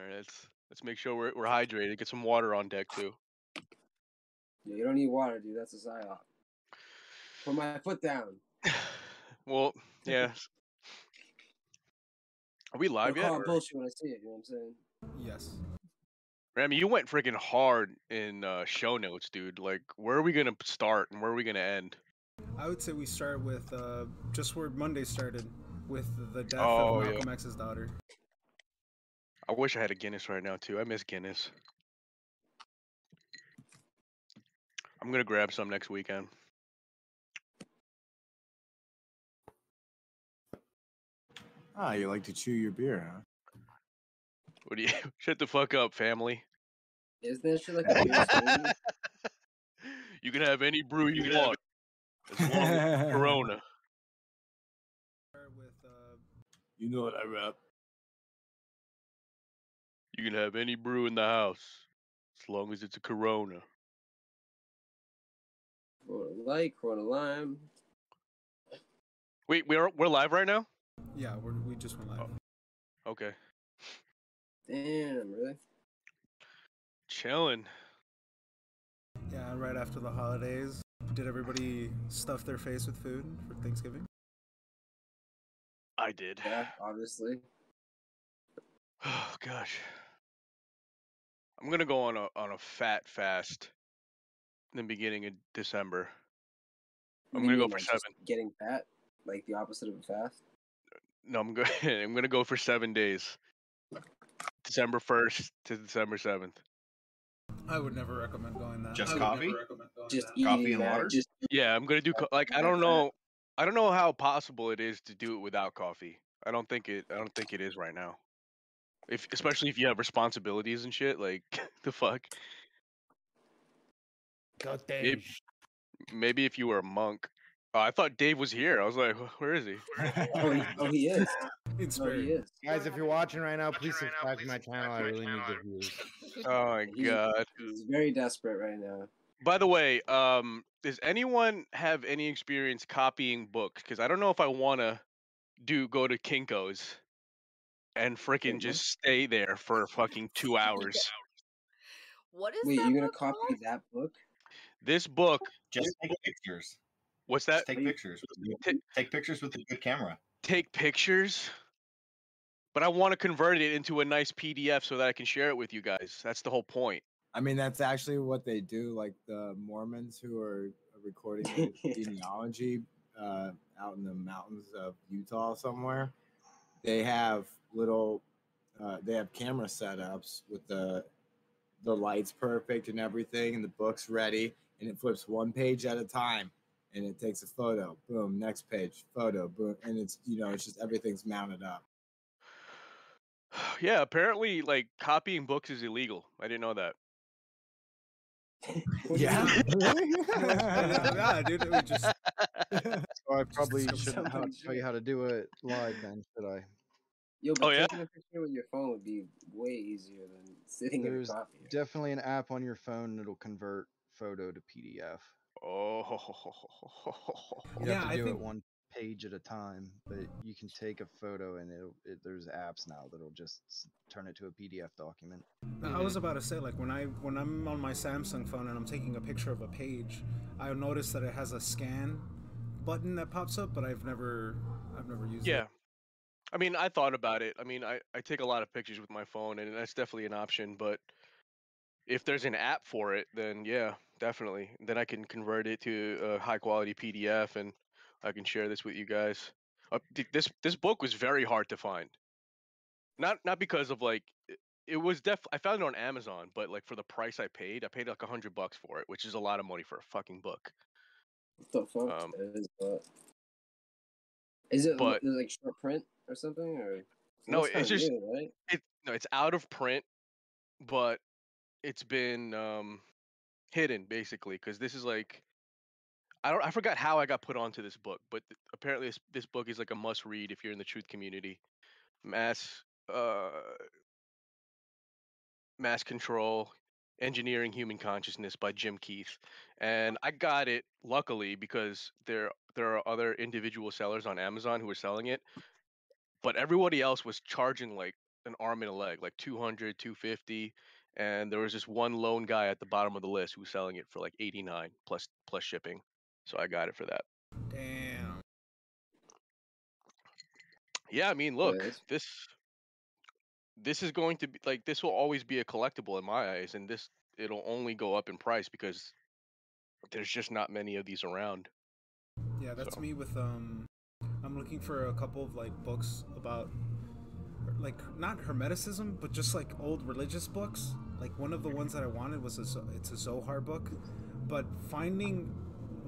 All right, let's let's make sure we're we're hydrated. Get some water on deck too. Yeah, you don't need water, dude. That's a psyop. Put my foot down. well, yeah. Are we live I'll yet? call it or- bullshit when I see it. You know what I'm saying? Yes. Rami, you went freaking hard in uh, show notes, dude. Like, where are we gonna start and where are we gonna end? I would say we start with uh, just where Monday started, with the death Oh, of yeah. Malcolm X's daughter. I wish I had a Guinness right now too. I miss Guinness. I'm gonna grab some next weekend. Ah, you like to chew your beer, huh? What do you? Shut the fuck up, family. Isn't that like a beer spoon? You can have any brew you want, as long as Corona. With uh, You know what I rap. You can have any brew in the house, as long as it's a Corona. Corona Light, Corona Lime. Wait, we're we're live right now. yeah, we're, we just went live. Oh, okay, Damn, really? chilling. Yeah, right after the holidays. Did everybody stuff their face with food for Thanksgiving? I did. Yeah, obviously. Oh gosh. I'm gonna go on a on a fat fast in the beginning of December. I'm you gonna go for like, just seven. Getting fat, like the opposite of a fast. No, I'm going. I'm gonna go for seven days. December first to December seventh. I would never recommend going that. Just I would coffee? never going Just that. Coffee and that, water? Just Yeah, I'm gonna do co- like I don't know. I don't know how possible it is to do it without coffee. I don't think it. I don't think it is right now. If especially if you have responsibilities and shit, like the fuck. God Maybe, maybe if you were a monk. Oh, I thought Dave was here. I was like, where is he? oh, he, oh, he is. It's Oh, he is. Guys, if you're watching right now, please subscribe to my channel. I really need the views. Oh my god. He's very desperate right now. By the way, um, does anyone have any experience copying books? Because I don't know if I want to do go to Kinkos and freaking just stay there for fucking two hours. What is Wait, that you're gonna book copy called? that book? This book, Just take pictures. what's Just that? take pictures. with a- Ta- Take pictures with a good camera. Take pictures, but I want to convert it into a nice PDF so that I can share it with you guys. That's the whole point. I mean, that's actually what they do. Like the Mormons who are recording the genealogy uh, out in the mountains of Utah somewhere. They have little, uh, they have camera setups with the the lights perfect and everything, and the book's ready, and it flips one page at a time, and it takes a photo. Boom, next page, photo, boom, and it's you know it's just everything's mounted up. yeah, apparently, like copying books is illegal. I didn't know that. What Yeah. yeah, dude. It would just So I probably some- shouldn't have somebody to tell you how to do it live then, should I? Yo, but Oh, yeah? taking a picture with your phone would be way easier than sitting in a There's coffee. definitely an app on your phone that'll convert photo to PDF. Oh, You Yeah, have to I do think- it one page at a time, but you can take a photo and it'll, it, there's apps now that'll just turn it to a PDF document. I was about to say, like when I when I'm on my Samsung phone and I'm taking a picture of a page, I'll notice that it has a scan button that pops up, but I've never I've never used Yeah. it. Yeah. I mean, I thought about it. I mean, I, I take a lot of pictures with my phone, and that's definitely an option. But if there's an app for it, then yeah, definitely. Then I can convert it to a high quality PDF, and I can share this with you guys. Uh, th- this this book was very hard to find. Not not because of like it, was def. I found it on Amazon, but like for the price I paid, I paid like a hundred bucks for it, which is a lot of money for a fucking book. What the fuck? Um, is, that? is it but- like short print or something? Or No, it's just- new, right? it no, it's out of print, but it's been um hidden basically because this is like I don't I forgot how I got put onto this book, but th- apparently this this book is like a must read if you're in the truth community. Mass uh Mass Control Engineering Human Consciousness by Jim Keith. And I got it luckily because there there are other individual sellers on Amazon who are selling it. But everybody else was charging like an arm and a leg, like 200, 250, and there was this one lone guy at the bottom of the list who was selling it for like 89 plus plus shipping. So I got it for that. Damn. Yeah, I mean, look, it's- this this is going to be like this will always be a collectible in my eyes, and this it'll only go up in price because there's just not many of these around. Yeah, that's So- me with um I'm looking for a couple of like books about like not hermeticism, but just like old religious books. Like one of the ones that I wanted was a it's a Zohar book, but finding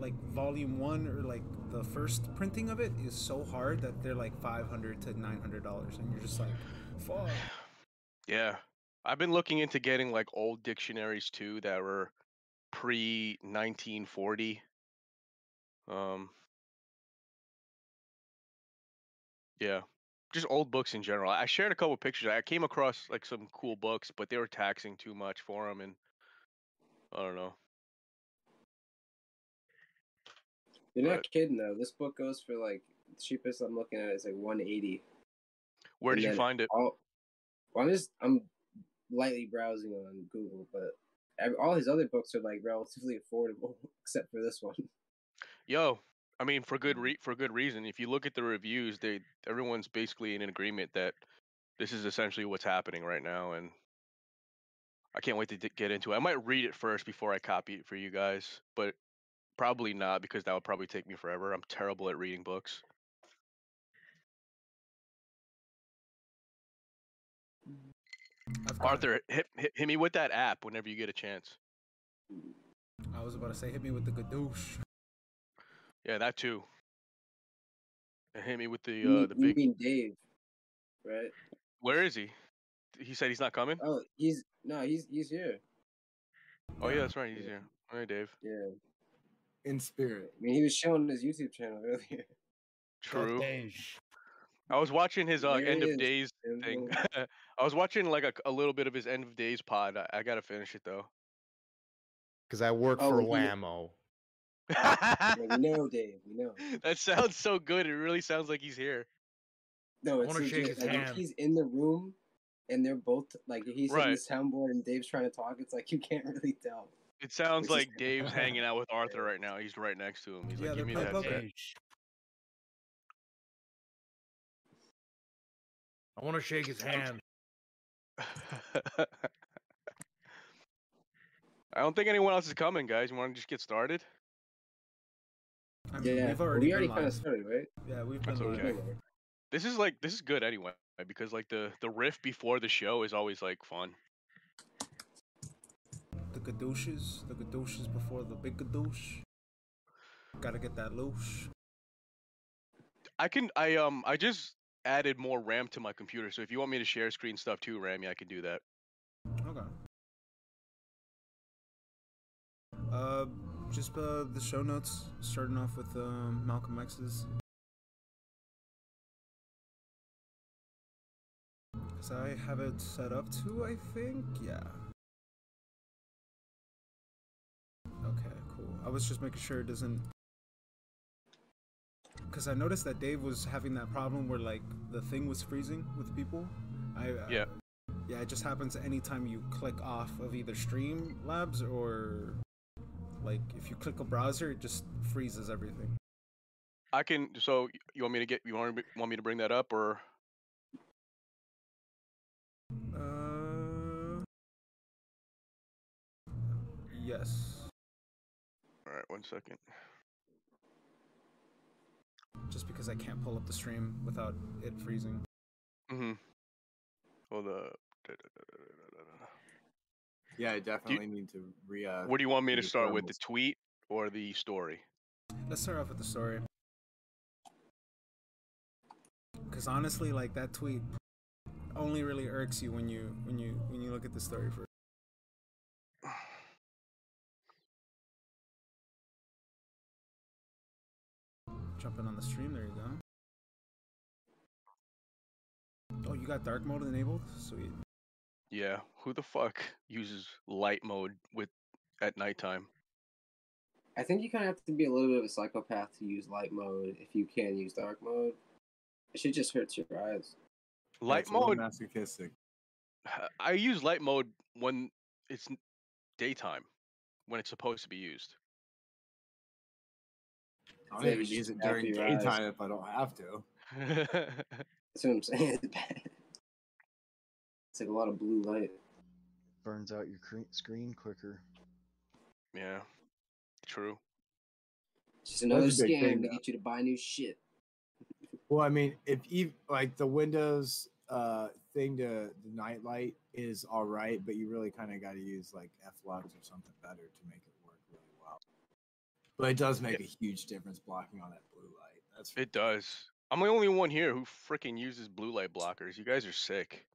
like volume 1 or like the first printing of it is so hard that they're like 500 to 900 dollars and you're just like fuck. Yeah. I've been looking into getting like old dictionaries too that were pre 1940. Um Yeah. Just old books in general. I shared a couple pictures. I came across like some cool books, but they were taxing too much for them and I don't know. You're not kidding though. This book goes for like the cheapest I'm looking at is like 180. Where did you find it? All, well, I'm just I'm lightly browsing on Google, but all his other books are like relatively affordable, except for this one. Yo, I mean for good re- for good reason. If you look at the reviews, they everyone's basically in agreement that this is essentially what's happening right now, and I can't wait to d- get into it. I might read it first before I copy it for you guys, but probably not because that would probably take me forever. I'm terrible at reading books. Arthur, hit, hit hit me with that app whenever you get a chance. I was about to say hit me with the gadoosh. Yeah, that too. And hit me with the uh the you big. mean Dave, right? Where is he? He said he's not coming. Oh, he's no, he's he's here. Oh yeah, that's right. He's here. All right, Dave. Yeah, in spirit. I mean he was showing his YouTube channel earlier. True. I was watching his uh, end of is. days And, thing. I was watching like a, a little bit of his end of days pod. I, I gotta finish it though. Because I work Oh, for he- Whammo. yeah, we know Dave. We know. that sounds so good. It really sounds like he's here. No, I it's wanna shake legit. his Like if hand. he's in the room, and they're both like he's hitting Right. the soundboard and Dave's trying to talk. It's like you can't really tell. It sounds Which is- like Dave's hanging out with Arthur right now. He's right next to him. He's Yeah, like, "Give me that." poker. shit." I want to shake his hand. I don't think anyone else is coming, guys. You want to just get started? I mean, Yeah, we've already we already kind of started, right? Yeah, we've That's been live. okay. This is like this is good anyway because like the the riff before the show is always like fun. The gadooshes, the gadooshes before the big gadoosh. Gotta get that loose. I can I um I just added more RAM to my computer, so if you want me to share screen stuff too, Ramy, I can do that. Okay. Uh, just uh, the show notes, starting off with um, Malcolm X's. Because I have it set up to, I think? Yeah. I was just making sure it doesn't. Because I noticed that Dave was having that problem where, like, the thing was freezing with people. I, uh, Yeah. yeah, it just happens anytime you click off of either Streamlabs or like if you click a browser, it just freezes everything. I can. So you want me to get? You want me, want me to bring that up or? Uh, yes, All right, one second. just because I can't pull up the stream without it freezing. Mm-hmm. Hold up. Yeah, I definitely need to re. Uh, What do you want me to start with? The tweet or the story? Let's start off with the story. Because honestly, like that tweet only really irks you when you when you when you look at the story first. Jumping on the stream, there you go. Oh, you got dark mode enabled? Sweet. Yeah. Who the fuck uses light mode with at nighttime? I think you kind of have to be a little bit of a psychopath to use light mode if you can use dark mode. It should just hurt your eyes. Light That's mode. masochistic. I use light mode when it's daytime, when it's supposed to be used. I don't even use it during for your daytime if I don't have to. That's what I'm saying. It's like a lot of blue light. Burns out your cre- screen quicker. yeah, true. Just another scam thing, to get you to buy new shit. Well, I mean, if you like the Windows uh thing to the night light is all right, but you really kind of got to use like Flux or something better to make it work really well. But it does make a huge difference blocking on that blue light. That's It does. I'm the only one here who freaking uses blue light blockers. You guys are sick.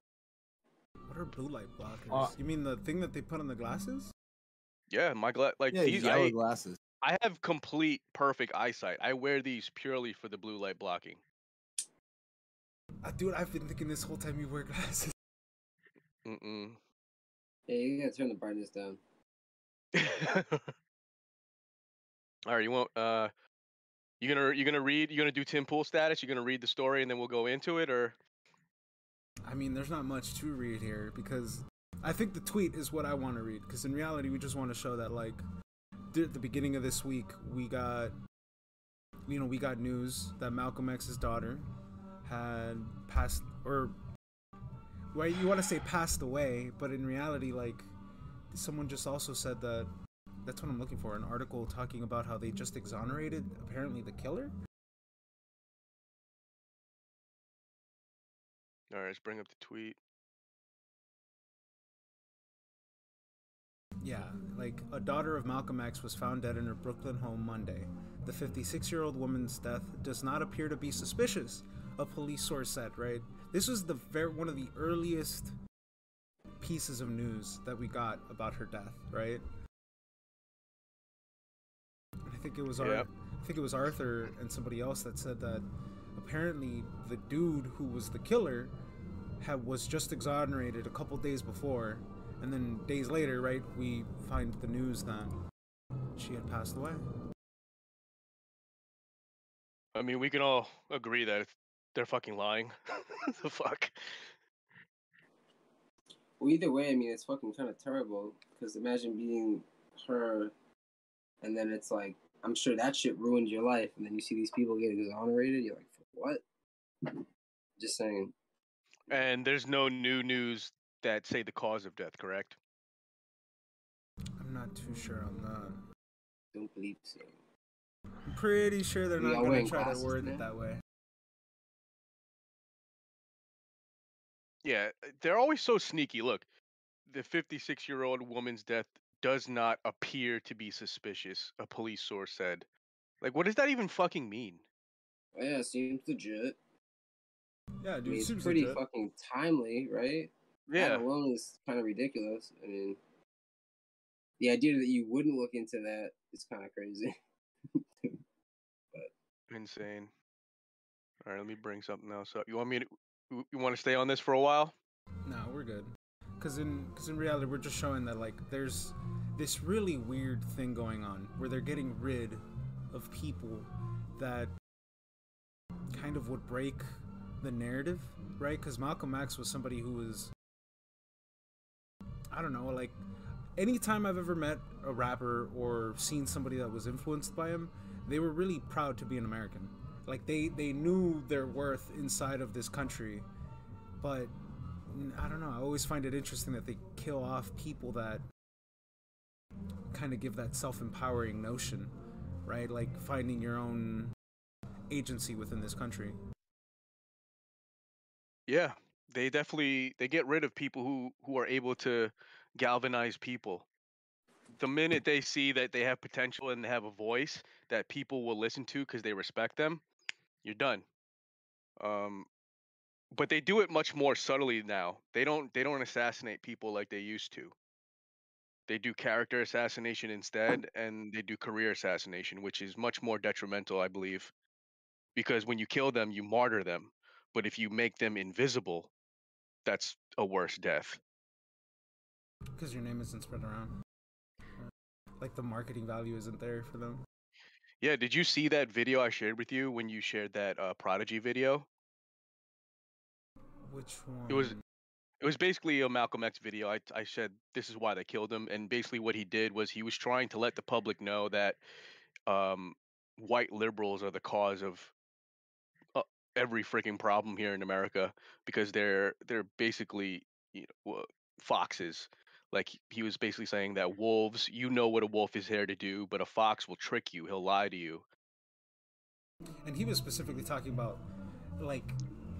What are blue light blockers? Uh, you mean the thing that they put on the glasses? Yeah, my gla- like yeah, these. yellow I, glasses. I have complete perfect eyesight. I wear these purely for the blue light blocking. Uh, dude, I've been thinking this whole time you wear glasses. Mm-mm. Hey, you gotta turn the brightness down. All right, you want uh, you gonna you gonna read? You gonna do Tim Pool status? You gonna read the story and then we'll go into it, or I mean, there's not much to read here because I think the tweet is what I want to read. Because in reality, we just want to show that, like, at the beginning of this week, we got, you know, we got news that Malcolm X's daughter had passed, or, well, you want to say passed away, but in reality, like, someone just also said that. That's what I'm looking for. An article talking about how they just exonerated apparently the killer. all right, let's bring up the tweet. Yeah, like a daughter of Malcolm X was found dead in her Brooklyn home Monday. The 56 year old woman's death does not appear to be suspicious, a police source said, right? This was the very, one of the earliest pieces of news that we got about her death, right? And I think it was Ar- Yep. I think it was Arthur and somebody else that said that apparently the dude who was the killer had was just exonerated a couple days before and then days later, right, we find the news that she had passed away. I mean, we can all agree that they're fucking lying. the fuck. Well, either way, I mean, it's fucking kind of terrible. Because imagine being her, and then it's like, I'm sure that shit ruined your life, and then you see these people get exonerated. You're like, what? Just saying. And there's no new news that say the cause of death, correct? I'm not too sure on that. Don't believe so. I'm pretty sure they're We not going to try to word now? it that way. Yeah, they're always so sneaky. Look, the 56 year old woman's death does not appear to be suspicious, a police source said. Like, what does that even fucking mean? Oh, yeah, seems legit. Yeah, I dude, mean, it's seems pretty legit. fucking timely, right? That Yeah. alone is kind of ridiculous. I mean, the idea that you wouldn't look into that is kind of crazy. but Insane. All right, let me bring something else up. You want me to? You, you want to stay on this for a while? No, we're good. Cause in cause in reality, we're just showing that like there's this really weird thing going on where they're getting rid of people that kind of would break the narrative, right? Because Malcolm X was somebody who was I don't know, like anytime I've ever met a rapper or seen somebody that was influenced by him, they were really proud to be an American. Like they they knew their worth inside of this country, but I don't know. I always find it interesting that they kill off people that kind of give that self-empowering notion, right? Like finding your own agency within this country. Yeah, they definitely they get rid of people who who are able to galvanize people. The minute they see that they have potential and they have a voice that people will listen to because they respect them, you're done. Um, but they do it much more subtly now. They don't they don't assassinate people like they used to. They do character assassination instead, and they do career assassination, which is much more detrimental, I believe, because when you kill them, you martyr them. But if you make them invisible, that's a worse death. Because your name isn't spread around. Like the marketing value isn't there for them. Yeah, did you see that video I shared with you when you shared that uh, Prodigy video? Which one? It was it was basically a Malcolm X video. I I said this is why they killed him, and basically what he did was he was trying to let the public know that um, white liberals are the cause of uh, every freaking problem here in America because they're they're basically you know foxes. Like he- he was basically saying that wolves, you know what a wolf is here to do, but a fox will trick you. He'll lie to you. and he was specifically talking about like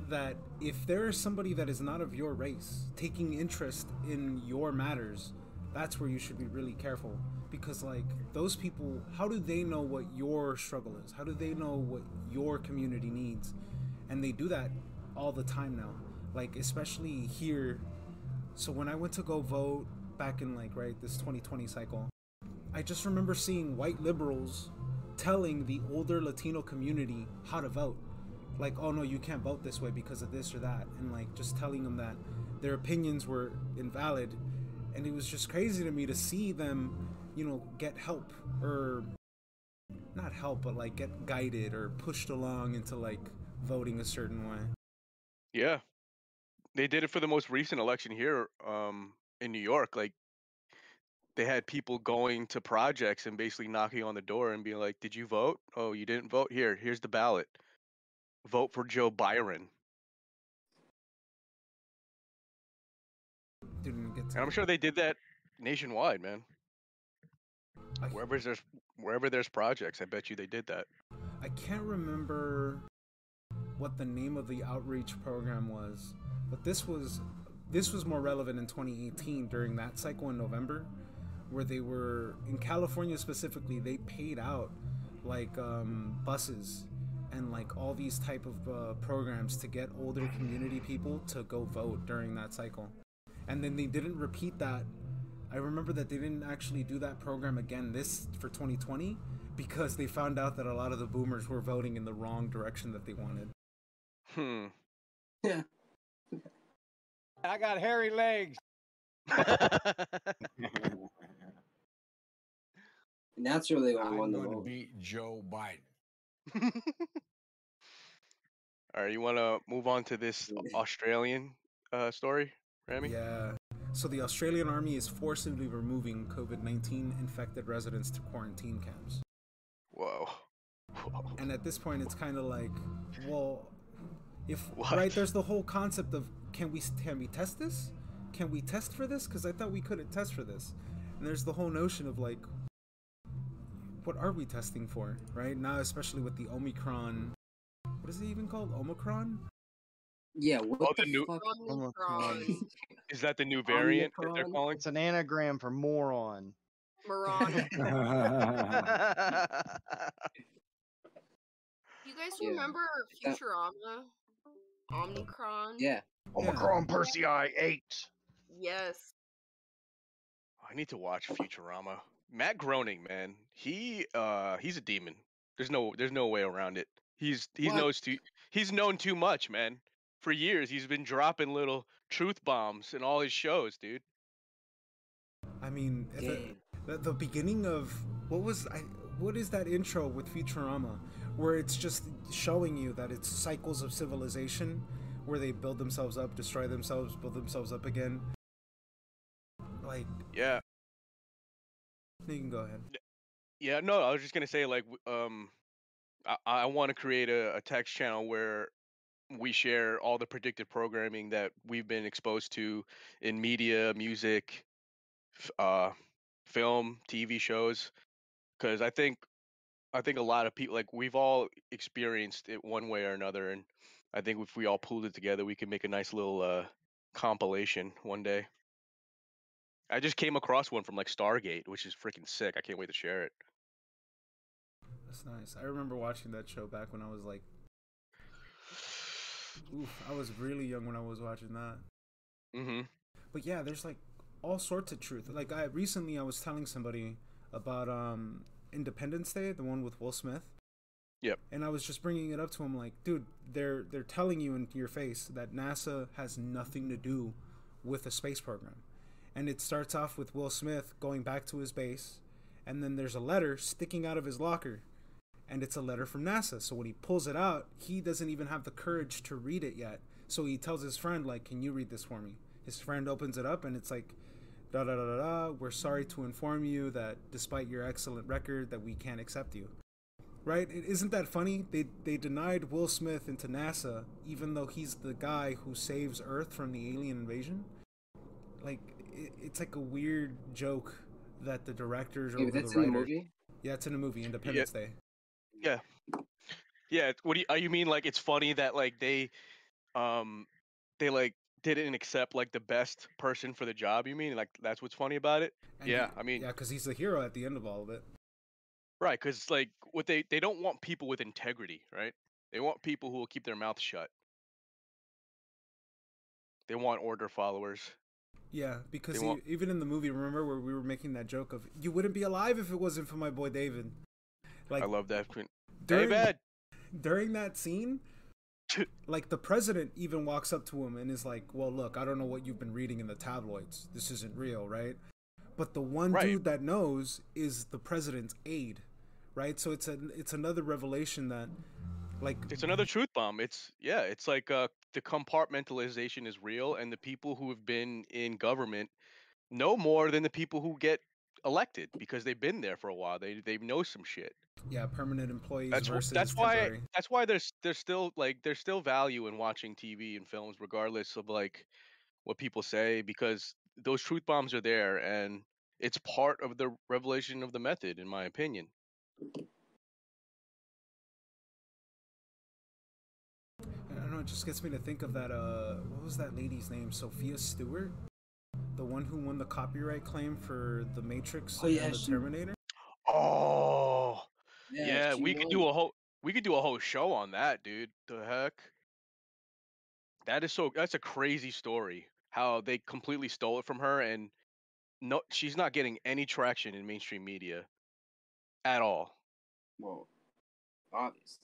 that if there is somebody that is not of your race taking interest in your matters that's where you should be really careful. Because like those people how do they know what your struggle is? How do they know what your community needs? And they do that all the time now. Like especially here. So when i went to go vote back in like right this 2020 cycle i just remember seeing white liberals telling the older Latino community how to vote. Like, oh no, you can't vote this way because of this or that. And like just telling them that their opinions were invalid. And it was just crazy to me to see them, you know, get help or not help, but like get guided or pushed along into like voting a certain way. Yeah, they did it for the most recent election here um, in New York. Like they had people going to projects and basically knocking on the door and being like, "Did you vote? Oh, you didn't vote. Here, here's the ballot. Vote for Joe Biden." Didn't get And I'm sure they did that nationwide, man. I- Wherever there's wherever there's projects, I bet you they did that. I can't remember what the name of the outreach program was, but this was this was more relevant in 2018 during that cycle in November, where they were in California specifically. They paid out like um, buses and like all these type of uh, programs to get older community people to go vote during that cycle, and then they didn't repeat that. I remember that they didn't actually do that program again this for 2020 because they found out that a lot of the boomers were voting in the wrong direction that they wanted. Hmm. Yeah. I got hairy legs. Naturally, I I'm won the going to vote. beat Joe Biden. All right, you want to move on to this Australian uh, story, Rami? Yeah. So the Australian army is forcibly removing COVID-19 infected residents to quarantine camps. Whoa. Whoa. And at this point, it's kind of like, well, if What? right there's the whole concept of can we can we test this? Can we test for this? Because I thought we couldn't test for this. And there's the whole notion of like, what are we testing for? Right now, especially with the Omicron. What is it even called? Omicron? Yeah, what Oh, the, the new- fuck? Omicron. Is that the new variant that they're calling? It's an anagram for moron. Moron. You guys Yeah. remember That- Futurama? Omicron. Yeah, Omicron Persei 8. Yes. I need to watch Futurama. Matt Groening, man, he uh he's a demon. There's no there's no way around it. He's he What? knows too he's known too much, man. For years, he's been dropping little truth bombs in all his shows, dude. I mean, the, the, the beginning of what was I? What is that intro with Futurama, where it's just showing you that it's cycles of civilization, where they build themselves up, destroy themselves, build themselves up again. Like, Yeah, you can go ahead. yeah. No, I was just gonna say like um, I, I want to create a, a text channel where we share all the predictive programming that we've been exposed to in media, music, uh, film, TV shows, because I think I think a lot of people like we've all experienced it one way or another, and I think if we all pulled it together, we could make a nice little uh, compilation one day. I just came across one from like Stargate, which is freaking sick. I can't wait to share it. That's nice. I remember watching that show back when I was like, oof, I was really young when I was watching that. Mm-hmm. but yeah there's like all sorts of truth like i recently i was telling somebody about um independence day the one with will smith Yep. and i was just bringing it up to him like dude they're they're telling you in your face that nasa has nothing to do with the space program and it starts off with will smith going back to his base and then there's a letter sticking out of his locker and it's a letter from nasa so when he pulls it out he doesn't even have the courage to read it yet So he tells his friend, like, "Can you read this for me?" His friend opens it up, and it's like, "Da da da da da. We're sorry to inform you that despite your excellent record, that we can't accept you." Right? Isn't that funny? They they denied Will Smith into NASA, even though he's the guy who saves Earth from the alien invasion. Like, it, it's like a weird joke that the directors or Yeah, but the that's the writers. Yeah, it's in a movie, Independence Day. Yeah. Yeah. What do you, uh, you mean? Like it's funny that like they, um, they like didn't accept like the best person for the job. You mean like that's what's funny about it? And Yeah, he- I mean- yeah, because he's the hero at the end of all of it. Right. Because like what they they don't want people with integrity, right? They want people who will keep their mouth shut. They want order followers. Yeah, because he, want- even in the movie, remember where we were making that joke of you wouldn't be alive if it wasn't for my boy David. Like I love that. Hey, during, bad. during that scene, like the president even walks up to him and is like, "Well, look, I don't know what you've been reading in the tabloids. This isn't real, right?" But the one Right. dude that knows is the president's aide, right? So it's a it's another revelation that, like, It's another truth bomb. It's yeah. It's like uh, the compartmentalization is real, and the people who have been in government know more than the people who get elected because they've been there for a while. They they know some shit. yeah, permanent employees That's versus that's why temporary. that's why there's there's still like there's still value in watching TV and films regardless of like what people say because those truth bombs are there and it's part of the revelation of the method in my opinion. I don't know. It just gets me to think of that. Uh, what was that lady's name? Sophia Stewart, the one who won the copyright claim for The Matrix Oh, yeah, and the she- Terminator. Oh, yeah, she we could do a whole we could do a whole show on that, dude. The heck? That is so that's a crazy story. How they completely stole it from her and no she's not getting any traction in mainstream media at all, Well, obvious.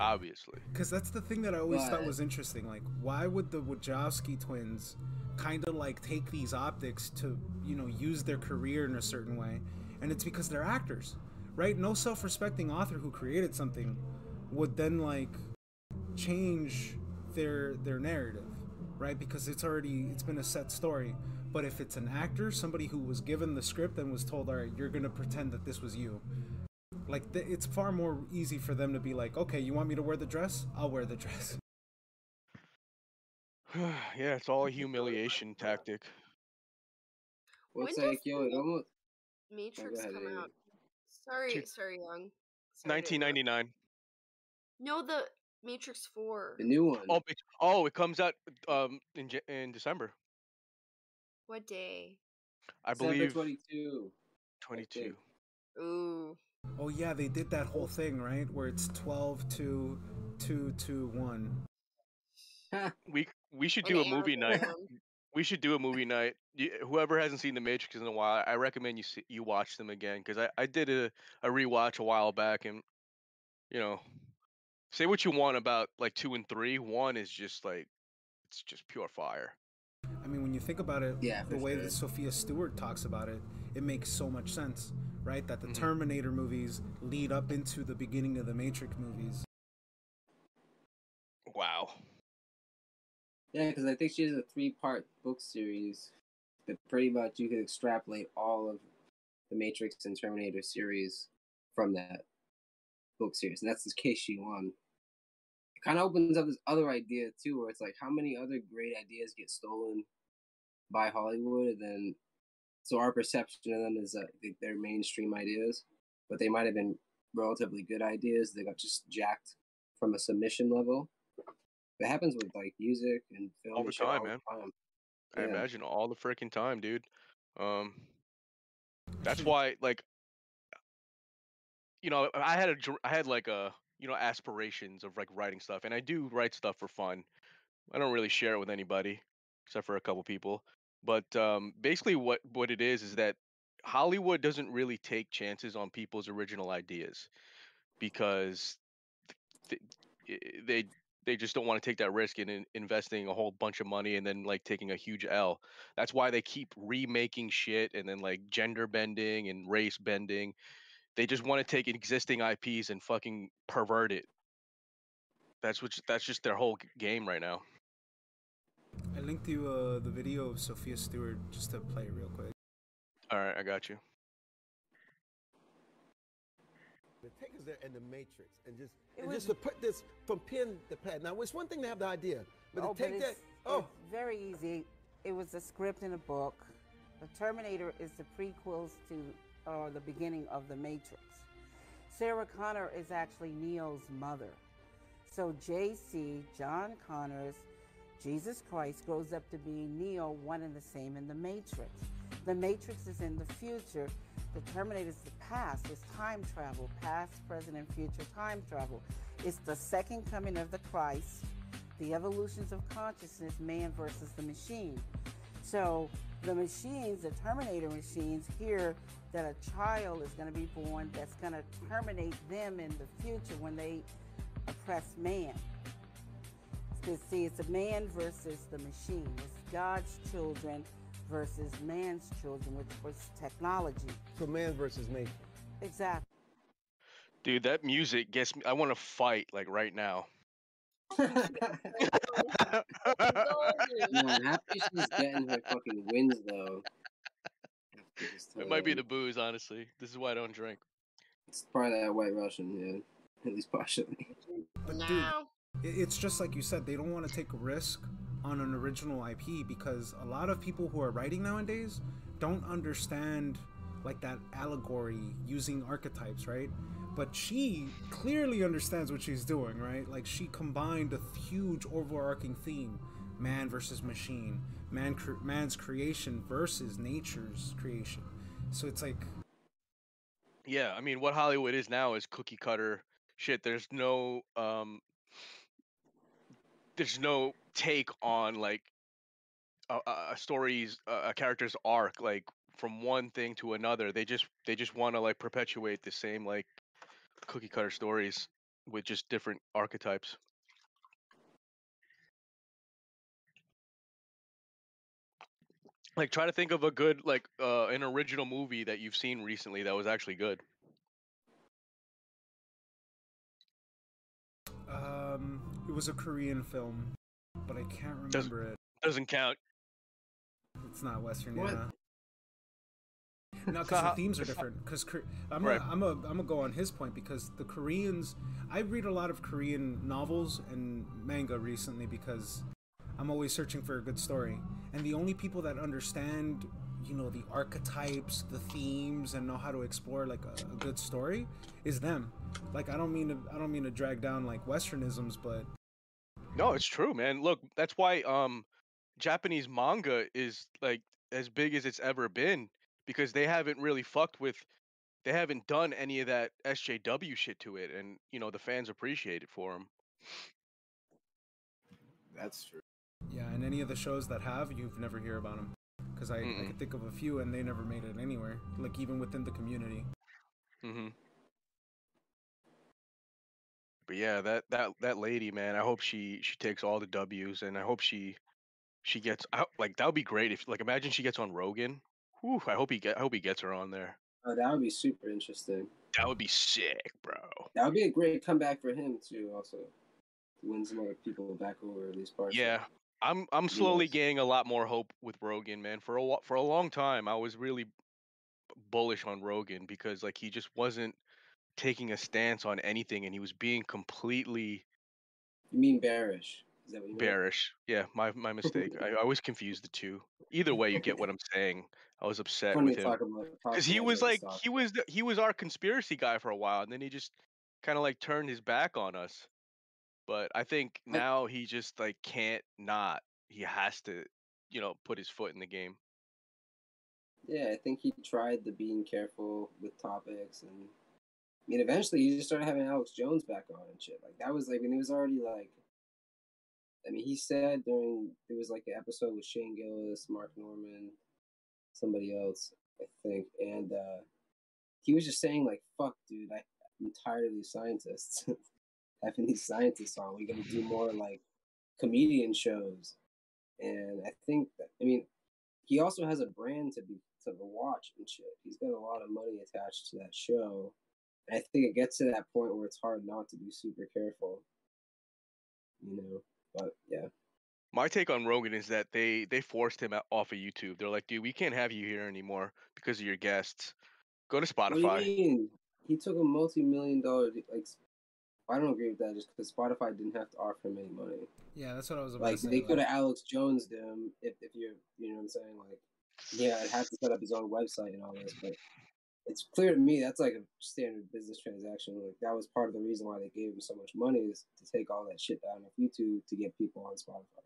Obviously. Because that's the thing that I always thought was interesting. Like, why would the Wachowski twins kind of like take these optics to, you know, use their career in a certain way? And it's because they're actors, right? No self respecting author who created something would then like change their their narrative, right? Because it's already it's been a set story. But if it's an actor, somebody who was given the script and was told, "All right, you're gonna pretend that this was you," like th- it's far more easy for them to be like, "Okay, you want me to wear the dress? I'll wear the dress." yeah, it's all a humiliation tactic. Well, When it's does yo, it almost. Matrix ahead, come Amy. out. Sorry, Two- sorry, Young. Sorry 1999. No, the Matrix Four. The new one. Oh, it, oh, it comes out um in in December. What day? I December believe 22. 22. Ooh. Oh yeah, they did that whole thing, right? Where it's 12 to 2 to 1. We we should An do a movie night. We should do a movie night. You, whoever hasn't seen The Matrix in a while, I recommend you see, you watch them again because I, I did a, a rewatch a while back and you know say what you want about like two and three. One is just like it's just pure fire. I mean, when you think about it, Yeah, the way sure. that Sophia Stewart talks about it, it makes so much sense, right? That the Mhm. Terminator movies lead up into the beginning of the Matrix movies. Wow. Yeah, because I think she has a three-part book series that pretty much you could extrapolate all of the Matrix and Terminator series from that book series, and that's the case she won. It kind of opens up this other idea too, where it's like, how many other great ideas get stolen by Hollywood, and then so our perception of them is that they- they're mainstream ideas, but they might have been relatively good ideas. They got just jacked from a submission level. It happens with like music and film All the time, all man. the time. I Yeah. imagine all the freaking time, dude. Um, that's why, like, you know, I had a, I had like a, you know, aspirations of like writing stuff, and I do write stuff for fun. I don't really share it with anybody except for a couple people. But um, basically, what what it is is that Hollywood doesn't really take chances on people's original ideas because th- th- they they just don't want to take that risk in, in investing a whole bunch of money and then like taking a huge L. That's why they keep remaking shit and then like gender bending and race bending. They just want to take existing IPs and fucking pervert it. That's what that's just their whole game right now. I linked you uh, the video of Sophia Stewart just to play real quick. All right, I got you. to take us there in the matrix and just It and was- just to put this from pen to pad. Now it's one thing to have the idea, but oh, to take but that oh it's very easy. It was a script in a book. The Terminator is the prequels to or the beginning of the Matrix. Sarah Connor is actually Neo's mother. So JC, John Connors, Jesus Christ grows up to be Neo, one and the same in the Matrix. The Matrix is in the future. The Terminator is the past. It's time travel, past, present, and future time travel. It's the second coming of the Christ, the evolutions of consciousness, man versus the machine. So the machines, the Terminator machines, hear that a child is going to be born that's going to terminate them in the future when they oppress man. Because see, it's a man versus the machine. It's God's children versus man's children, which was technology. so man versus nature. Exactly. Dude, that music gets me. I want to fight like right now. Man, happy she's getting her fucking wins though. It might be the booze, honestly. This is why I don't drink. It's probably that white Russian, yeah. At least partially. But dude, No. it- it's just like you said, they don't want to take a risk on an original IP because a lot of people who are writing nowadays don't understand like that allegory using archetypes, right? But she clearly understands what she's doing, right? Like she combined a huge overarching theme: man versus machine, man cre- man's creation versus nature's creation. So it's like Yeah, I mean, what Hollywood is now is cookie cutter shit. There's no um, there's no take on like a, a story's a character's arc, like from one thing to another. They just they just want to like perpetuate the same like cookie cutter stories with just different archetypes. Like, try to think of a good like uh, an original movie that you've seen recently that was actually good. um, it was a Korean film, but I can't Does- remember it. Doesn't count. It's not Western, What? yeah. No, because not the themes are different. Because I'm Right. a, I'm a, I'm gonna go on his point because the Koreans, I read a lot of Korean novels and manga recently because I'm always searching for a good story, and the only people that understand, you know, the archetypes, the themes, and know how to explore like a, a good story is them. Like I don't mean to, I don't mean to drag down like Westernisms, but No, it's true, man. Look, that's why um Japanese manga is like as big as it's ever been because they haven't really fucked with they haven't done any of that SJW shit to it and you know the fans appreciate it for them. That's true. yeah, and any of the shows that have, you've never hear about them. Because I, I can think of a few, and they never made it anywhere. Like even within the community. Mhm. But yeah, that that that lady, man, I hope she she takes all the W's and I hope she she gets out like that would be great if like imagine she gets on Rogan. Whew, I hope he get I hope he gets her on there. Oh, that would be super interesting. That would be sick, bro. That would be a great comeback for him too. Also, to win some other people back over at least partially. Yeah, I'm I'm slowly Yes. gaining a lot more hope with Rogan, man. For a for a long time, I was really bullish on Rogan because like he just wasn't taking a stance on anything, and he was being completely You mean bearish? Is that what you mean? bearish. Yeah, my my mistake. I, I always confuse the two. Either way, you get what I'm saying. I was upset with him because he was like he was the, he was our conspiracy guy for a while, and then he just kind of like turned his back on us. But I think now he just like can't not. He has to, you know, put his foot in the game. Yeah, I think he tried the being careful with topics, and mean, eventually he just started having Alex Jones back on and shit. Like that was like when it was already like. I mean, he said during there was like an episode with Shane Gillis, Mark Normand, somebody else, I think, and uh he was just saying like, "Fuck, dude, I, I'm tired of these scientists having these scientists on. We're gonna do more like comedian shows." And I think that I mean, he also has a brand to be to watch and shit. He's got a lot of money attached to that show. And I think it gets to that point where it's hard not to be super careful. You know, but yeah, My take on Rogan is that they they forced him out- off of YouTube. They're like, dude, we can't have you here anymore because of your guests. Go to What do Spotify. you mean? He took a multi-million dollar like. I don't agree with that just because Spotify didn't have to offer him any money. Yeah, that's what I was about Like to say. they like- could have Alex Jones him if if you're you know what I'm saying like yeah I'd have to set up his own website and all this but it's clear to me that's like a standard business transaction like that was part of the reason why they gave him so much money is to take all that shit down of YouTube to get people on Spotify.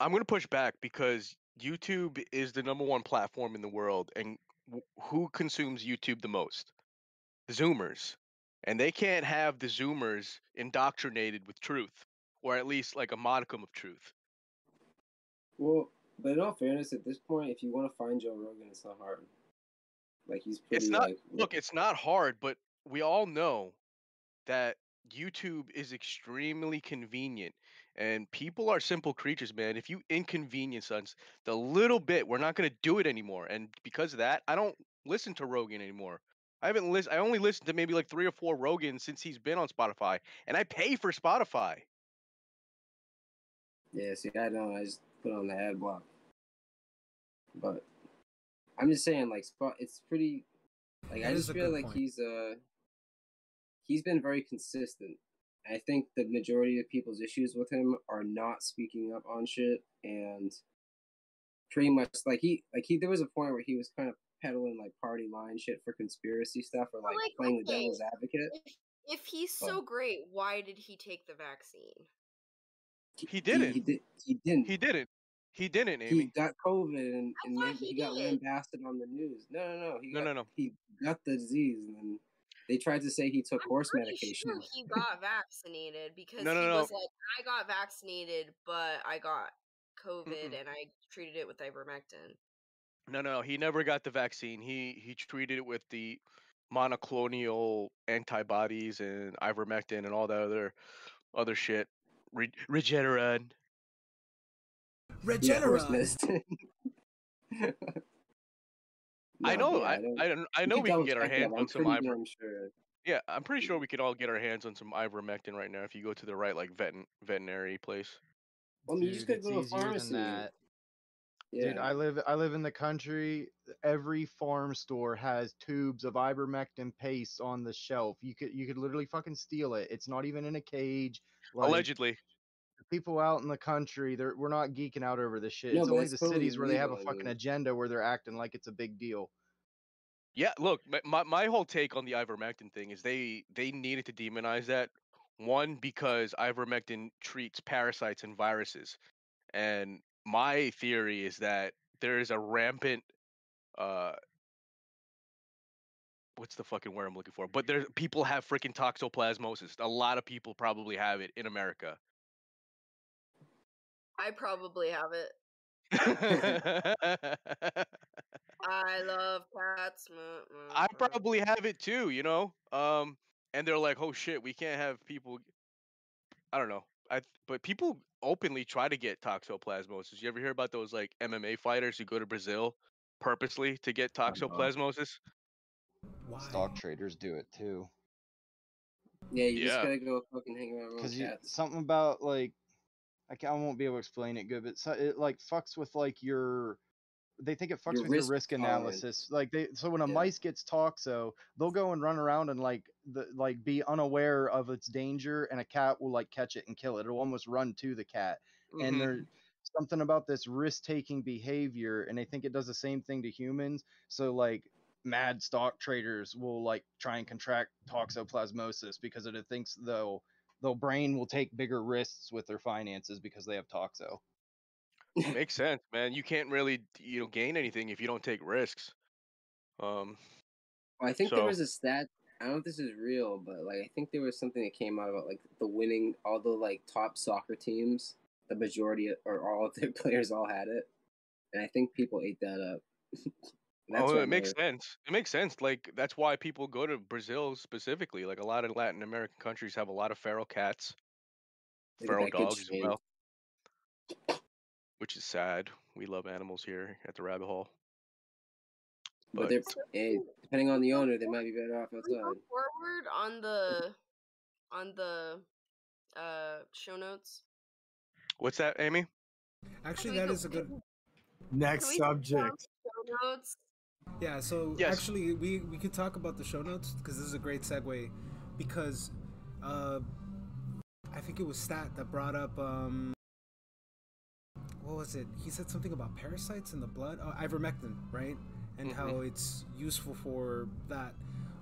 I'm gonna push back because YouTube is the number one platform in the world, and w- who consumes YouTube the most? The Zoomers, and they can't have the Zoomers indoctrinated with truth, or at least like a modicum of truth. Well, but in all fairness, at this point, if you want to find Joe Rogan, it's not hard. Like he's pretty It's not. like Look, it's not hard, but we all know that YouTube is extremely convenient, and people are simple creatures, man. If you inconvenience us the little bit, we're not gonna do it anymore. And because of that, I don't listen to Rogan anymore. I haven't list. I only listened to maybe like three or four Rogans since he's been on Spotify, and I pay for Spotify. Yeah, see, I don't. I just put on the ad block. But I'm just saying, like, spot. It's pretty. Like, I just feel like point. he's uh. He's been very consistent. I think the majority of people's issues with him are not speaking up on shit and pretty much like he like he there was a point where he was kind of peddling like party line shit for conspiracy stuff or like, like, playing the devil's advocate. If, if he's But- so great, why did he take the vaccine? He didn't. He, did, he didn't. He didn't. He didn't, he got COVID and, and then he he, got lambasted on the news. No, no, no. He No, got, no, no. He got the disease and then they tried to say he took I'm horse medication. sure he got vaccinated because No, no, he no. was like, I got vaccinated, but I got COVID Mm-mm. and I treated it with ivermectin. No, no, he never got the vaccine. He he treated it with the monoclonal antibodies and ivermectin and all that other other shit. Re- Regeneron. Yeah, horse Regeneron. medicine. I know. yeah, I don't- I, I know we can get our hands on some pretty iver. sure. Yeah, I'm pretty sure we could all get our hands on some ivermectin right now if you go to the right like vet veterinary place. Well, I mean, you just gotta go to a easier pharmacy. than that. Yeah. Dude, I live I live in the country. Every farm store has tubes of ivermectin paste on the shelf. You could you could literally fucking steal it. It's not even in a cage. Like, Allegedly. People out in the country, they're we're not geeking out over this shit. No, it's only it's the totally cities where they have a fucking mean. agenda where they're acting like it's a big deal. Yeah, look, my, my my whole take on the ivermectin thing is they they needed to demonize that. One because ivermectin treats parasites and viruses, and my theory is that there is a rampant, uh, what's the fucking word I'm looking for? But there people have freaking toxoplasmosis. A lot of people probably have it in America. I probably have it. I I love cats. mm. probably have it too, you know. Um, and they're like, "Oh shit, we can't have people." I don't know. I but people openly try to get toxoplasmosis. You ever hear about those like MMA fighters who go to Brazil purposely to get toxoplasmosis? Why? Stock traders do it too. yeah, you just Yeah. gotta go fucking hang around with Because you cats. something about like I, I won't be able to explain it good, but so, it like fucks with like your. They think it fucks Your with risk your risk analysis. Like they, so when a Yeah. mice gets toxo, they'll go and run around and like the like be unaware of its danger, and a cat will like catch it and kill it. It'll almost run to the cat, and Mhm. there's something about this risk-taking behavior, and they think it does the same thing to humans. So like mad stock traders will like try and contract toxoplasmosis because it thinks they'll their brain will take bigger risks with their finances because they have toxo. Makes sense, man. You can't really you know gain anything if you don't take risks. Um, Well, I think there was a stat. I don't know if this is real, but like I think there was something that came out about like the winning all the like top soccer teams. The majority of, or all of their players all had it, and I think people ate that up. That's oh, it makes they're- sense. It makes sense. Like that's why people go to Brazil specifically. Like a lot of Latin American countries have a lot of feral cats, they feral dogs as well, which is sad. We love animals here at the Rabbit Hole. But But they're eh, depending on the owner, they might be better off Can we go outside. forward on the on the uh show notes. what's that, Amy? Actually, we that go- is a good. Next Can we talk about subject. show notes? Yeah, so Yes. actually, we we could talk about the show notes because this is a great segue. Because, uh, I think it was Stat that brought up um, what was it? He said something about parasites in the blood, oh, ivermectin, right? And how it's useful for that.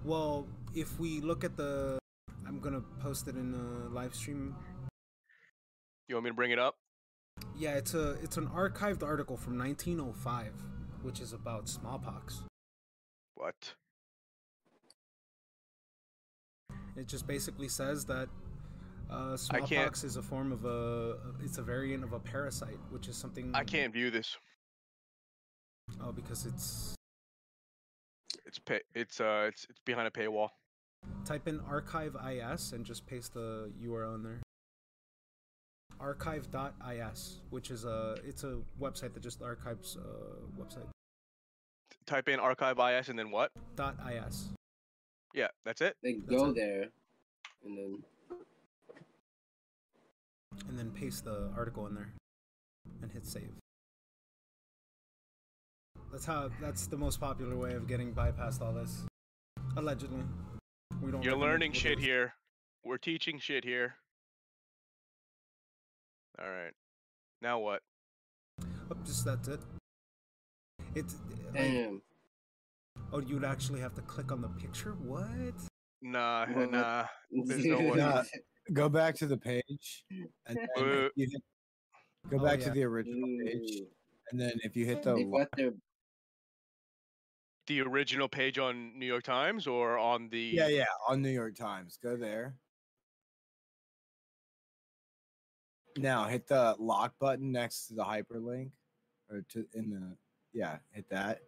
Well, if we look at the, I'm gonna post it in a live stream. You want me to bring it up? Yeah, it's a it's an archived article from 1905, which is about smallpox. What? It just basically says that uh, smallpox is a form of a it's a variant of a parasite, which is something I can't view this. Oh, because it's It's pay. It's uh. It's it's behind a paywall. type in archive is and just paste the URL in there. Archive.is, which is a it's a website that just archives uh, website. Type in archive is and then what? Dot is. Yeah, that's it. They That's go it. there, and then and then paste the article in there and hit save. That's how that's the most popular way of getting bypassed all this. Allegedly. We don't You're learning shit here. We're teaching shit here. All right. Now what? Oh, just that's it. It's like, damn. oh you'd actually have to click on the picture? What? Nah, What? nah. There's no way. Nah. Go back to the page, and then Uh, you hit, go Oh, back yeah. to the original page, and then if you hit the They've lo- got their The original page on New York Times or on the yeah yeah on New York Times, go there. Now hit the lock button next to the hyperlink, or to in the yeah hit that.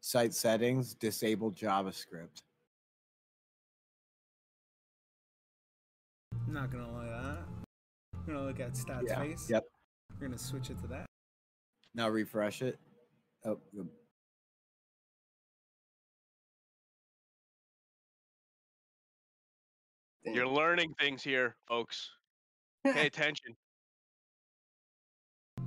Site settings, disable JavaScript. I'm not gonna lie that. I'm gonna look at stats Yeah, face. yep. We're gonna switch it to that. Now refresh it. Oh, the- You're learning things here, folks. Pay attention.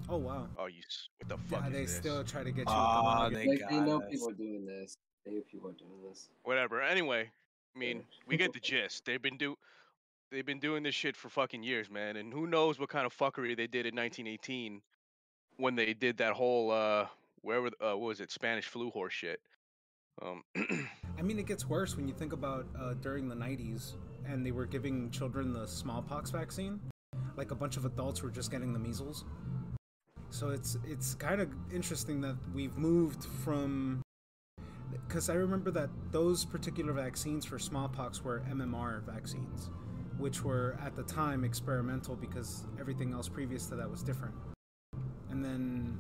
Oh wow. Oh, you. What the fuck Yeah, is they this? still try to get you Ah, with the they login. like they know us. people are doing this. They know people are doing this. Whatever. Anyway, I mean, we get the gist. They've been do. They've been doing this shit for fucking years, man. And who knows what kind of fuckery they did in 1918 when they did that whole uh, where were the- uh, what was it Spanish flu horse shit. Um, I mean, it gets worse when you think about uh, during the 90s and they were giving children the smallpox vaccine. Like a bunch of adults were just getting the measles. So it's it's kind of interesting that we've moved from because I remember that those particular vaccines for smallpox were MMR vaccines, which were at the time experimental because everything else previous to that was different. And then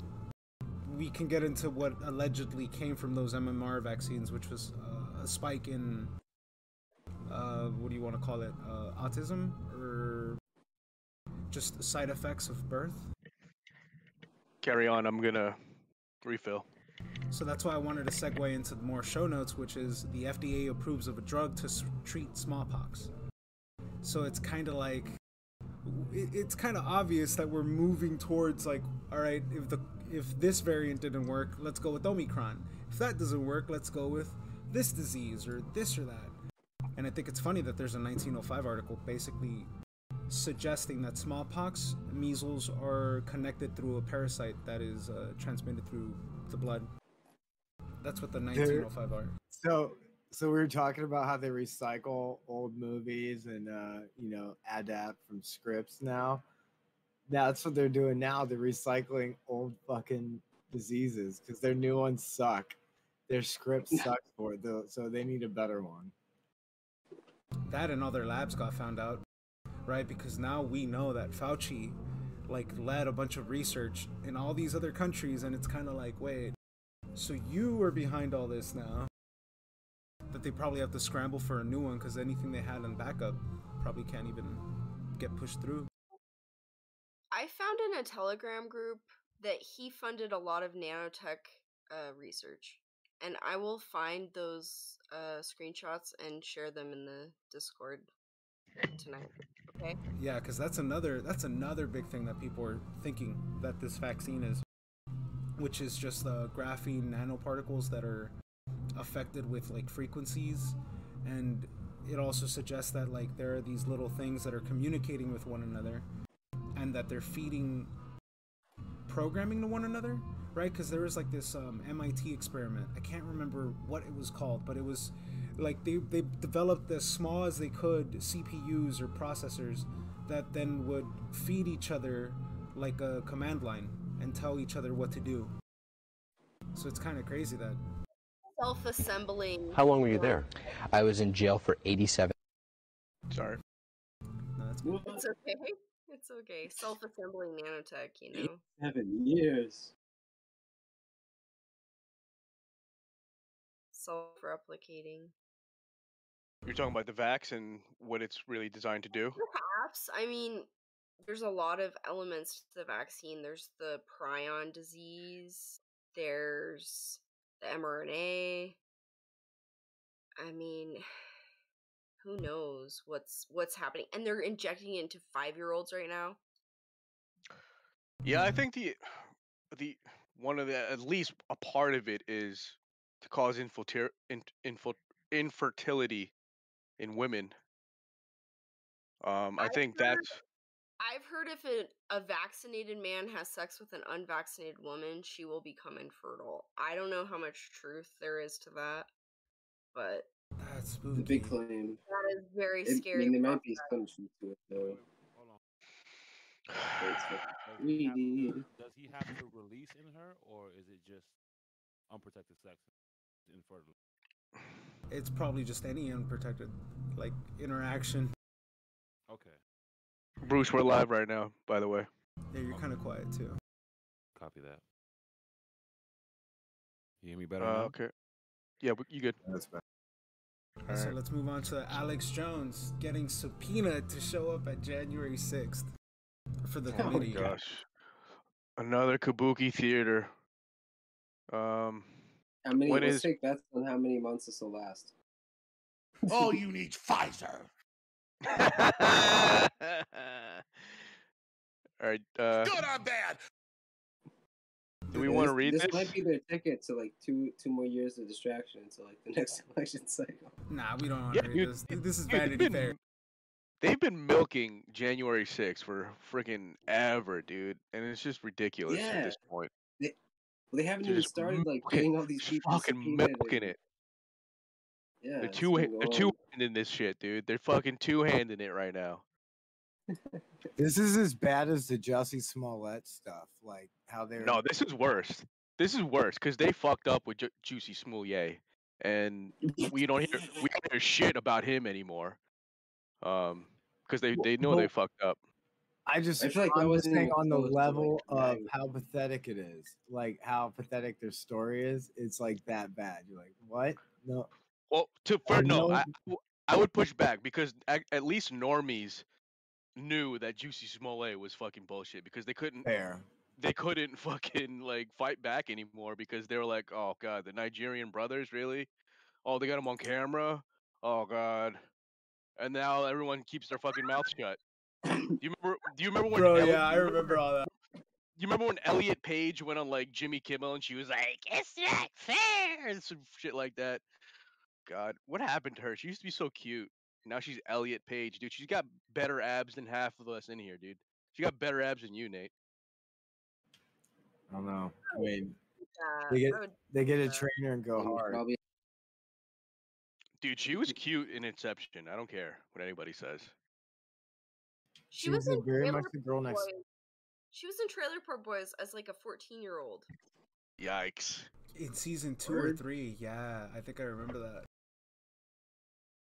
we can get into what allegedly came from those MMR vaccines, which was uh, a spike in uh, what do you want to call it, uh, autism or just side effects of birth. Carry on. I'm gonna refill. So that's why I wanted to segue into more show notes, which is the FDA approves of a drug to s- treat smallpox. So it's kind of like it- it's kind of obvious that we're moving towards like, all right, if the if this variant didn't work, let's go with Omicron. If that doesn't work, let's go with this disease or this or that. And I think it's funny that there's a 1905 article basically suggesting that smallpox, measles are connected through a parasite that is uh, transmitted through the blood. That's what the 1905 are. So so we were talking about how they recycle old movies and uh, you know adapt from scripts now. Now that's what they're doing now. They're recycling old fucking diseases because their new ones suck. Their script sucks for it, though, so they need a better one. That and other labs got found out, right? Because now we know that Fauci, like, led a bunch of research in all these other countries, and it's kind of like, wait, so you are behind all this now? That they probably have to scramble for a new one because anything they had in backup probably can't even get pushed through. I found in a Telegram group that he funded a lot of nanotech uh, research, and I will find those uh, screenshots and share them in the Discord. Tonight. Okay. Yeah, because that's another that's another big thing that people are thinking that this vaccine is, which is just the graphene nanoparticles that are affected with like frequencies, and it also suggests that like there are these little things that are communicating with one another, and that they're feeding programming to one another, right? Because there was like this um, MIT experiment. I can't remember what it was called, but it was like they, they developed as small as they could CPUs or processors that then would feed each other like a command line and tell each other what to do. So it's kind of crazy that Self-assembling. How long were you there? I was in jail for 87. Sorry. no, that's It's okay. It's okay. Self-assembling nanotech, you know. Seven years. Self-replicating. You're talking about the vax and what it's really designed to do. Perhaps. I mean, there's a lot of elements to the vaccine. There's the prion disease. There's the mRNA. I mean, who knows what's what's happening? And they're injecting it into five-year-olds right now. Yeah, I think the the one of the at least a part of it is to cause infiltra- in, infil- infertility in women. Um, I I've think heard- that's I've heard if a, a vaccinated man has sex with an unvaccinated woman, she will become infertile. I don't know how much truth there is to that, but that's The spooky. big claim. that is very It, I scary. mean, there might be some truth to it though. Hold on. but it's fucking Does he, have weedy. to, does he have to release in her, or is it just unprotected sex, infertile? It's probably just any unprotected like interaction. Okay, Bruce. We're live right now, by the way. Yeah, you're kind of quiet too. copy that. You hear me better Uh, now? okay. Yeah, but you good? That's bad. So Alright. let's move on to Alex Jones getting subpoenaed to show up at January 6th for the Oh my committee. Gosh, another Kabuki theater. Um, How many? When let's is- take bets on how many months this will last. All you need Pfizer. All right. Uh, Good or bad? do we want to read this? this? might be their ticket to like two two more years of distraction until like the next election cycle. Nah, we don't want Yeah, to read dude, this. This is Dude, they've Vanity been- Fair. They've been milking January 6th for freaking ever, dude, and it's just ridiculous at this point. Well, they haven't They're even started like milking- getting all these people fucking subpoenaed milking it. Yeah, They're two. been They're two on. handing this shit, dude. They're fucking two handing it right now. This is as bad as the Jussie Smollett stuff. Like how they're No, this is worse. This is worse because they fucked up with Ju- Jussie Smollett, and we don't hear we don't hear shit about him anymore. Um, because they they know they fucked up. I just I feel like that I'm just wasn't saying on the close to, like, level of combating. how pathetic it is, like how pathetic their story is. It's like that bad. You're like, what? No, Well, to for no, I, I, w- I would push back because at, at least normies knew that Jussie Smollett was fucking bullshit because they couldn't fair. they couldn't fucking like fight back anymore because they were like, oh god, the Nigerian brothers really? Oh, they got him on camera. Oh god, and now everyone keeps their fucking mouth shut. Do you remember? Do you remember when? Bro, Elli- yeah, I you remember all that. You remember when Elliot Page went on like Jimmy Kimmel and she was like, "It's not fair," and some shit like that. God, what happened to her? She used to be so cute. Now she's Elliot Page, dude. She's got better abs than half of us in here, dude. She got better abs than you, Nate. I don't know. I mean, they get they get a trainer and go hard. Dude, she was cute in Inception. I don't care what anybody says. She She was was in very Trailer much the girl Park next. Boys. She was in Trailer Park Boys as like a 14 year old. Yikes. In season two or three, yeah, I think I remember that.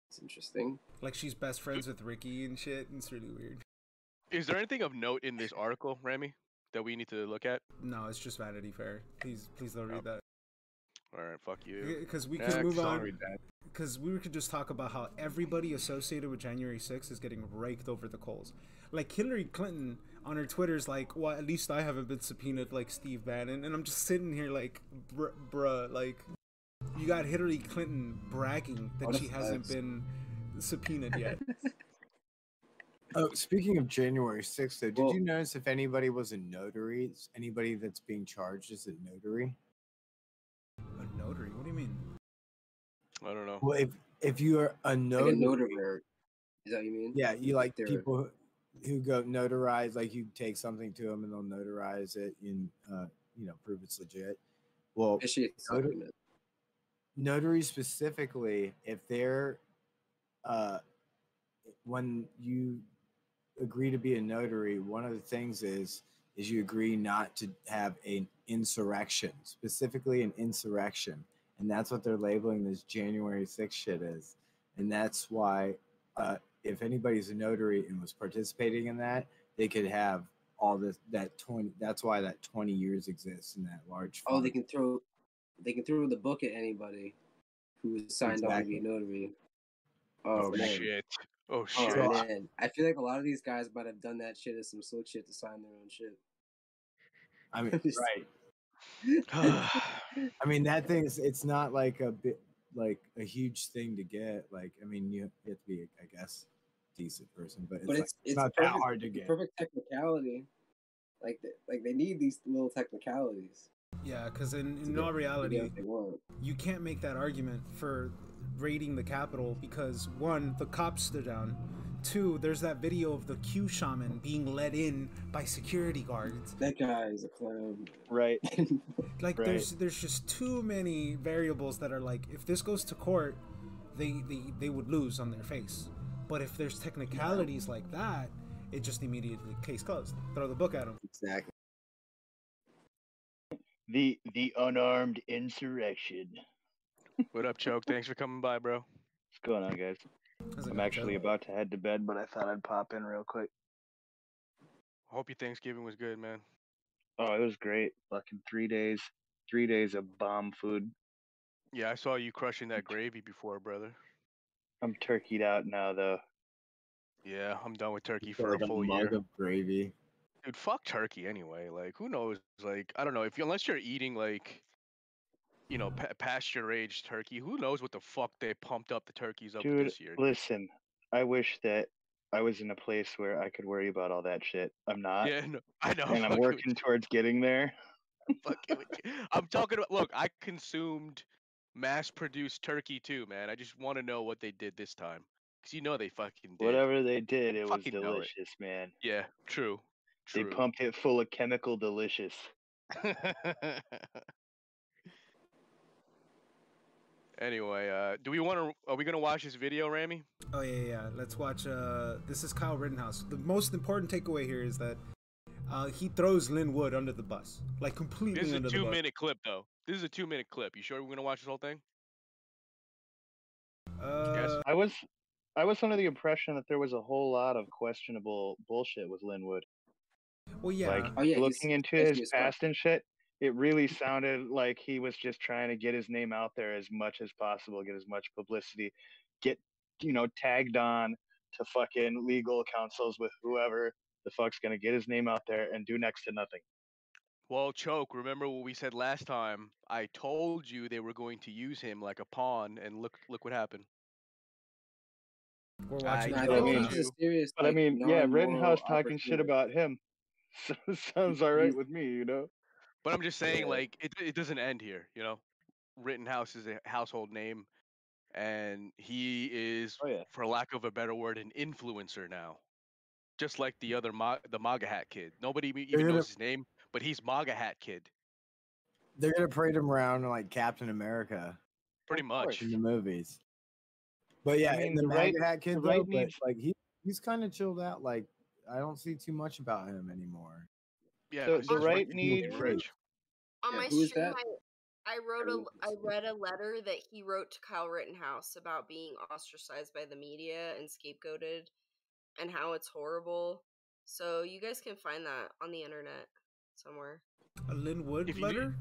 it's interesting. Like she's best friends with Ricky and shit, and it's really weird. Is there anything of note in this article, Rami, that we need to look at? No, it's just Vanity Fair. Please, please don't read that. All right, fuck you. Because we Next. can move on. read that. Because we could just talk about how everybody associated with January 6th is getting raked over the coals. Like Hillary Clinton on her Twitter's like, well, at least I haven't been subpoenaed like Steve Bannon. And I'm just sitting here like, br- bruh, like, you got Hillary Clinton bragging that What she hasn't flex. been subpoenaed yet. Oh, speaking of January 6th, though, did Well- you notice if anybody was a notary? Anybody that's being charged is a notary? A notary? What do you mean? I don't know. Well, if if you are a Like a notary, notary. Is that what you mean? yeah, you like they're- people who- go notarize, like you take something to them and they'll notarize it and uh, you know prove it's legit. Well, notar- notaries specifically, if they're uh, when you agree to be a notary, one of the things is is you agree not to have an insurrection, specifically an insurrection, and that's what they're labeling this January 6th shit is, and that's why uh, if anybody's a notary and was participating in that, they could have all this that 20 that's why that 20 years exists in that large Oh, they can throw they can throw the book at anybody who is signed on to be a notary. Oh, Oh man. shit. Oh Oh shit. So I- man. I feel like a lot of these guys might have done that shit as some slick shit to sign their own shit. I mean, right. I mean, that thing's it's not like a bit like a huge thing to get. Like, I mean, you, you have to be, I guess, decent person, but it's, but it's it's, it's not perfect, that hard to get. Perfect technicality. Like they, like they need these little technicalities. Yeah, because in, in all reality, what they want. you can't make that argument for raiding the Capitol because one, the cops stood down. Two, there's that video of the Q shaman being led in by security guards. That guy is a clown. Right. Like Right. there's there's just too many variables that are like if this goes to court, they they, they would lose on their face. But if there's technicalities like that, it just immediately case closed. Throw the book at them. Exactly. The the unarmed insurrection. What up, Choke? Thanks for coming by, bro. What's going on, guys? How's I'm actually Joe? about to head to bed, but I thought I'd pop in real quick. Hope your Thanksgiving was good, man. Oh, it was great. Fucking three days, three days of bomb food. Yeah, I saw you crushing that gravy before, brother. I'm turkeyed out now, though. Yeah, I'm done with turkey Just for like a full mug year. of gravy. Dude, fuck turkey anyway. Like, who knows? Like, I don't know. If you unless you're eating like, you know, pa- pasture aged turkey, who knows what the fuck they pumped up the turkeys up Dude, this year? Dude. listen, I wish that I was in a place where I could worry about all that shit. I'm not. Yeah, no, I know. and I'm working towards getting there. fucking with. I'm talking about. Look, I consumed mass-produced turkey too, man. I just want to know what they did this time, cause you know they fucking did. Whatever they did, it was Fucking know it. delicious, man. Yeah, true. They pumped it full of chemical delicious. anyway, uh, do we want to? Are we gonna watch this video, Rami? Oh yeah, yeah. yeah. Let's watch. Uh, this is Kyle Rittenhouse. The most important takeaway here is that uh, he throws Lin Wood under the bus, like completely This is a under the two-minute clip, though. This is a two-minute clip. You sure we're gonna watch this whole thing? Uh, I was I was under the impression that there was a whole lot of questionable bullshit with Lin Wood. well, yeah. Like Oh, yeah, looking into sketchy his past and shit, it really sounded like he was just trying to get his name out there as much as possible, get as much publicity, get you know tagged on to fucking legal counsels with whoever the fuck's gonna get his name out there and do next to nothing. Well, choke. Remember what we said last time? I told you they were going to use him like a pawn, and look, look what happened. We're I watching. No, I told think you. this is a serious. But I like, mean, yeah, non-moral Rittenhouse talking shit about him so, sounds all right with me, you know. But I'm just saying, like, it it doesn't end here. You know, Rittenhouse is a household name, and he is, Oh yeah. for lack of a better word, an influencer now. Just like the other Ma- the MAGA hat kid. Nobody even knows his name, but he's MAGA hat kid, They're gonna parade him around like Captain America pretty much. in the movies. But yeah, mean, and the, the right- MAGA hat kid though, right but, like he he's kind of chilled out. Like I don't see too much about him anymore. Yeah, so the right rich- need he's rich. On Yeah, my who is stream, that? I, I wrote a Everyone I can see read a letter that he wrote to Kyle Rittenhouse about being ostracized by the media and scapegoated, and how it's horrible. So you guys can find that on the internet somewhere. A Lin Wood If letter.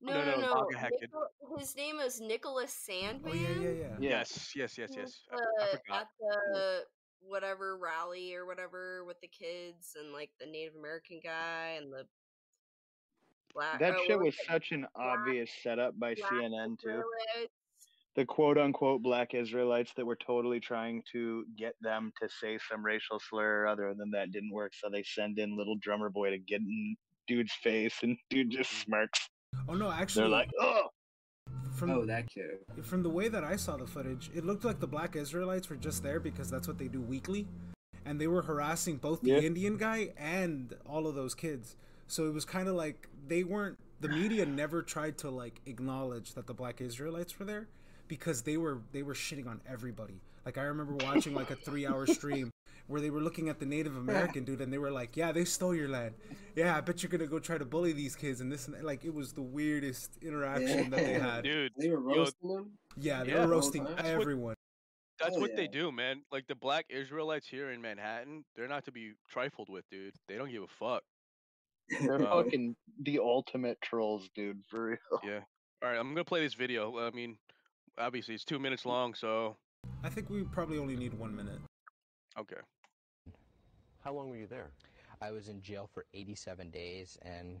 No, No, no, no, no. MAGA hat kid. Nichol- his name is Nicholas Sandmann. Oh yeah, yeah, yeah. Yeah. Yes, yes, yes, yes. was I, I. Uh, at the whatever rally or whatever with the kids and like the Native American guy and the black. That oh, shit was it? such an obvious setup by CNN too. Israelites. the quote unquote black Israelites that were totally trying to get them to say some racial slur or other, and then that didn't work. So they send in little drummer boy to get in dude's face, and dude just smirks. Oh no, actually, They're like, oh, from Oh, that kid. from the way that I saw the footage, it looked like the black Israelites were just there because that's what they do weekly, and they were harassing both the Yeah. Indian guy and all of those kids. So it was kind of like they weren't. The media never tried to like acknowledge that the black Israelites were there because they were they were shitting on everybody. Like I remember watching like a three hour stream where they were looking at the Native American dude and they were like, "Yeah, they stole your land. Yeah, I bet you're gonna go try to bully these kids and this and that." like it was the weirdest interaction that they had. Dude, They were yo, roasting them. Yeah, they Yeah, were roasting that's what- everyone. That's Oh, what they do, man. Like the black Israelites here in Manhattan, they're not to be trifled with, dude. They don't give a fuck. they're fucking the ultimate trolls, dude. For real. Yeah. All right, I'm gonna play this video. I mean, obviously it's two minutes mm. long, so I think we probably only need one minute. okay. How long were you there? I was in jail for 87 days, and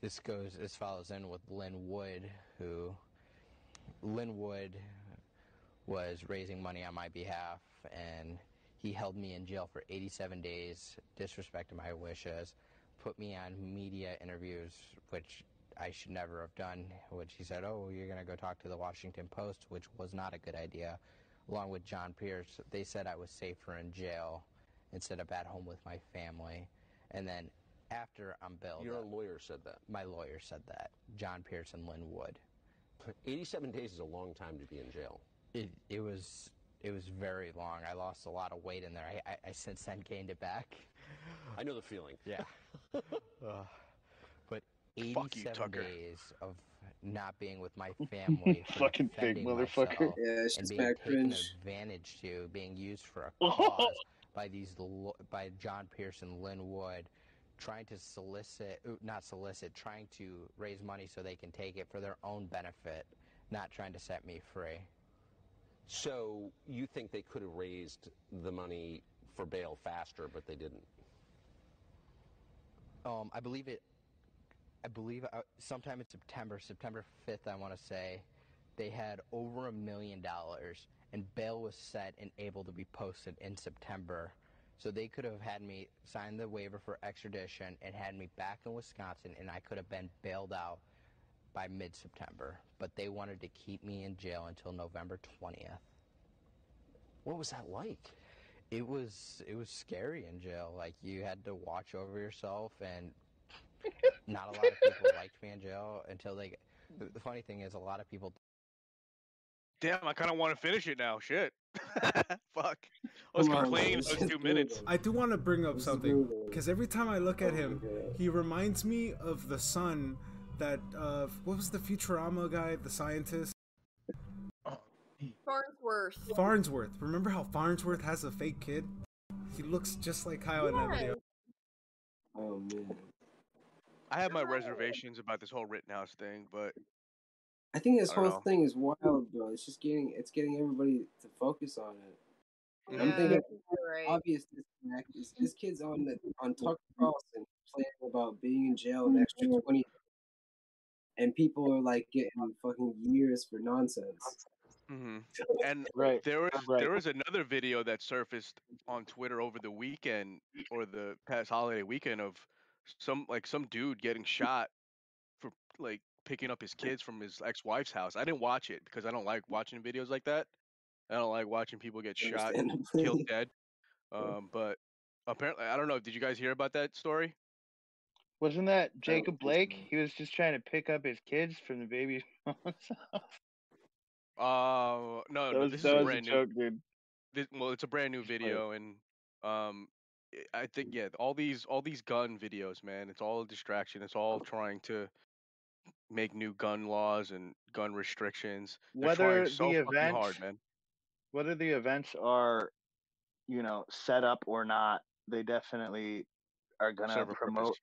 this goes this follows in with Lin Wood, who Lin Wood was raising money on my behalf, and he held me in jail for 87 days, disrespected my wishes, put me on media interviews, which I should never have done, which he said, oh, you're going to go talk to the Washington Post, which was not a good idea, along with John Pierce. They said I was safer in jail instead of at home with my family. And then after I'm bailed Your lawyer said that? My lawyer said that, John Pierce and Lin Wood. 87 days is a long time to be in jail. It, it was it was very long. I lost a lot of weight in there. I, I, I since then gained it back. I know the feeling. Yeah. uh. 87 you, days of not being with my family. Fucking pig, motherfucker. Yeah, and being taken cringe. advantage to, being used for a cause by these by John Pearson, Lin Wood, trying to solicit, not solicit, trying to raise money so they can take it for their own benefit, not trying to set me free. So you think they could have raised the money for bail faster, but they didn't? Um, I believe it I believe uh, sometime in September, September fifth, I want to say, they had over a million dollars, and bail was set and able to be posted in September. So they could have had me sign the waiver for extradition and had me back in Wisconsin, and I could have been bailed out by mid-September. But they wanted to keep me in jail until November twentieth. What was that like? It was it was scary in jail. Like you had to watch over yourself, and not a lot of people liked me in jail until they. The, the funny thing is, a lot of people. Damn, I kind of want to finish it now. Shit. Fuck. I was Come complaining man, those this two minutes. I do want to bring up something because every time I look at him, he reminds me of the son that uh, what was the Futurama guy, the scientist Farnsworth. Farnsworth. Remember how Farnsworth has a fake kid? He looks just like Kyle in that video. Oh man. I have my reservations about this whole Rittenhouse thing, but I think this I whole know. thing is wild, bro. It's just getting it's getting everybody to focus on it. I'm thinking you're right. obvious disconnect is this kid's on the on Tucker Carlson complaining about being in jail an extra twenty and people are like getting fucking years for nonsense. hmm and Right. there was Right. there was another video that surfaced on Twitter over the weekend or the past holiday weekend of some like some dude getting shot for like picking up his kids from his ex-wife's house. I didn't watch it because I don't like watching videos like that. I don't like watching people get shot and killed dead. Um, but apparently, I don't know. Did you guys hear about that story? Wasn't that Jacob Blake? He was just trying to pick up his kids from the baby's mom's house. Uh, no, That no, this is was brand new. joke, dude. this, well, it's a brand new video, and um, I- think yeah, all these all these gun videos, man, it's all a distraction. It's all trying to make new gun laws and gun restrictions. They're Whether so the events, hard, man. whether the events are, you know, set up or not, they definitely are gonna Serve a promote. purpose.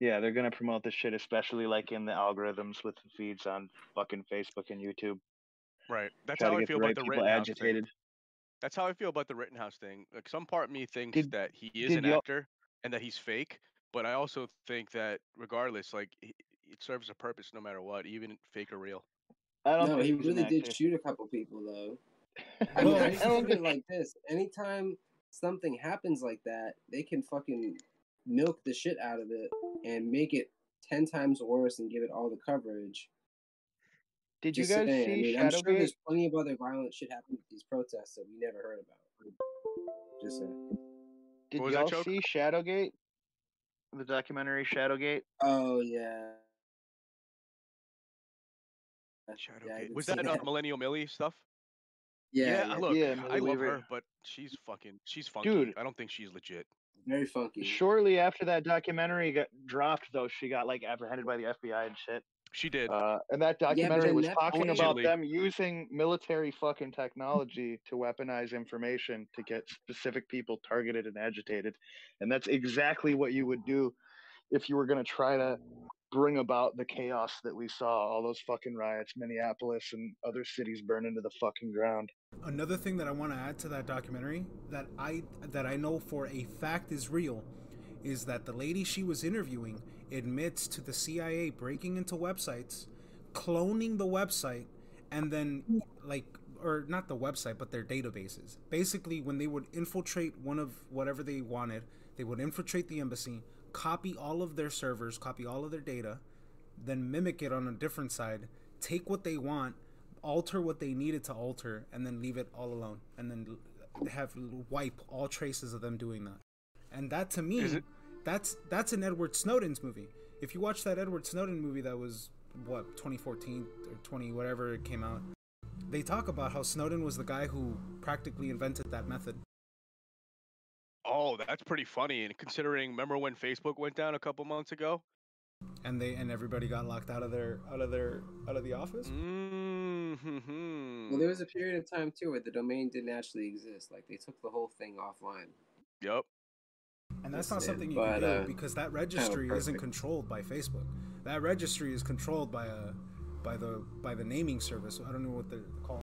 Yeah, they're gonna promote this shit, especially like in the algorithms with the feeds on fucking Facebook and YouTube. Right. That's Try how I feel the about right the people Rittenhouse thing. agitated. That's how I feel about the Rittenhouse thing. Like some part of me thinks Did- that he is an actor and that he's fake, but I also think that regardless, like it serves a purpose no matter what, even fake or real. I don't no, think he really did actor. shoot a couple people though. I mean, I I don't think of it like this: anytime something happens like that, they can fucking milk the shit out of it and make it ten times worse and give it all the coverage. Did Just you guys saying, see I mean, I'm sure there's plenty of other violent shit happening at these protests that we never heard about. Just saying. Did What was that, y'all Choke? see Shadowgate? The documentary Shadowgate? Oh yeah. Shadowgate. Was that uh, Millennial Millie stuff? Yeah, I yeah. look, Yeah, I Millie love Weaver. her, but she's fucking, she's funky. Dude. I don't think she's legit. Very funky. Shortly after that documentary got dropped, though, she got like apprehended by the FBI and shit. She did. Uh, and that documentary then was that talking point- about them using military fucking technology to weaponize information to get specific people targeted and agitated. And that's exactly what you would do if you were going to try to bring about the chaos that we saw all those fucking riots, Minneapolis and other cities burning to the fucking ground. Another thing that I want to add to that documentary that I that I know for a fact is real is that the lady she was interviewing admits to the CIA breaking into websites, cloning the website, and then like or not the website but their databases. Basically, when they would infiltrate one of whatever they wanted, they would infiltrate the embassy, copy all of their servers, copy all of their data, then mimic it on a different side, take what they want, alter what they needed to alter, and then leave it all alone, and then have wipe all traces of them doing that. And that to me, it- that's that's an Edward Snowden's movie. If you watch that Edward Snowden movie that was what 2014 or 20 whatever it came out, they talk about how Snowden was the guy who practically invented that method. Oh, that's pretty funny. And considering, remember when Facebook went down a couple months ago? and they and everybody got locked out of their out of their out of the office. Mm-hmm. Well, there was a period of time too where the domain didn't actually exist. Like they took the whole thing offline. Yep. And that's not something you but, can do uh, because that registry isn't controlled by Facebook. That registry is controlled by a by the by the naming service. I don't know what they're called.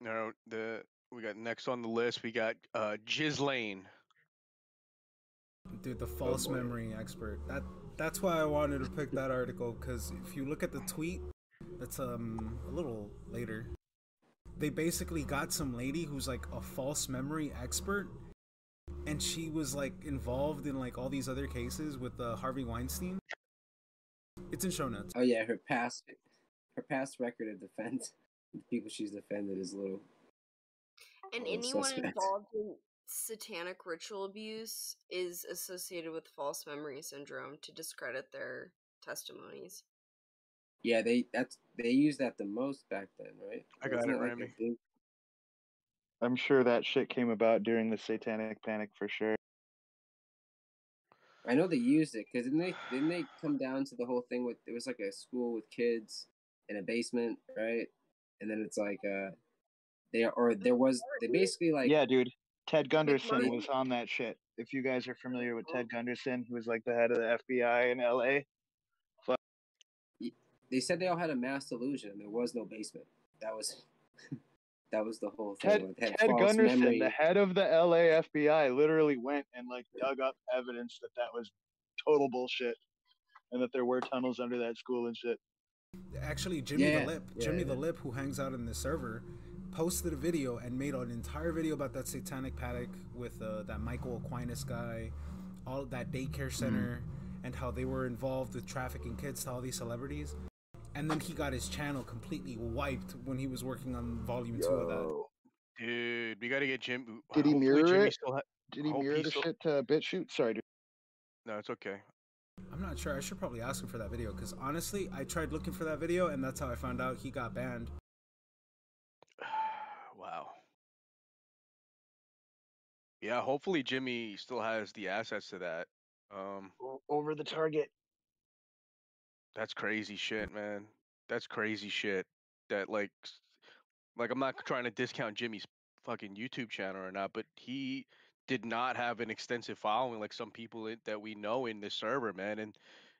No, the we got next on the list. We got uh, Lane. Dude, the Oh, false memory expert. That that's why I wanted to pick that article because if you look at the tweet, that's um a little later. They basically got some lady who's like a false memory expert, and she was like involved in like all these other cases with uh, Harvey Weinstein. It's in show notes. Oh yeah, her past her past record of defense, the people she's defended is little. And little anyone suspect. involved in satanic ritual abuse is associated with false memory syndrome to discredit their testimonies. Yeah, they that's they used that the most back then, right? I got Wasn't it, like a Remy. big- I'm sure that shit came about during the Satanic Panic for sure. I know they used it because didn't they didn't they come down to the whole thing with it was like a school with kids in a basement, right? And then it's like uh they or there was they basically like yeah, dude. Ted Gunderson was on that shit. If you guys are familiar with Ted Gunderson, who was like the head of the FBI in LA. Fuck. they said they all had a mass delusion and there was no basement. That was that was the whole thing. Ted, like, they Ted Gunderson, memory. the head of the LA FBI, literally went and like dug up evidence that that was total bullshit, and that there were tunnels under that school and shit. Actually, Jimmy Yeah, the Lip, yeah, Jimmy the. Lip, who hangs out in the server, posted a video and made an entire video about that satanic panic with uh, that Michael Aquinas guy, all that daycare center, and how they were involved with trafficking kids to all these celebrities. And then he got his channel completely wiped when he was working on volume two of that. Dude, we got to get Jim. Did he hopefully mirror Jimmy it? Still ha- Did he hope mirror the still- shit to BitChute? Sorry, dude. No, it's okay. I'm not sure. I should probably ask him for that video because honestly, I tried looking for that video and that's how I found out he got banned. wow. Yeah, hopefully Jimmy still has the assets to that. Um, Over the target. That's crazy shit, man. That's crazy shit. That like, like I'm not trying to discount Jimmy's fucking YouTube channel or not, but he did not have an extensive following like some people that we know in this server, man. And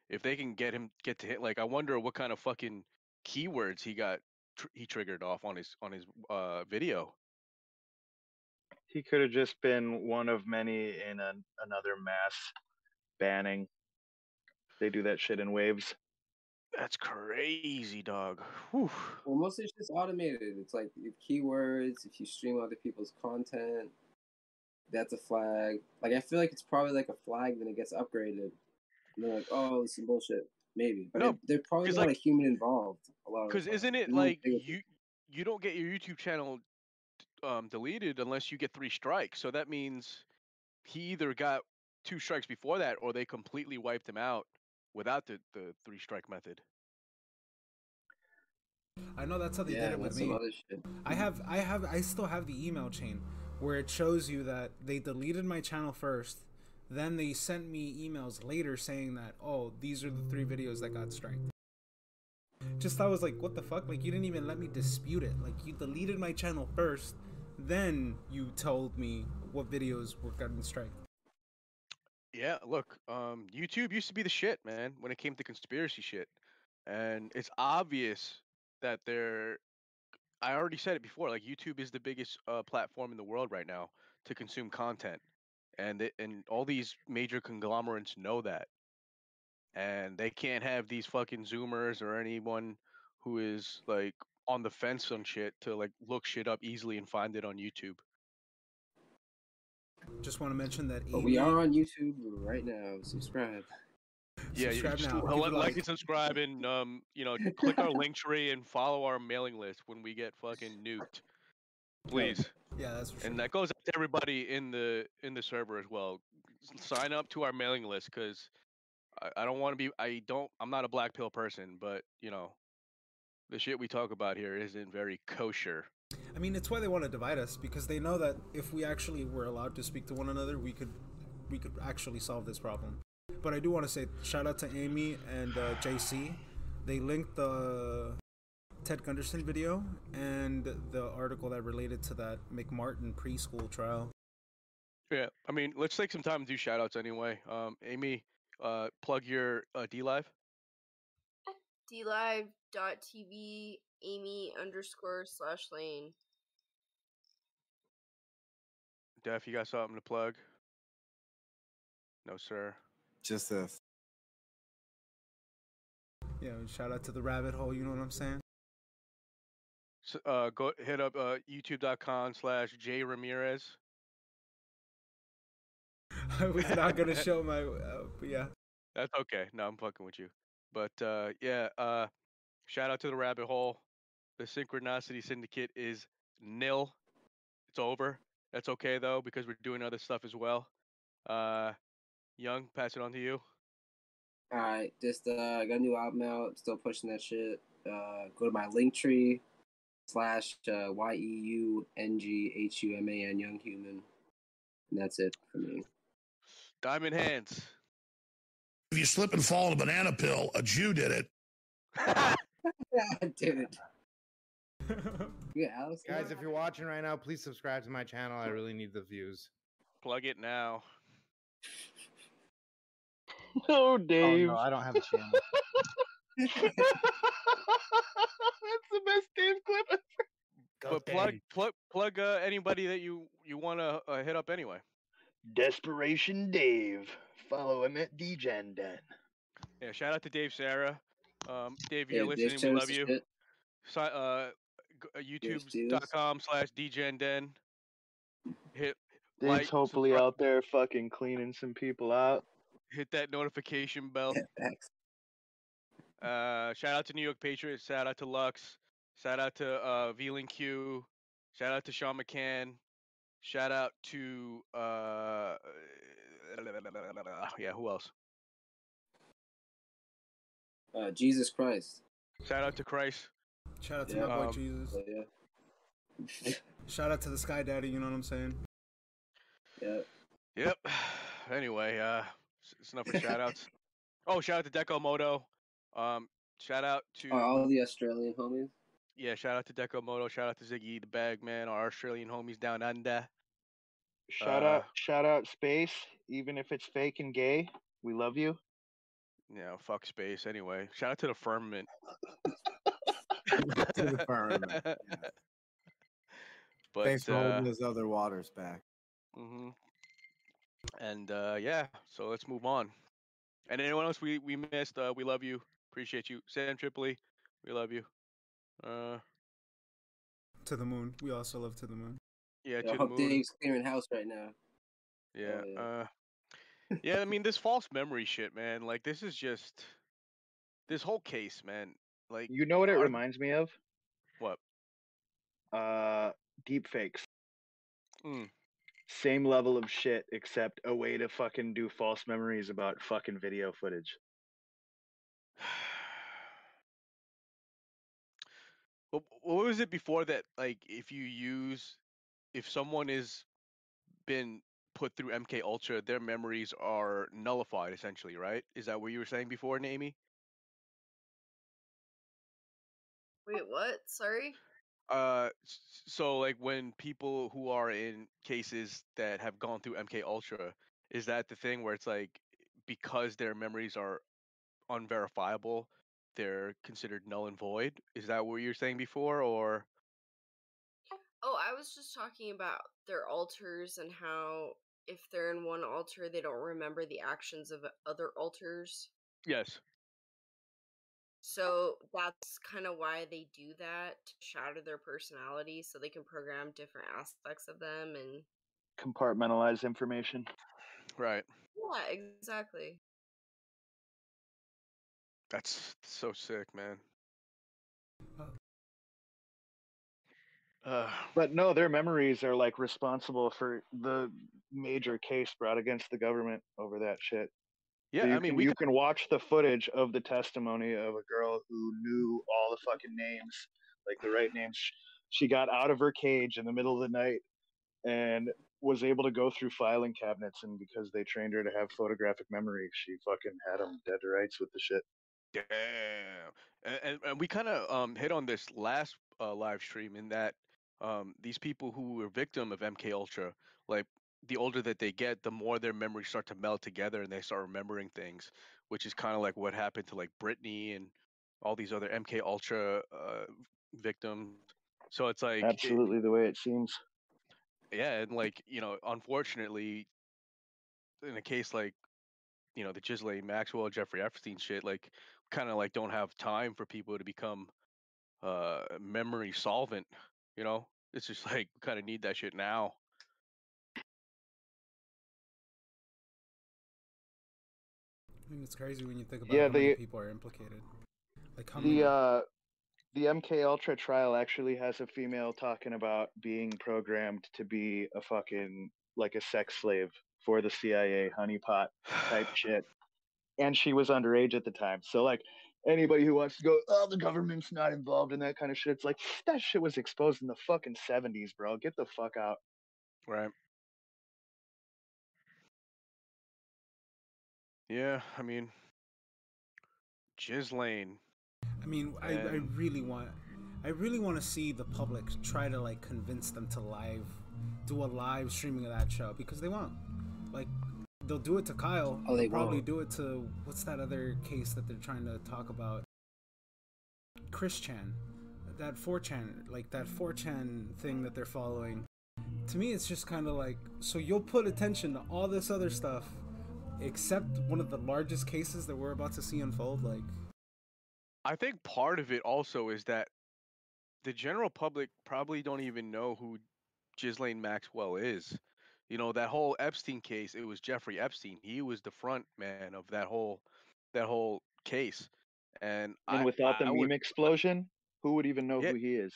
if they can get him get to hit, like, I wonder what kind of fucking keywords he got tr- he triggered off on his on his uh video. He could have just been one of many in an, another mass banning. They do that shit in waves. That's crazy, dog. Whew. Well, most of it's just automated. It's like if keywords, if you stream other people's content, that's a flag. Like I feel like it's probably like a flag, then it gets upgraded. And they're like, oh, this is bullshit. Maybe, but No, it, they're probably not like- a human involved. A lot Because isn't it like you you don't get your YouTube channel um, deleted unless you get three strikes? So that means he either got two strikes before that, or they completely wiped him out without the, the three strike method. I know that's how they Yeah, did it with that's some me. other shit. I have, I have, I still have the email chain where it shows you that they deleted my channel first, then they sent me emails later saying that, oh, these are the three videos that got striked. Just I was like, what the fuck? Like you didn't even let me dispute it. Like you deleted my channel first, then you told me what videos were getting striked. Yeah, look, um, YouTube used to be the shit, man, when it came to conspiracy shit. And it's obvious that they're I already said it before, like YouTube is the biggest uh, platform in the world right now to consume content. And it, and all these major conglomerates know that. And they can't have these fucking zoomers or anyone who is like on the fence on shit to like look shit up easily and find it on YouTube. Just want to mention that. But Amy, we are on YouTube right now. Subscribe. Yeah, you Subscribe just now. li- Give it like, a like. and subscribe and um, you know, click our link tree and follow our mailing list when we get fucking nuked. Please. Yeah, that's for sure. And that goes out to everybody in the in the server as well. Sign up to our mailing list because I, I don't want to be. I don't. I'm not a black pill person, but you know, the shit we talk about here isn't very kosher. I mean, it's why they want to divide us because they know that if we actually were allowed to speak to one another, we could, we could actually solve this problem. But I do want to say shout out to Amy and uh, JC. They linked the Ted Gunderson video and the article that related to that McMartin preschool trial. Yeah, I mean, let's take some time to do shout outs anyway. Um, Amy, uh, plug your uh, D Live. dlive.tv amy underscore slash lane Def, you got something to plug? No, sir. Just this. Yeah, shout out to the rabbit hole. You know what I'm saying? S uh, go hit up uh, youtube.com slash J Ramirez. I was not gonna show my, uh, but yeah. That's okay. No, I'm fucking with you. But uh, yeah, uh, shout out to the rabbit hole. The Synchronicity Syndicate is nil. It's over. That's okay though because we're doing other stuff as well. Uh, Young, pass it on to you. All right, just uh, I got a new album out. Still pushing that shit. Uh, go to my link tree slash uh, y e u n g h u m a n young human, and that's it for me. Diamond Hands. If you slip and fall on a banana pill, a Jew did it. I did it. Yeah, Alex. Guys, if you're watching right now, please subscribe to my channel. I really need the views. Plug it now. Oh, Oh Dave. no, I don't have a channel. That's the best Dave clip ever. but plug plug plug uh, anybody that you you want to uh, hit up anyway. Desperation Dave. Follow him at DGenden. Yeah, shout out to Dave Sarah. Um, Dave, you're Dave listening, we love you. shit. Si- g- uh, YouTube.com slash DGenden. Hit Dave's like, hopefully subscribe- out there fucking cleaning some people out. hit that notification bell. Uh, shout out to New York Patriots. Shout out to Lux. Shout out to uh, VLink Q. Shout out to Sean McCann. Shout out to uh, yeah, who else? Uh, Jesus Christ. Shout out to Christ. Shout out to Yeah. my boy Um, Jesus. Yeah. Shout out to the Sky Daddy. You know what I'm saying? Yeah. Yep. Anyway, uh, it's enough for shout outs. Oh, shout out to Deco Moto. Um, shout out to Oh, all the Australian homies. yeah, shout out to Deco Moto. Shout out to Ziggy the Bag Man, our Australian homies down under. Shout Uh, out, shout out, space. Even if it's fake and gay, we love you. Yeah, fuck space. Anyway, shout out to the firmament. to the firmament. yeah. But Thanks for uh, holding those other waters back. hmm And uh, yeah, so let's move on. And anyone else we we missed, uh, we love you. Appreciate you, Sam Tripoli. We love you. Uh, To the moon. We also love to the moon. yeah, Yo, to I the hope moon. Dave's clearing house right now. Yeah. yeah. Uh Yeah, I mean this false memory shit, man. Like this is just this whole case, man. Like You know what it are- reminds me of? What? Uh, deep fakes. Mm. Same level of shit, except a way to fucking do false memories about fucking video footage. What, what was it before that? Like, if you use, if someone is been put through MK Ultra, their memories are nullified, essentially, right? Is that what you were saying before, Naomi? Wait, what? Sorry? Uh, so like when people who are in cases that have gone through MK Ultra, is that the thing where it's like because their memories are unverifiable, they're considered null and void? Is that what you were saying before, or? Oh, I was just talking about their alters and how if they're in one altar, they don't remember the actions of other altars. Yes. So that's kind of why they do that to shatter their personality so they can program different aspects of them and Compartmentalize information. Right. yeah, exactly. That's so sick, man. Uh, But no, their memories are like responsible for the major case brought against the government over that shit. Yeah, So you I mean, can, we you got- can watch the footage of the testimony of a girl who knew all the fucking names, like the right names. She got out of her cage in the middle of the night and was able to go through filing cabinets. And because they trained her to have photographic memory, she fucking had them dead to rights with the shit. Damn. And, and, and we kind of um, hit on this last uh, live stream in that um, these people who were victim of MK Ultra, like the older that they get, the more their memories start to meld together and they start remembering things, which is kind of like what happened to like Britney and all these other MK Ultra uh, victims. So it's like it- Absolutely the way it seems. yeah, and like you know, unfortunately, in a case like you know the Ghislaine Maxwell, Jeffrey Epstein shit, like kind of like don't have time for people to become uh memory solvent. You know, it's just like kind of need that shit now. I mean, it's crazy when you think about Yeah, how many the- people are implicated. Like how many? The uh, the MK Ultra trial actually has a female talking about being programmed to be a fucking like a sex slave for the CIA honeypot type shit, and she was underage at the time. So like anybody who wants to go, oh, the government's not involved in that kind of shit, it's like that shit was exposed in the fucking seventies, bro. Get the fuck out. Right. Yeah, I mean, Ghislaine. I mean, I, I really want, I really want to see the public try to like convince them to live, do a live streaming of that show because they won't. Like, they'll do it to Kyle. Oh, they they'll probably won't. do it to what's that other case that they're trying to talk about? Chris Chan, that 4chan, like that 4chan thing that they're following. To me, it's just kind of like so you'll put attention to all this other stuff, except one of the largest cases that we're about to see unfold. Like, I think part of it also is that the general public probably don't even know who Ghislaine Maxwell is. You know, that whole Epstein case, it was Jeffrey Epstein. He was the front man of that whole that whole case. And, And I, without the I meme would, explosion, who would even know Yeah. who he is?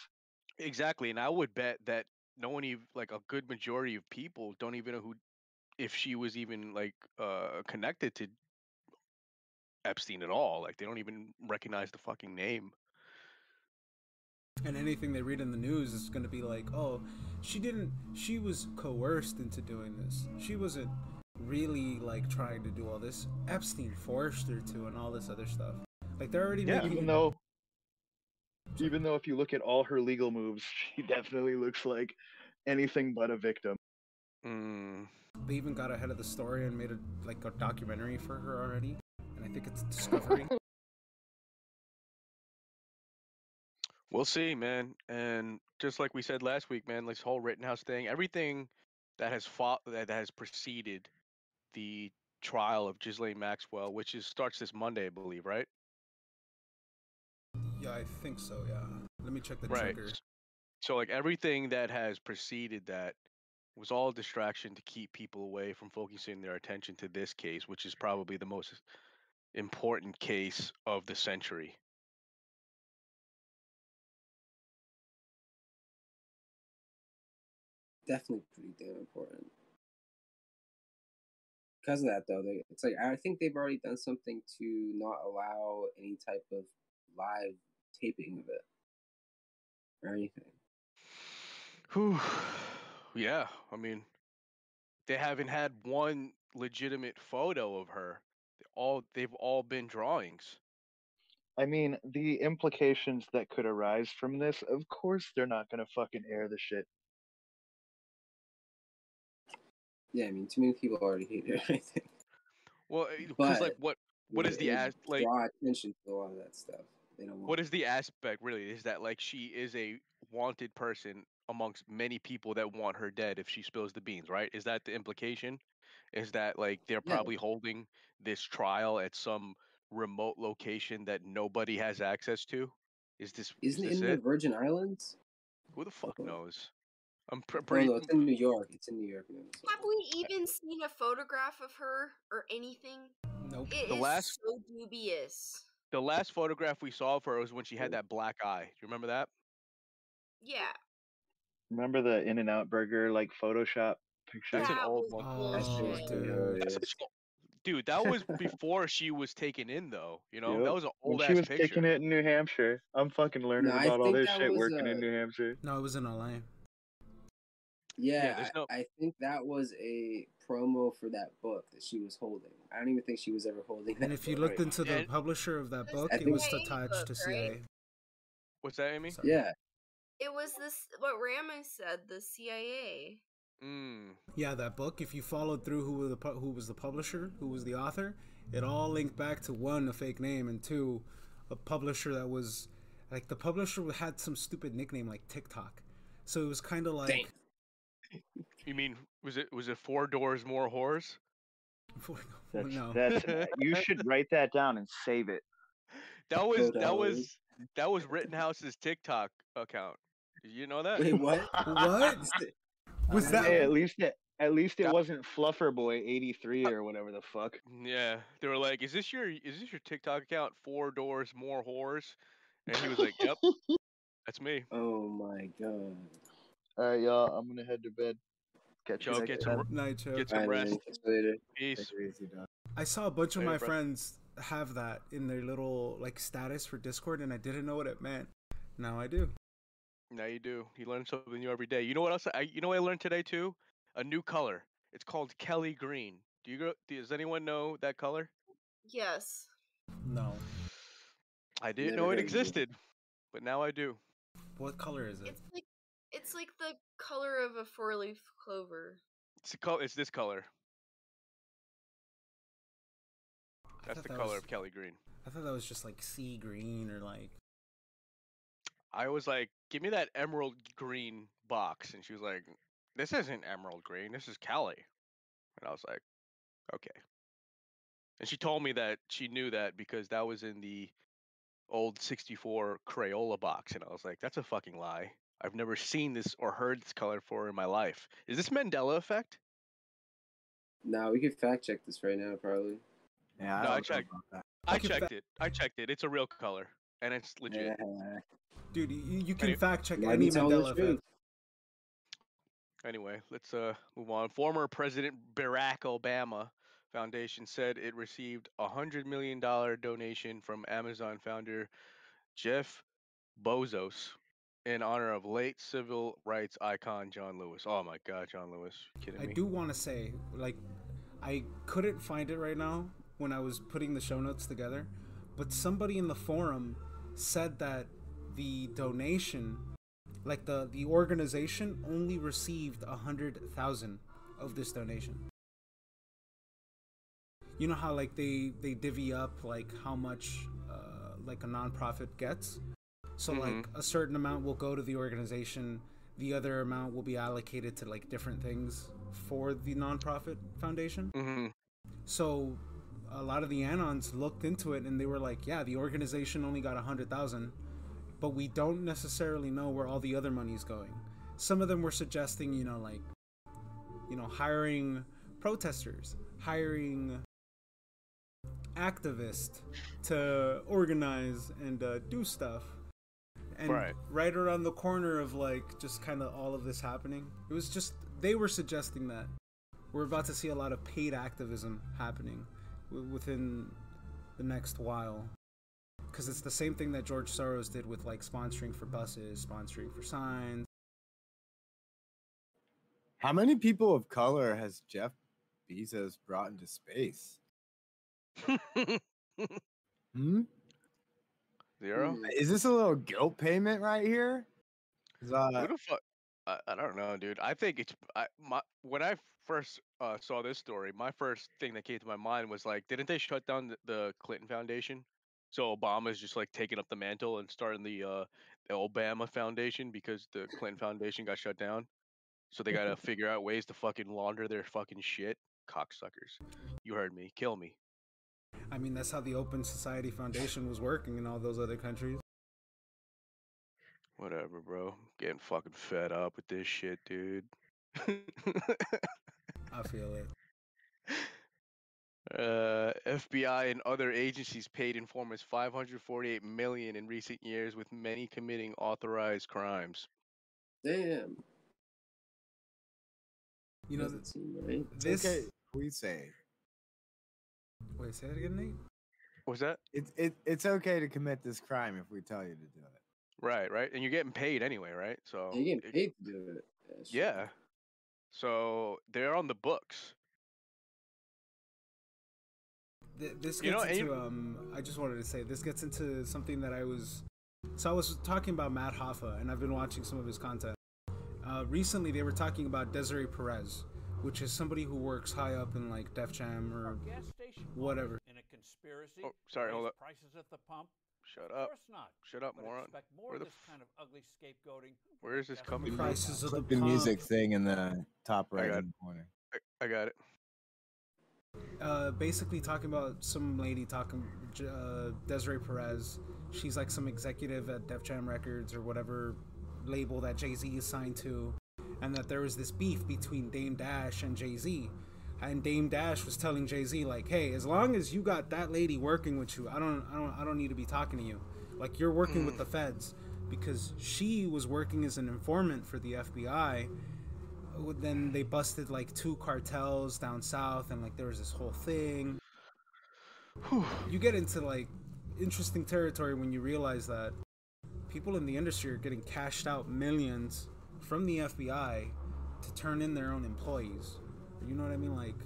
exactly, and I would bet that no one even like a good majority of people don't even know who if she was even like uh connected to Epstein at all. Like they don't even recognize the fucking name. and anything they read in the news is going to be like, oh, she didn't, she was coerced into doing this. She wasn't really like trying to do all this. Epstein forced her to, and all this other stuff. Like they're already making. even though even though if you look at all her legal moves, she definitely looks like anything but a victim. Mm. They even got ahead of the story and made a like a documentary for her already, and I think it's Discovery. We'll see, man. And just like we said last week, man, this whole Rittenhouse thing, everything that has fought that has preceded the trial of Ghislaine Maxwell, which is starts this Monday, I believe, right? Yeah, I think so. Yeah. Let me check the right. trigger. So like everything that has preceded that was all a distraction to keep people away from focusing their attention to this case, which is probably the most important case of the century. Definitely pretty damn important. Because of that, though, they, it's like I think they've already done something to not allow any type of live taping of it or anything. Whew. Yeah, I mean, they haven't had one legitimate photo of her. They all they've all been drawings. I mean, the implications that could arise from this, of course, they're not gonna fucking air the shit. Yeah, I mean, too many people already hate her. I think. Well, eh, because like what what is the as like draw attention to a lot of that stuff? They don't want. what is the aspect really is that like she is a wanted person amongst many people that want her dead if she spills the beans right is that the implication is that like they're Yeah. probably holding this trial at some remote location that nobody has access to is this Isn't is it this in the it Virgin Islands? who the fuck knows i'm pr- Oh pretty no, it's in New York. It's in New York. No, it's Have we even seen a photograph of her or anything? Nope. It The is last- so dubious. the last photograph we saw of her was when she had that black eye do you remember that Yeah. Remember the In and Out Burger like Photoshop picture? that's an old one That shit was bullshit. pretty dude. That's a- dude that was before she was taken in though you know that was an old When she ass was picture kicking it in New Hampshire. I'm fucking learning No, I about all this shit was, working in uh, New Hampshire. No, it was in LA. Yeah, there's I, no- I think that was a promo for that book that she was holding. I don't even think she was ever holding that. And if you book. looked into the And- publisher of that book, it was CIA attached book, to right? What's that amy Sorry. yeah, It was this what Ramos said, the CIA. mm. Yeah, that book. If you followed through who was the who was the publisher, who was the author, it all linked back to one a fake name and two a publisher that was like the publisher had some stupid nickname like TikTok. So it was kind of like Damn. You mean was it was it four doors more whores? That's, no. that's you should write that down and save it. That was that was that was Rittenhouse's TikTok account. Did you know that? wait, what? what was that? Hey, at least it at least it That- wasn't Fluffer Boy 83 or whatever the fuck. Yeah, they were like, "Is this your is this your TikTok account? Four doors more whores?" And he was like, "Yep, that's me." Oh my god. All right, y'all. I'm gonna head to bed. Catch you Joe, next get time. some Night Choke. get some Alright, rest. man, catch you later. Peace. Take it easy, dog. I saw a bunch of Later, my bro. friends have that in their little like status for Discord, and I didn't know what it meant. Now I do. Now you do. You learn something new every day. You know what else? I you know what I learned today too? A new color. It's called Kelly Green. Do you go? Does anyone know that color? Yes. No. I didn't Never know it heard of it. existed, but now I do. What color is it? It's like it's like the color of a four leaf clover. It's the color. It's this color. That's the that color was- of Kelly Green. I thought that was just like sea green or like. I was like, "Give me that emerald green box," and she was like, "This isn't emerald green. This is Kelly." And I was like, "Okay." And she told me that she knew that because that was in the old 64 Crayola box, and I was like, "That's a fucking lie. I've never seen this or heard this color before in my life. Is this Mandela effect?" Nah, we could fact check this right now, probably. Yeah, I No, I don't know checked. about that. I Okay, checked fa- it. I checked it. It's a real color, and it's legit. Yeah. Dude, you, you can Any- fact check Might any be Mandela effect. Anyway, let's uh move on. Former President Barack Obama Foundation said it received a hundred million dollar donation from Amazon founder Jeff Bezos in honor of late civil rights icon John Lewis. Oh my God, John Lewis! You kidding I me? do want to say, like, I couldn't find it right now when I was putting the show notes together, but somebody in the forum said that the donation, like the the organization, only received a hundred thousand of this donation. You know how like they they divvy up like how much uh, like a nonprofit gets. So like Mhm. a certain amount will go to the organization, the other amount will be allocated to like different things for the nonprofit foundation. hmm So a lot of the anons looked into it and they were like, yeah, the organization only got a hundred thousand, but we don't necessarily know where all the other money's going. Some of them were suggesting, you know, like, you know, hiring protesters, hiring activists to organize and uh, do stuff. And Right. right around the corner of like just kind of all of this happening, it was just they were suggesting that we're about to see a lot of paid activism happening within the next while. Because it's the same thing that George Soros did with like sponsoring for buses, sponsoring for signs. How many people of color has Jeff Bezos brought into space? Hmm? Zero. Is this a little guilt payment right here? Uh, Who the fuck? I, I don't know, dude. I think it's I, my when I first uh, saw this story, my first thing that came to my mind was like, didn't they shut down the, the Clinton Foundation? So Obama's just like taking up the mantle and starting the uh, the Obama Foundation because the Clinton Foundation got shut down. So they gotta figure out ways to fucking launder their fucking shit. Cocksuckers. You heard me. Kill me. I mean, that's how the Open Society Foundation was working in all those other countries. Whatever, bro. Getting fucking fed up with this shit, dude. I feel it. Uh, FBI and other agencies paid informants 548 million in recent years, with many committing authorized crimes. Damn. You know, Doesn't seem right. it's this. okay. We say Wait, say it again, Nate. Was that it's it, it's okay to commit this crime if we tell you to do it. Right? Right, and you're getting paid anyway, right? So You're getting it- paid to do it. Yeah, shit. yeah. So they're on the books. Th- this gets You know, into you- um. I just wanted to say this gets into something that I was. So I was talking about Matt Hoffa, and I've been watching some of his content. Uh, recently, they were talking about Desiree Perez, which is somebody who works high up in like Def Jam or gas station whatever. in a conspiracy. Oh, sorry, hold raise up. Prices at the pump. Shut Of up. course not. Shut up, but moron. expect more Where of the this f- kind of ugly scapegoating. Where is this gas coming from? Prices of the the music thing in the top right hand corner. I, I got it. uh, basically talking about some lady talking uh, Desiree Perez. She's like some executive at Def Jam Records or whatever label that Jay Z is signed to, and that there was this beef between Dame Dash and Jay Z. And Dame Dash was telling Jay Z like, "Hey, as long as you got that lady working with you, I don't, I don't, I don't need to be talking to you. Like you're working with mm. the feds because she was working as an informant for the FBI." Then they busted like two cartels down south, and like there was this whole thing you get into like interesting territory when you realize that people in the industry are getting cashed out millions from the FBI to turn in their own employees. You know what I mean? Like,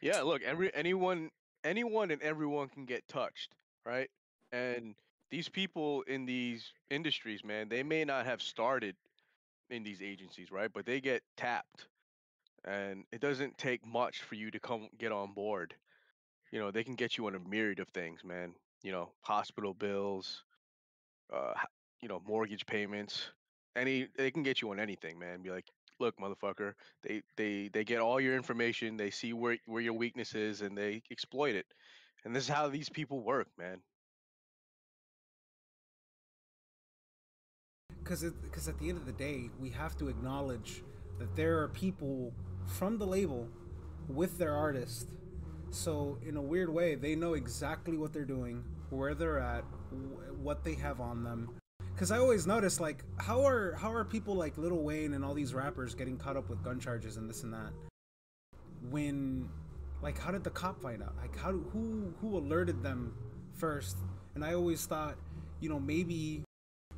Yeah, look, every anyone anyone and everyone can get touched, right? And these people in these industries, man, they may not have started in these agencies, right? But they get tapped. And it doesn't take much for you to come get on board. You know, they can get you on a myriad of things, man. You know, hospital bills, uh, you know, mortgage payments. Any they can get you on anything, man. Be like, look, motherfucker, they they they get all your information, they see where where your weakness is, and they exploit it. And this is how these people work, man. because because at the end of the day, we have to acknowledge that there are people from the label with their artist. So in a weird way, they know exactly what they're doing, where they're at, wh- what they have on them. Because I always notice, like, how are how are people like Lil Wayne and all these rappers getting caught up with gun charges and this and that? When, like, how did the cop find out? Like, how do, who who alerted them first? And I always thought, you know, maybe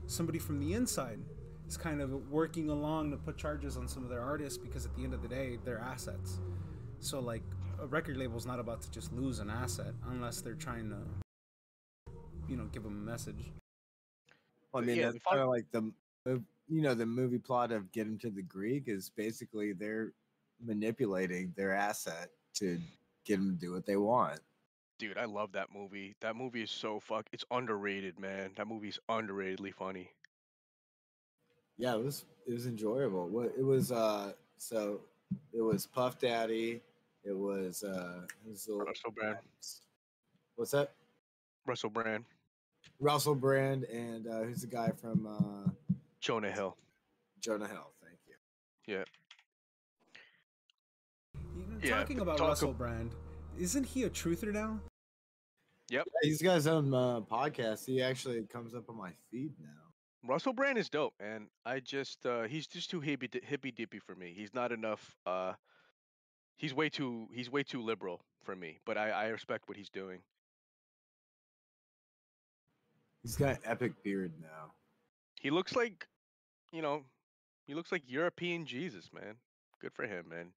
somebody from the inside is kind of working along to put charges on some of their artists because at the end of the day, they're assets. So like a record label's not about to just lose an asset unless they're trying to, you know, give them a message. I mean, yeah, that's kind of like the, you know, the movie plot of Get Him to the Greek is basically they're manipulating their asset to get them to do what they want. Dude, I love that movie. That movie is so fuck. It's underrated, man. That movie's underratedly funny. Yeah, it was it was enjoyable. What it was uh so it was Puff Daddy, it was uh it was Russell Brand. what's that? Russell Brand. Russell Brand and uh, who's the guy from uh, Jonah Hill. Jonah Hill? Thank you. Yeah. Yeah, talking about talk Russell ab- Brand, isn't he a truther now? Yep. Yeah, he's got his own uh, podcast. He actually comes up on my feed now. Russell Brand is dope, man. I just uh he's just too hippy hippy dippy for me. He's not enough uh he's way too he's way too liberal for me, but I I respect what he's doing. He's got an epic beard now. He looks like you know, he looks like European Jesus, man. Good for him, man.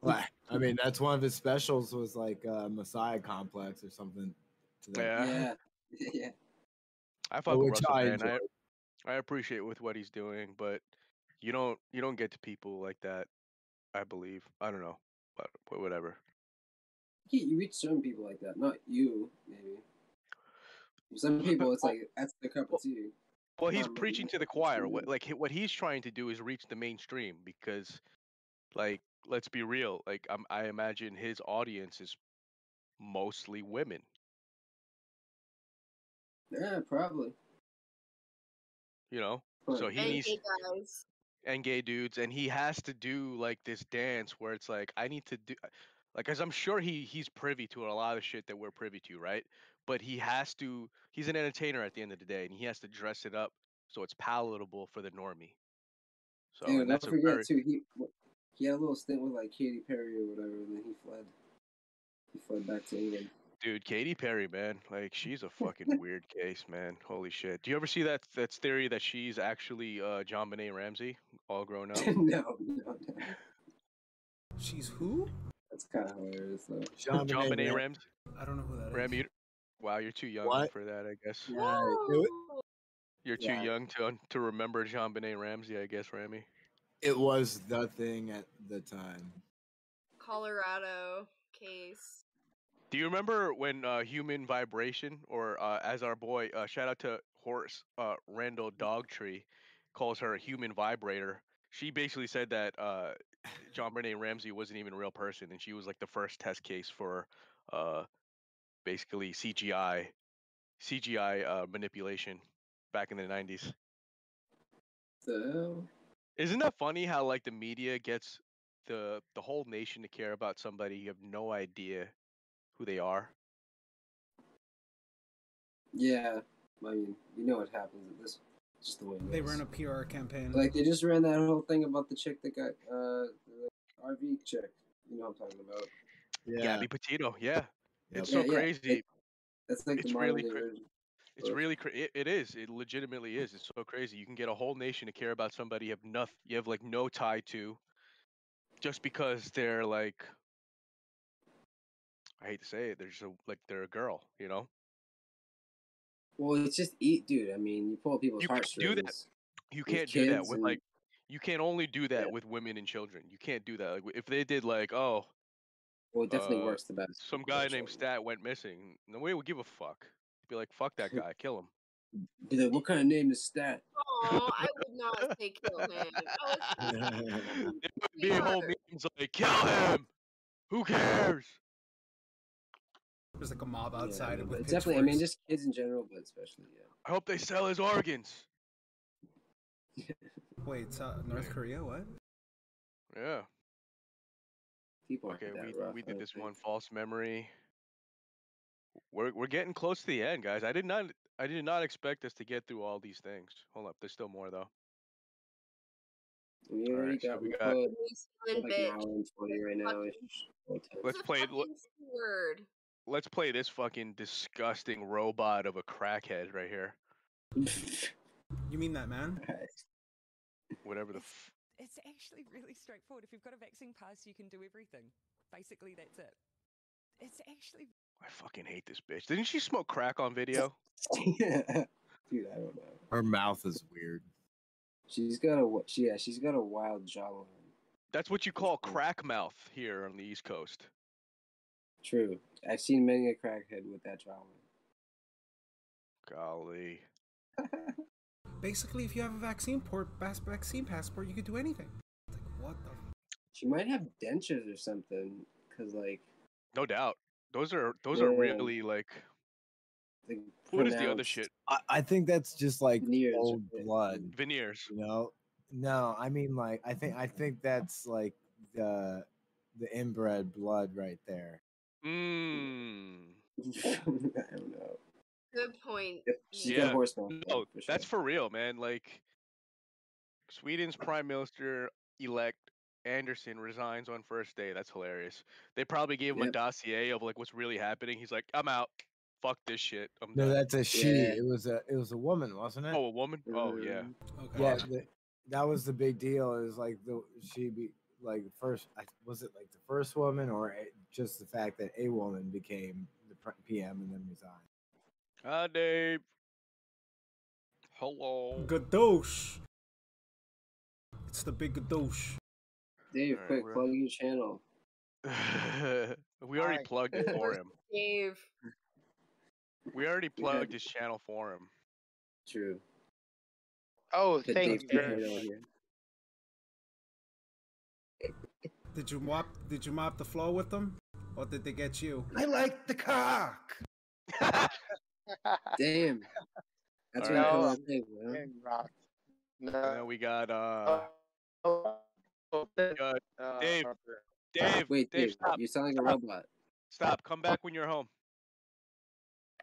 Well, I mean, that's one of his specials was like uh, Messiah Complex or something. To that. Yeah. Yeah. yeah. I fuck with which Russell I Brand. I. I appreciate with what he's doing, but you don't you don't get to people like that. I believe. I don't know, but, but whatever. You, you reach certain people like that. Not you, maybe. Some people, it's like that's the cup of tea. Well, he's Um, preaching to the choir. What like what he's trying to do is reach the mainstream because, like, let's be real. Like, I'm, I imagine his audience is mostly women. Yeah, probably. You know, so he and needs gay guys. and gay dudes, and he has to do like this dance where it's like I need to do, like, as I'm sure he he's privy to a lot of shit that we're privy to, right? But he has to. He's an entertainer at the end of the day, and he has to dress it up so it's palatable for the normie. So Dude, and that's don't a forget very too. He he had a little stint with like Katy Perry or whatever, and then he fled. He fled back to England. Dude, Katy Perry, man, like she's a fucking weird case, man. Holy shit! Do you ever see that that theory that she's actually uh, JonBenét Ramsey, all grown up? no, no, no. She's who? That's kind of hilarious though. John John Benet Benet Ramsey. I don't know who that is. Ram, you, wow, you're too young What? for that, I guess. Yeah, it, wa- You're too Yeah. young to to remember JonBenét Ramsey, I guess, Rami. it was the thing at the time. Colorado case. Do you remember when uh, Human Vibration, or uh, as our boy, uh, shout out to Horace uh, Randall Dogtree, calls her a human vibrator? She basically said that uh, JonBenét Ramsey wasn't even a real person, and she was like the first test case for uh, basically CGI, CGI uh, manipulation back in the '90s. The hell? Isn't that funny how like the media gets the the whole nation to care about somebody you have no idea who they are? Yeah, I mean, you know what happens at this. Just the way it They is. ran a PR campaign. Like they just ran that whole thing about the chick that got uh the RV chick. You know what I'm talking about? Yeah. Gabby Petito, yeah. It's Yeah, so yeah, crazy. it- That's like It's really modern day cra- version. It's really cra- it, it is. It legitimately is. It's so crazy. You can get a whole nation to care about somebody you have nothing you have like no tie to just because they're like I hate to say it, they're just a, like they're a girl, you know? Well, it's just eat, dude. I mean, you pull people's You can't do that. You with can't do that with and- like you can only do that with women and children. You can't do that. Like if they did like, oh, Well, it definitely uh, works the best. some guy named Stat went missing. No Nobody would give a fuck. Be like, fuck that guy, kill him. Be like, what kind of name is Stat? Oh, I would not say kill him. I was It would be whole memes like, kill him. Who cares? There's like a mob outside but with definitely. I mean, pitchforks. just kids in general, but especially yeah. I hope they sell his organs. Wait, it's, uh, North Korea? What? Yeah. People Okay, we rough, we did this think. one false memory. We're we're getting close to the end, guys. I did not I did not expect us to get through all these things. Hold up, there's still more though. We Alright, so got, we we got- like an bitch. hour and twenty right now. Let's play it. fucking C word. Let's play this fucking disgusting robot of a crackhead right here. You mean that man? Whatever the f- It's actually really straightforward. If you've got a vaccine pass, you can do everything. Basically, that's it. It's actually I fucking hate this bitch. Didn't she smoke crack on video? Dude, I don't know. Her mouth is weird. She's got a yeah, she's got a wild jawline. That's what you call crack mouth here on the East Coast. True. I've seen many a crackhead with that jawline. Golly. Basically, if you have a vaccine port, vaccine passport, you could do anything. It's like, what the? She might have dentures or something, cause like No doubt. Those are those are really like like, What is the other shit? I, I think that's just like Veneers old blood. Veneers. You know? No, I mean like I think I think that's like the the inbred blood right there. Mmm. I don't know. Good point. She's Yeah. got horse mouth, No, oh, for that's for real, man. Like Sweden's prime minister elect Andersson resigns on first day. That's hilarious. They probably gave him a dossier of like what's really happening. He's like, I'm out. Fuck this shit. I'm No, done. that's a she. Yeah. It was a it was a woman, wasn't it? Oh, a woman? Oh yeah. Mm-hmm. Okay. yeah. The, that was the big deal. Is like the she be like first. I- Was it like the first woman or eh, just the fact that a woman became the PM and then resigned? Hi, Dave. Hello. Gadoosh. It's the big gadoosh. Dave, Alright, quick, we're- plug your channel. we already Alright. plugged it for him. Dave. We already plugged his channel for him. True. Oh, Put thank you. channel on here. Did you mop? Did you mop the floor with them, or did they get you? I like the cock. Damn. That's what Alright. I call No. that thing, man. Dang, rock. And No. then we got uh, Oh, oh, we got uh, Dave. Dave. Wait, Dave, Dave, stop. you sound like a robot. Stop. Come back when you're home.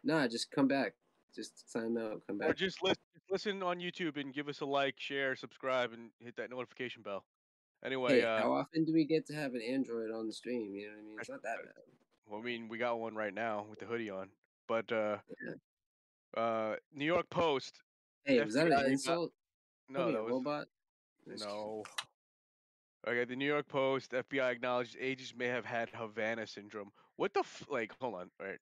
Nah, just come back. Just sign out. Come back. Or just listen, listen on YouTube and give us a like, share, subscribe, and hit that notification bell. Anyway, Hey, uh, how often do we get to have an Android on the stream? You know what I mean? It's not that bad. well, I mean, we got one right now with the hoodie on. But uh, Yeah. uh, New York Post. Hey, was that an got- insult? No, Call that was robot. No. Okay, the New York Post. FBI acknowledges agents may have had Havana syndrome. What the f- like? Hold on, right,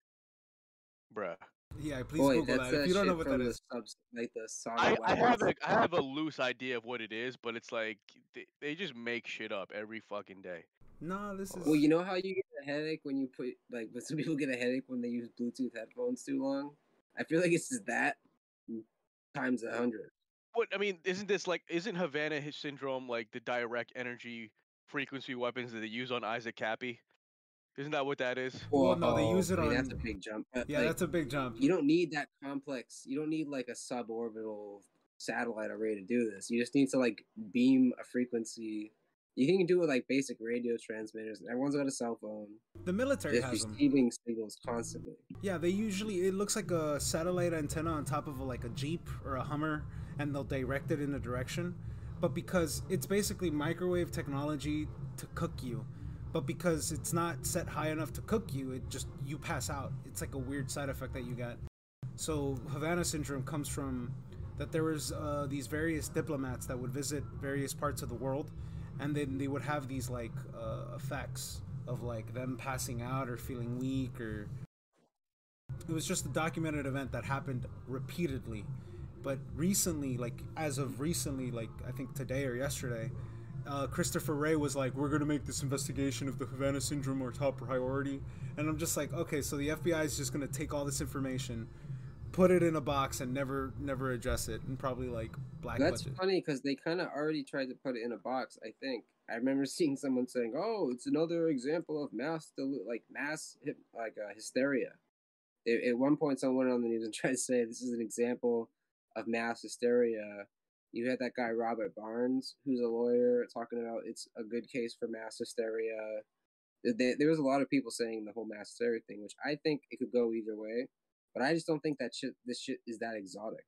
bruh. Yeah, please Boy, Google that's that. If you don't know what from that the is, subs, like the saga I, I have a I have a loose idea of what it is, but it's like they, they just make shit up every fucking day. No, this is. Well, you know how you get a headache when you put like, but some people get a headache when they use Bluetooth headphones too long. I feel like it's just that times a hundred. What I mean, isn't this like isn't Havana syndrome like the direct energy frequency weapons that they use on Isaac Kappy? Isn't that what that is? Well, no, they use it I mean, on. That's a big jump. but, yeah, like, that's a big jump. You don't need that complex. You don't need like a suborbital satellite array to do this. You just need to like beam a frequency. You can do it with like basic radio transmitters. Everyone's got a cell phone. The military Just has them. receiving signals constantly. Yeah, they usually it looks like a satellite antenna on top of a, like a Jeep or a Hummer, and they'll direct it in a direction. But because it's basically microwave technology to cook you, but because it's not set high enough to cook you, it just you pass out. It's like a weird side effect that you get. So Havana syndrome comes from that there was uh, these various diplomats that would visit various parts of the world, and then they would have these like uh, effects of like them passing out or feeling weak or it was just a documented event that happened repeatedly. But recently like as of recently like i think today or yesterday uh, christopher wray was like we're going to make this investigation of the havana syndrome our top priority. And i'm just like okay so the fbi is just going to take all this information put it in a box and never never address it and probably like black That's budget funny because they kind of already tried to put it in a box. I think I remember seeing someone saying, "Oh, it's another example of mass delu- like mass hip- like uh, hysteria." At at one point, someone on the news and tried to say this is an example of mass hysteria. You had that guy Robert Barnes, who's a lawyer, talking about it's a good case for mass hysteria. There was a lot of people saying the whole mass hysteria thing, which I think it could go either way. But I just don't think that shit. This shit is that exotic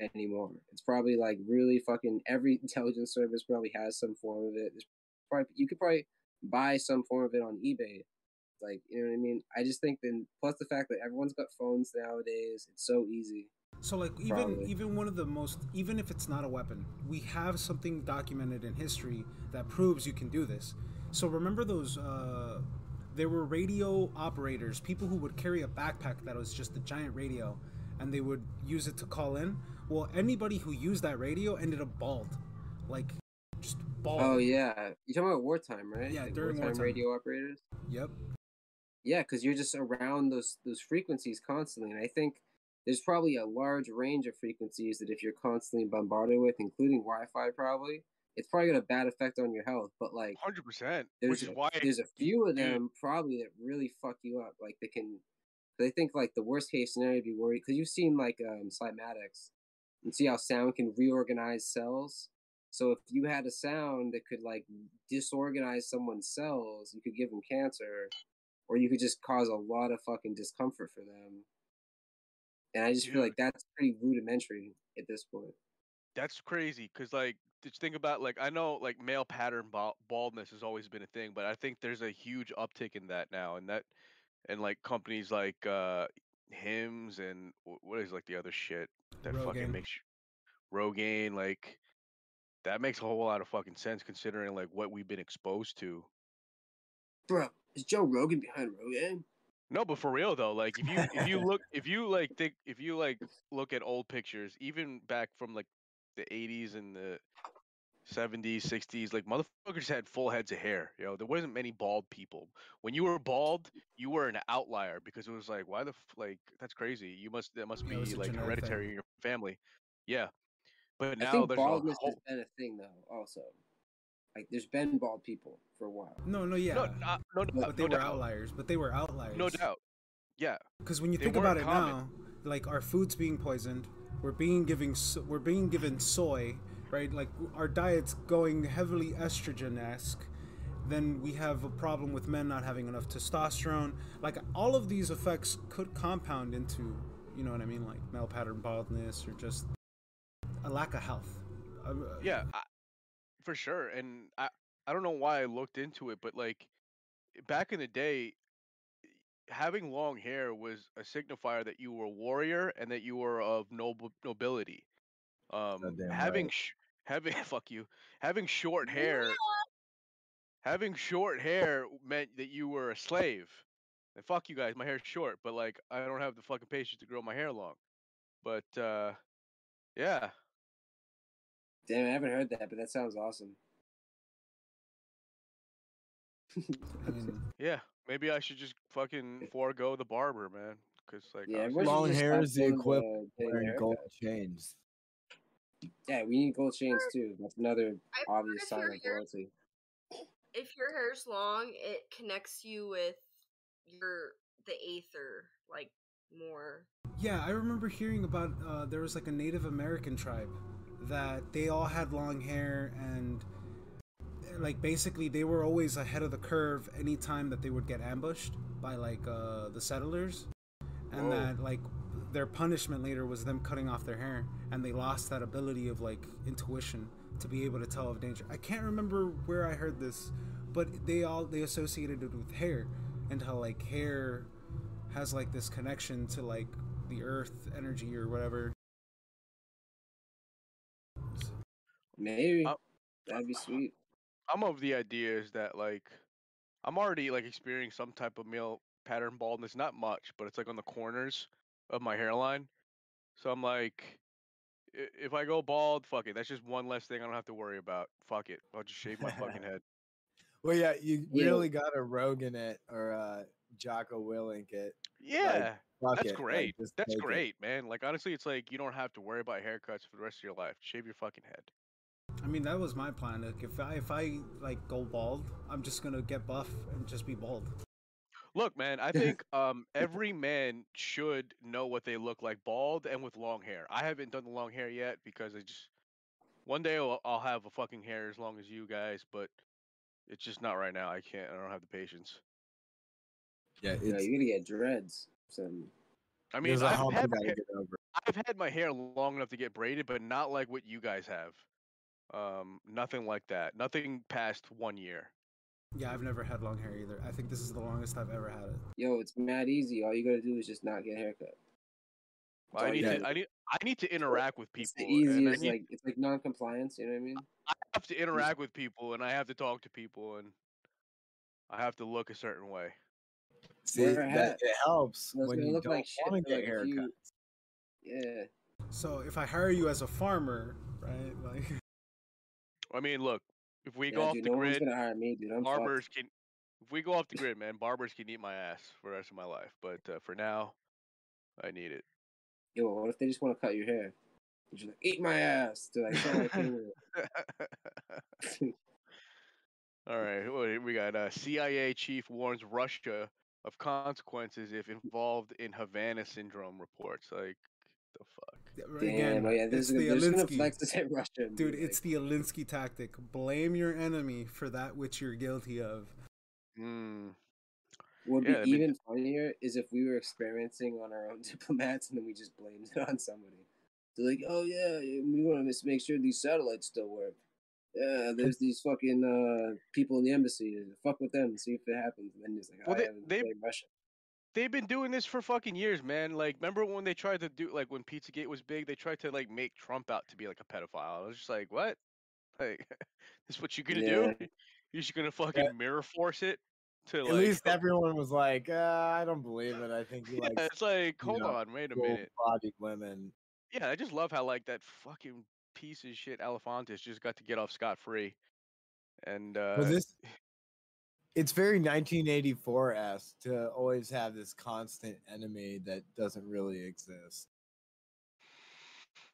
anymore. It's probably like really fucking every intelligence service probably has some form of it. There's probably you could probably buy some form of it on eBay. Like you know what I mean? I just think then plus the fact that everyone's got phones nowadays, it's so easy. So like even Probably. even one of the most even if it's not a weapon, we have something documented in history that proves you can do this. So remember those uh there were radio operators, people who would carry a backpack that was just a giant radio and they would use it to call in. Well, anybody who used that radio ended up bald. Like just bald. Oh yeah, you talking about wartime, right? Yeah, Like during wartime wartime. radio operators. Yep. Yeah, because you're just around those those frequencies constantly, and I think there's probably a large range of frequencies that if you're constantly bombarded with, including Wi-Fi, probably it's probably got a bad effect on your health. But like, Hundred percent. there's Which is a, why there's a few of dude. them probably that really fuck you up. Like they can They think like the worst case scenario would be worried because you've seen like um, cymatics and see how sound can reorganize cells. So if you had a sound that could like disorganize someone's cells, you could give them cancer, or you could just cause a lot of fucking discomfort for them. And I just feel like that's pretty rudimentary at this point. That's crazy because like just think about like I know like male pattern baldness has always been a thing, but I think there's a huge uptick in that now, and that and like companies like uh Hims and what is like the other shit that Rogaine. fucking makes Rogaine like that makes a whole lot of fucking sense considering like what we've been exposed to. Bro, is Joe Rogan behind Rogan? No, but for real though, like if you if you look if you like think if you like look at old pictures, even back from like the eighties and the seventies, sixties, like motherfuckers had full heads of hair. You know, there wasn't many bald people. When you were bald, you were an outlier because it was like, why the f- like that's crazy. You must that must Yeah, be like genetic thing. hereditary in your family. Yeah, but I now think there's baldness whole... has been a thing though. Also, like there's been bald people for a while. No, no, yeah. no, not, no, doubt, but they no were doubt, outliers. But they were outliers. no doubt. Yeah, Because when you They think about weren't it common. now, like our food's being poisoned, we're being giving we're being given soy, right? Like our diet's going heavily estrogen-esque. Then we have a problem with men not having enough testosterone. Like all of these effects could compound into, you know what I mean, like male pattern baldness or just a lack of health. Um, uh, yeah, I, for sure. And I I don't know why I looked into it, but like back in the day, having long hair was a signifier that you were a warrior and that you were of noble nobility. Um, having right. sh- having fuck you, having short hair, having short hair meant that you were a slave. And fuck you guys, my hair's short, but like I don't have the fucking patience to grow my hair long. But uh, yeah, Damn, I haven't heard that, but that sounds awesome. Yeah, maybe I should just fucking forego the barber, man. Cause like Yeah, honestly- everyone should Long hair is the going equivalent of wearing gold chains. Yeah, we need gold chains too. That's another I've obvious sign of hair- royalty. If your hair's long, it connects you with your the aether like more. Yeah, I remember hearing about uh, there was like a Native American tribe that they all had long hair and eh, like basically they were always ahead of the curve anytime that they would get ambushed by like uh, the settlers and Whoa. that like their punishment later was them cutting off their hair and they lost that ability of like intuition to be able to tell of danger. I can't remember where I heard this, but they all they associated it with hair and how like hair has like this connection to like the earth energy or whatever. Maybe Uh, that'd be sweet. I'm of the idea is that like I'm already like experiencing some type of male pattern baldness, not much, but it's like on the corners of my hairline. So I'm like, i- if I go bald, fuck it. That's just one less thing I don't have to worry about. Fuck it. I'll just shave my fucking head. Well, yeah, you Yeah. really got to Rogan it or uh, Jocko Willink it. Yeah, fuck that's like, great. just that's take it. great, man. Like honestly, it's like you don't have to worry about haircuts for the rest of your life. Shave your fucking head. I mean, that was my plan. Like, if I if I like go bald, I'm just gonna get buff and just be bald. Look, man, I think um every man should know what they look like bald and with long hair. I haven't done the long hair yet because I just one day I'll, I'll have a fucking hair as long as you guys, but it's just not right now. I can't. I don't have the patience. Yeah, You know, it's, you gotta get dreads. So I mean, there's a I've had, hair. I've had my hair long enough to get braided, but not like what you guys have. Um, nothing like that. Nothing past one year. Yeah, I've never had long hair either. I think this is the longest I've ever had it. yo, it's mad easy. All you gotta do is just not get a haircut. That's I need gotta I need. I need to interact with people. It's people. the and I easiest, need- like it's like non-compliance. You know what I mean? I have to interact with people and I have to talk to people and I have to look a certain way. See, that it helps It's when you look don't like shit want to get like, haircuts. few- Yeah. So if I hire you as a farmer, right? Like, I mean, look, if we yeah, go off the no grid, gonna hire me, dude. I'm fucked. barbers can. If we go off the grid, man, barbers can eat my ass for the rest of my life. But uh, for now, I need it. Yo, what if they just want to cut your hair? You're just like, eat my ass. They're like, I can't. All right, do we got uh, CIA chief warns Russia of consequences if involved in Havana syndrome reports. Like the fuck. Damn, oh yeah, it's this is the they're just gonna Alinsky. flex this at Russia. Dude, like, it's the Alinsky tactic. Blame your enemy for that which you're guilty of. Mm. What would Yeah, be mean- even funnier is if we were experimenting on our own diplomats and then we just blamed it on somebody. They're like, oh yeah, yeah, we want to make sure these satellites still work. Yeah, there's these fucking uh, people in the embassy. Fuck with them see if it happens. And then it's like, Well, oh, they- yeah, they- blame Russia. They've been doing this for fucking years, man. Like, remember when they tried to do like when Pizzagate was big? They tried to like make Trump out to be like a pedophile. I was just like, what? Like, this is what you're gonna do? You're just gonna fucking mirror force it to At like? least everyone was like, uh, I don't believe it. I think he yeah, likes. it's like, hold know, on, wait a minute. Bodied women. Yeah, I just love how like that fucking piece of shit Alefantis just got to get off scot free. And uh this, it's very 1984 s to always have this constant enemy that doesn't really exist.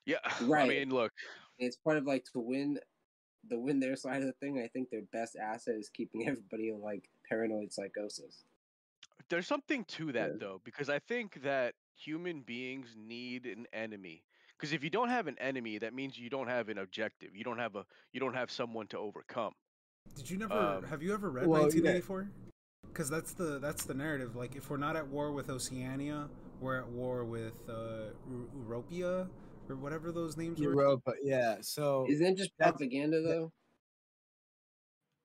yeah, Right. I mean, look, It's part of like to win, the win their side of the thing. I think their best asset is keeping everybody in like paranoid psychosis. there's something to that though, because I think that human beings need an enemy. Because if you don't have an enemy, that means you don't have an objective. You don't have a you don't have someone to overcome. Did you never Um, have you ever read well, 1984? Because that's the that's the narrative. Like, if we're not at war with Oceania, we're at war with uh, Eu- Europia or whatever those names were. Europa, yeah. So Isn't it just propaganda though?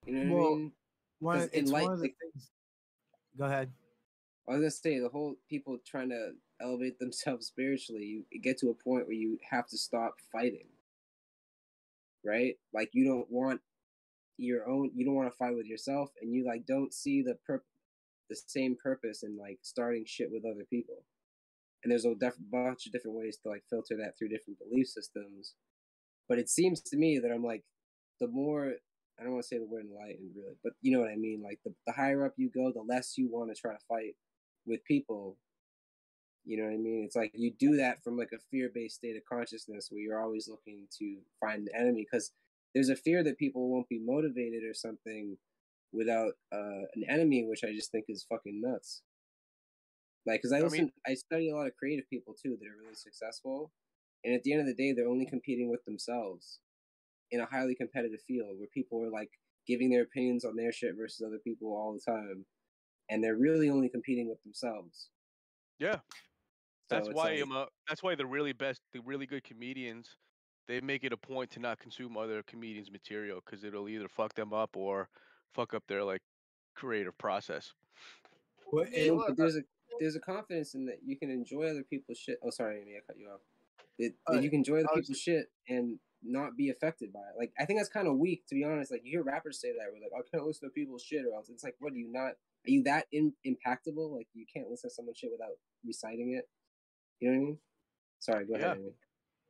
You know what Well, I mean? one, 'Cause it's light- one of the things. Go ahead. I was gonna say the whole people trying to elevate themselves spiritually, you you get to a point where you have to stop fighting. Right? Like you don't want your own you don't want to fight with yourself and you like don't see the pur- the same purpose in like starting shit with other people. And there's a def- bunch of different ways to like filter that through different belief systems. But it seems to me that I'm like the more I don't want to say the word enlightened really, but you know what I mean. Like the, the higher up you go, the less you want to try to fight with people. You know what I mean? It's like you do that from like a fear based state of consciousness where you're always looking to find the enemy because there's a fear that people won't be motivated or something without uh, an enemy, which I just think is fucking nuts. Like, because I I mean- I study a lot of creative people too that are really successful, and at the end of the day, they're only competing with themselves in a highly competitive field where people are like giving their opinions on their shit versus other people all the time, and they're really only competing with themselves. Yeah. That's why like- I'm a, that's why the really best the really good comedians they make it a point to not consume other comedians' material because it'll either fuck them up or fuck up their like creative process. Well, No, but there's a there's a confidence in that you can enjoy other people's shit. Oh, sorry, Amy, I cut you off. That, that Uh, you can enjoy other was people's shit and not be affected by it. Like I think that's kind of weak, to be honest. Like you hear rappers say that, we're like, I can't listen to people's shit, or else it's like, what? Are you not? Are you that in, impactable? Like you can't listen to someone's shit without reciting it. You know what I mean? Sorry, go Yeah. ahead. Amy.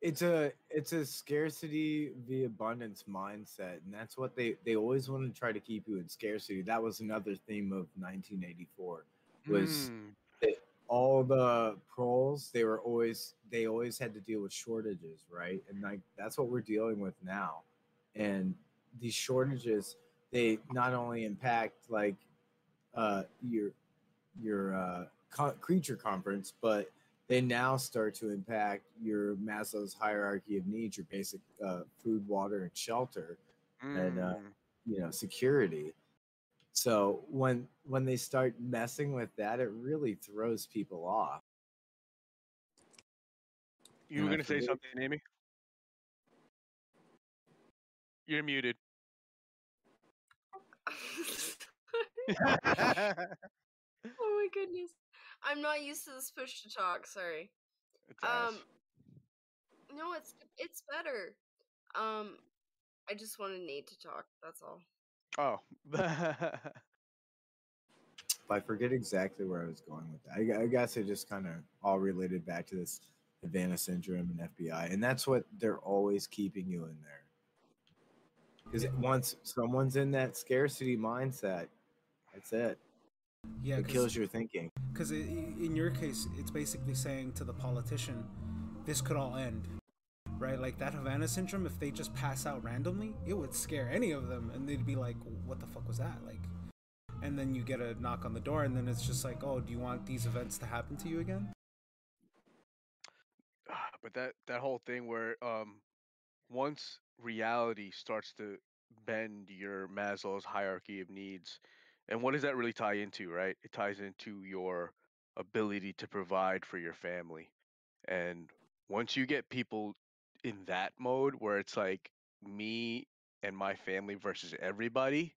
It's a it's a scarcity the abundance mindset and that's what they they always want to try to keep you in scarcity. That was another theme of 1984 was Mm. that all the proles they were always they always had to deal with shortages right? And like that's what we're dealing with now. And these shortages they not only impact like uh your your uh co- creature conference but they now start to impact your Maslow's hierarchy of needs, your basic uh, food, water, and shelter, and uh, Mm. you know security. So when when they start messing with that, it really throws people off. You were gonna say something, Amy? You're muted. Oh my goodness. I'm not used to this push to talk, sorry. It's ass. Um No, it's it's better. Um I just wanted Nate to talk, that's all. Oh. I forget exactly where I was going with that. I, I guess it just kind of all related back to this Havana syndrome and FBI, and that's what they're always keeping you in there. Because once someone's in that scarcity mindset, that's it. Yeah, it 'cause- kills your thinking. Because in your case, it's basically saying to the politician, this could all end. Right? Like that Havana syndrome, if they just pass out randomly, it would scare any of them. And they'd be like, what the fuck was that? Like, and then you get a knock on the door, and then it's just like, oh, do you want these events to happen to you again? but that that whole thing where um once reality starts to bend your Maslow's hierarchy of needs, and what does that really tie into, right? It ties into your ability to provide for your family. And once you get people in that mode where it's like me and my family versus everybody,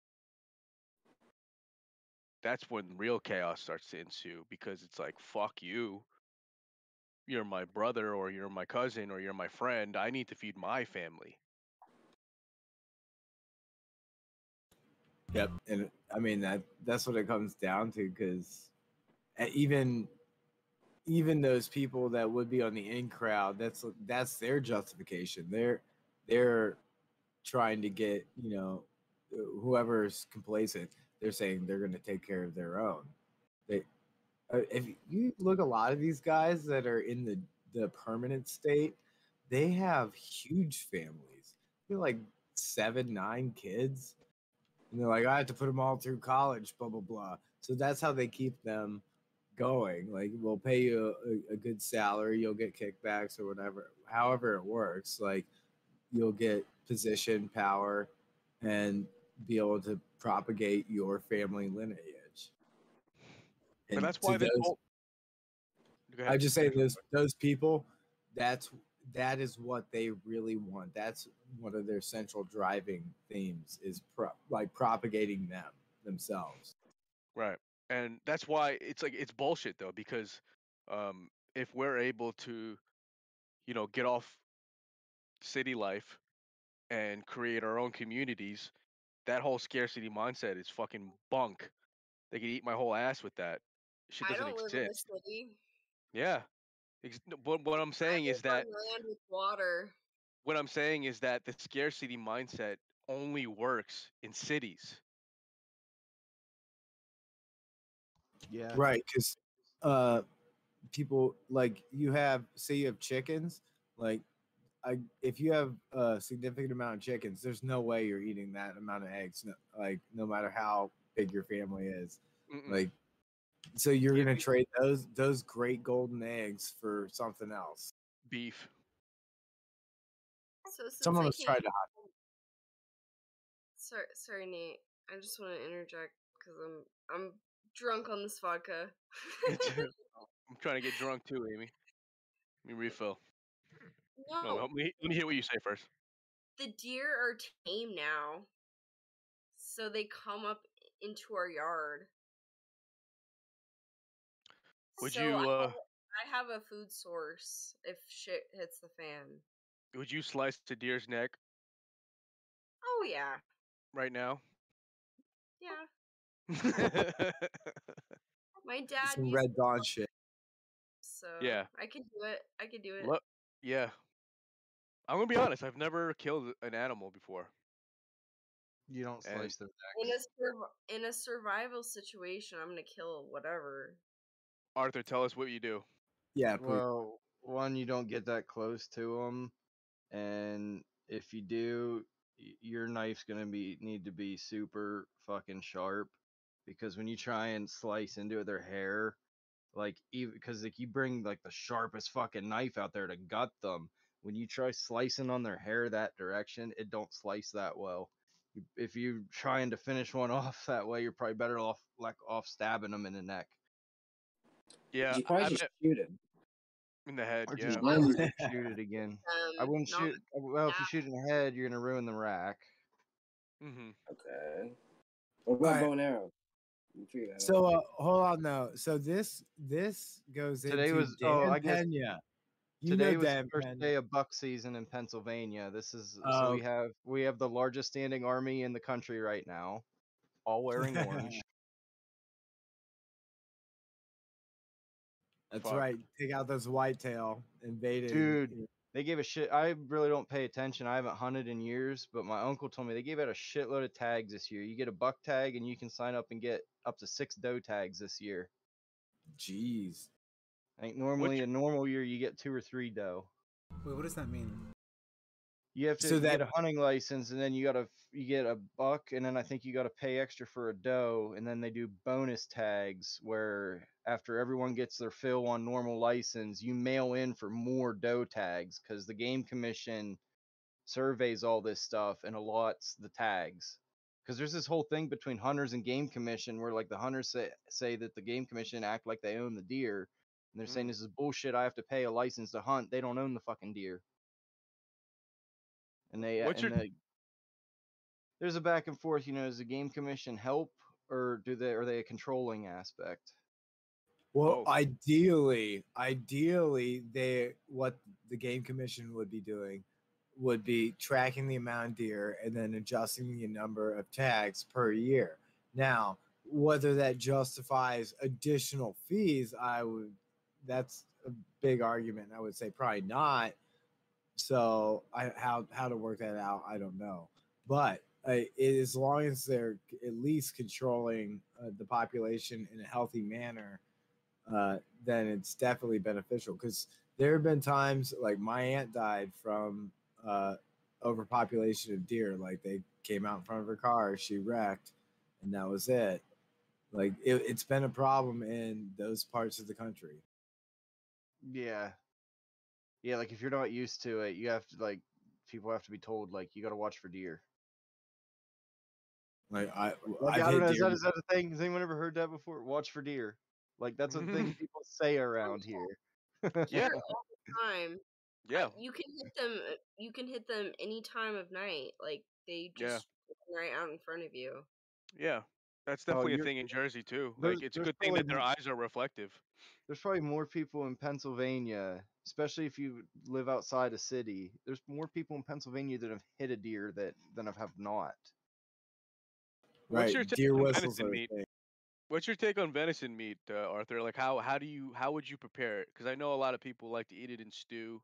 that's when real chaos starts to ensue because it's like fuck you you're my brother or you're my cousin or you're my friend i need to feed my family Yep, and I mean that that's what it comes down to because even even those people that would be on the in crowd, that's that's their justification. They're they're trying to get you know whoever's complacent. They're saying they're going to take care of their own. They uh, if you look a lot of these guys that are in the the permanent state, they have huge families. They're like seven, nine kids. And they're like, I have to put them all through college, blah, blah, blah. So that's how they keep them going. Like, we'll pay you a, a good salary, you'll get kickbacks or whatever, however it works. Like, you'll get position, power, and be able to propagate your family lineage. but And that's why those- whole I just say those those people. That's that is what they really want. That's one of their central driving themes is pro- like propagating them themselves. Right. And that's why it's like it's bullshit though because um if we're able to you know get off city life and create our own communities, that whole scarcity mindset is fucking bunk. They could eat my whole ass with that. Shit I doesn't don't live in exist. city. Yeah. Ex- no, What what I'm saying is that land with water. what I'm saying is that the scarcity mindset only works in cities. Yeah. Right, because uh, people like you have say you have chickens. Like, I if you have a significant amount of chickens, there's no way you're eating that amount of eggs. No, like, no matter how big your family is, Mm-mm. like. So you're gonna trade those those great golden eggs for something else. Beef. So since Some of us tried to hide. Sorry, sorry, Nate. I just want to interject because I'm I'm drunk on this vodka. Oh, I'm trying to get drunk too, Amy. Let me refill. No, no, help me. Let me hear what you say first. the deer are tame now, so they come up into our yard. Would So you, I uh, have, I have a food source if shit hits the fan. Would you slice the deer's neck Oh yeah, right now? yeah. My dad Some red dawn shit. so Yeah. I can do it. I can do it. Look, yeah. I'm gonna be honest. I've never killed an animal before. You don't And- slice their In a surv- in a survival situation, I'm gonna kill whatever. Arthur, tell us what you do. Yeah, please. Well, one, you don't get that close to them, and if you do, your knife's gonna be need to be super fucking sharp, because when you try and slice into their hair, like even because like you bring like the sharpest fucking knife out there to gut them, when you try slicing on their hair that direction, it don't slice that well. If you're trying to finish one off that way, you're probably better off like off stabbing them in the neck. Yeah, you probably I've just ne- shoot him. in the head. Or Yeah. just Mine- shoot it again. I Um, wouldn't not shoot. Well, if you shoot in the head, you're gonna ruin the rack. Mm-hmm. Okay. What about Alright. bow and arrow? You figure that out. So uh, hold on though. So this this goes Today into was- Dan oh, I guess Pena. You Today was Dan the first Pena. day of buck season in Pennsylvania. This is Oh, so we have we have the largest standing army in the country right now, all wearing orange. That's Fuck. right. Take out those whitetail invaded. Dude, they gave a shit. I really don't pay attention. I haven't hunted in years, but my uncle told me they gave out a shitload of tags this year. You get a buck tag, and you can sign up and get up to six doe tags this year. Jeez. I think normally a normal year you get two or three doe. Wait, what does that mean? You have to So you get a hunting license, and then you gotta you get a buck, and then I think you gotta pay extra for a doe, and then they do bonus tags where after everyone gets their fill on normal license, you mail in for more doe tags because the game commission surveys all this stuff and allots the tags. Because there's this whole thing between hunters and game commission where like the hunters say say that the game commission act like they own the deer, and they're mm-hmm. saying this is bullshit. I have to pay a license to hunt. They don't own the fucking deer. And they uh, What's and your- the, there's a back and forth. You know, does the game commission help or do they are they a controlling aspect? Well, ideally, ideally, they what the game commission would be doing would be tracking the amount of deer and then adjusting the number of tags per year. Now, whether that justifies additional fees, I would that's a big argument. I would say probably not. So, I how how to work that out, I don't know. But as long as they're at least controlling uh, the population in a healthy manner, uh, then it's definitely beneficial because there have been times like my aunt died from uh, overpopulation of deer. Like they came out in front of her car, she wrecked, and that was it. Like it, it's been a problem in those parts of the country. Yeah. Yeah, like if you're not used to it, you have to like people have to be told like you got to watch for deer. Like I, Like, I've I don't hit know, is that, is that a thing? Has anyone ever heard that before? Watch for deer. Like that's a thing people say around here. Yeah. all the time. Yeah. You can hit them. uh, You can hit them any time of night. Like they Yeah. just right out in front of you. Yeah. That's Oh, definitely a thing in Jersey too. like it's a good thing that their more- eyes are reflective. There's probably more people in Pennsylvania, especially if you live outside a city. There's more people in Pennsylvania that have hit a deer that than have have not. What's your take deer on venison meat? thing. What's your take on venison meat, uh, Arthur? Like how how do you how would you prepare it? Because I know a lot of people like to eat it in stew,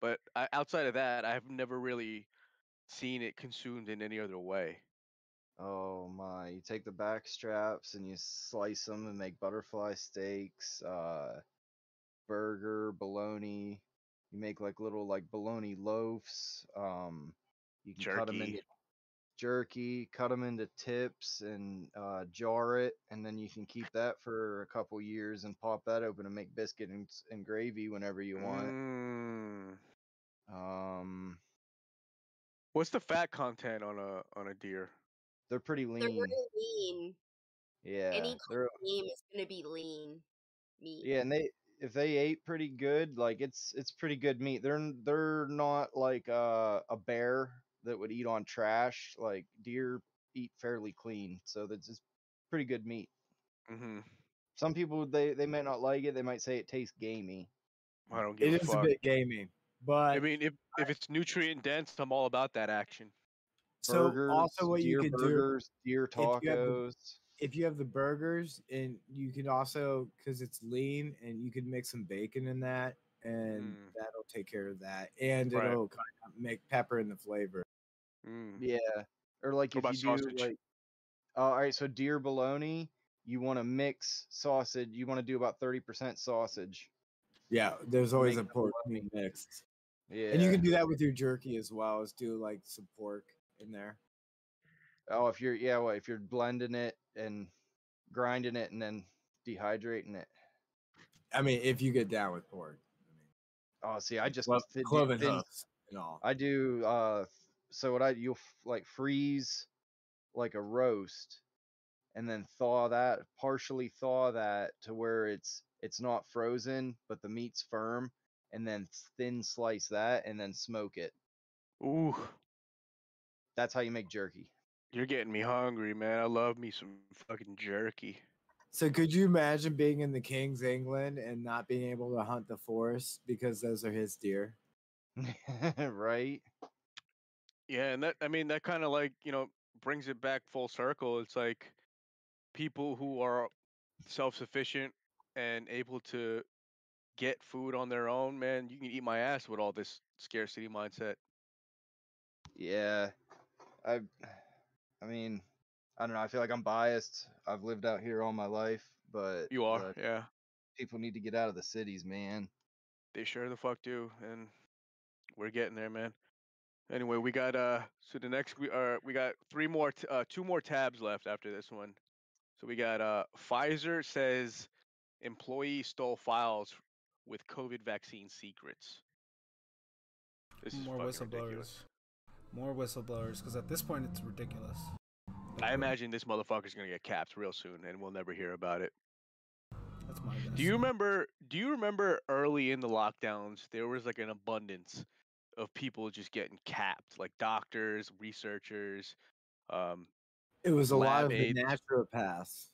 but I, outside of that, I've never really seen it consumed in any other way. Oh my! You take the back straps and you slice them and make butterfly steaks, uh, burger, bologna. You make like little like bologna loaves. Um, you can cut them into jerky, cut them into tips, and uh, jar it, and then you can keep that for a couple years and pop that open and make biscuit and, and gravy whenever you want. Mm. Um, What's the fat content on a on a deer? they're pretty lean. They're lean. lean. Yeah, Any they're game is gonna be lean meat. Yeah, and they if they ate pretty good, like it's it's pretty good meat. They're they're not like uh, a bear that would eat on trash. Like deer eat fairly clean, so that's just pretty good meat. Mm-hmm. Some people they they might not like it. They might say it tastes gamey. I don't give It a is fuck. a bit gamey, but I mean, if if it's nutrient dense, I'm all about that action. so Burgers, also what you deer can burgers, deer if you have tacos. If you have the burgers and you can also because it's lean and you can make some bacon in that and that'll take care of that and Right. it'll kind of make pepper in the flavor Mm. Yeah, or like What if about you do sausage? like, uh, all right, so deer bologna, you want to mix sausage. You want to do about thirty percent sausage. yeah there's always Make a pork meat mixed Yeah, and you can do that with your jerky as well as do like some pork in there Oh, if you're yeah, well, if you're blending it and grinding it and then dehydrating it. i mean if you get down with pork I mean, Oh, see, I just Clo- thi- do cloven thin- hoofs and all I do uh so what I you'll f- like freeze like a roast and then thaw that partially thaw that to where it's it's not frozen but the meat's firm and then thin slice that and then smoke it. Ooh, That's how you make jerky. You're getting me hungry, man. I love me some fucking jerky. so could you imagine being in the king's england and not being able to hunt the forest because those are his deer right? Yeah, and that I mean that kind of like you know brings it back full circle. It's like people who are self-sufficient and able to get food on their own. Man, you can eat my ass with all this scarcity mindset. Yeah. I I mean, I don't know, I feel like I'm biased. I've lived out here all my life, but You are, uh, yeah. people need to get out of the cities, man. They sure the fuck do, and we're getting there, man. Anyway, we got uh so the next we are we got three more t- uh two more tabs left after this one. So we got uh Pfizer says employee stole files with COVID vaccine secrets. This is More whistleblowers. ridiculous. More whistleblowers, because at this point it's ridiculous. I imagine this motherfucker's gonna get capped real soon, and we'll never hear about it. That's my guess. Do you remember? Do you remember early in the lockdowns there was like an abundance of people just getting capped, like doctors, researchers. Um, It was a lot lab of the naturopaths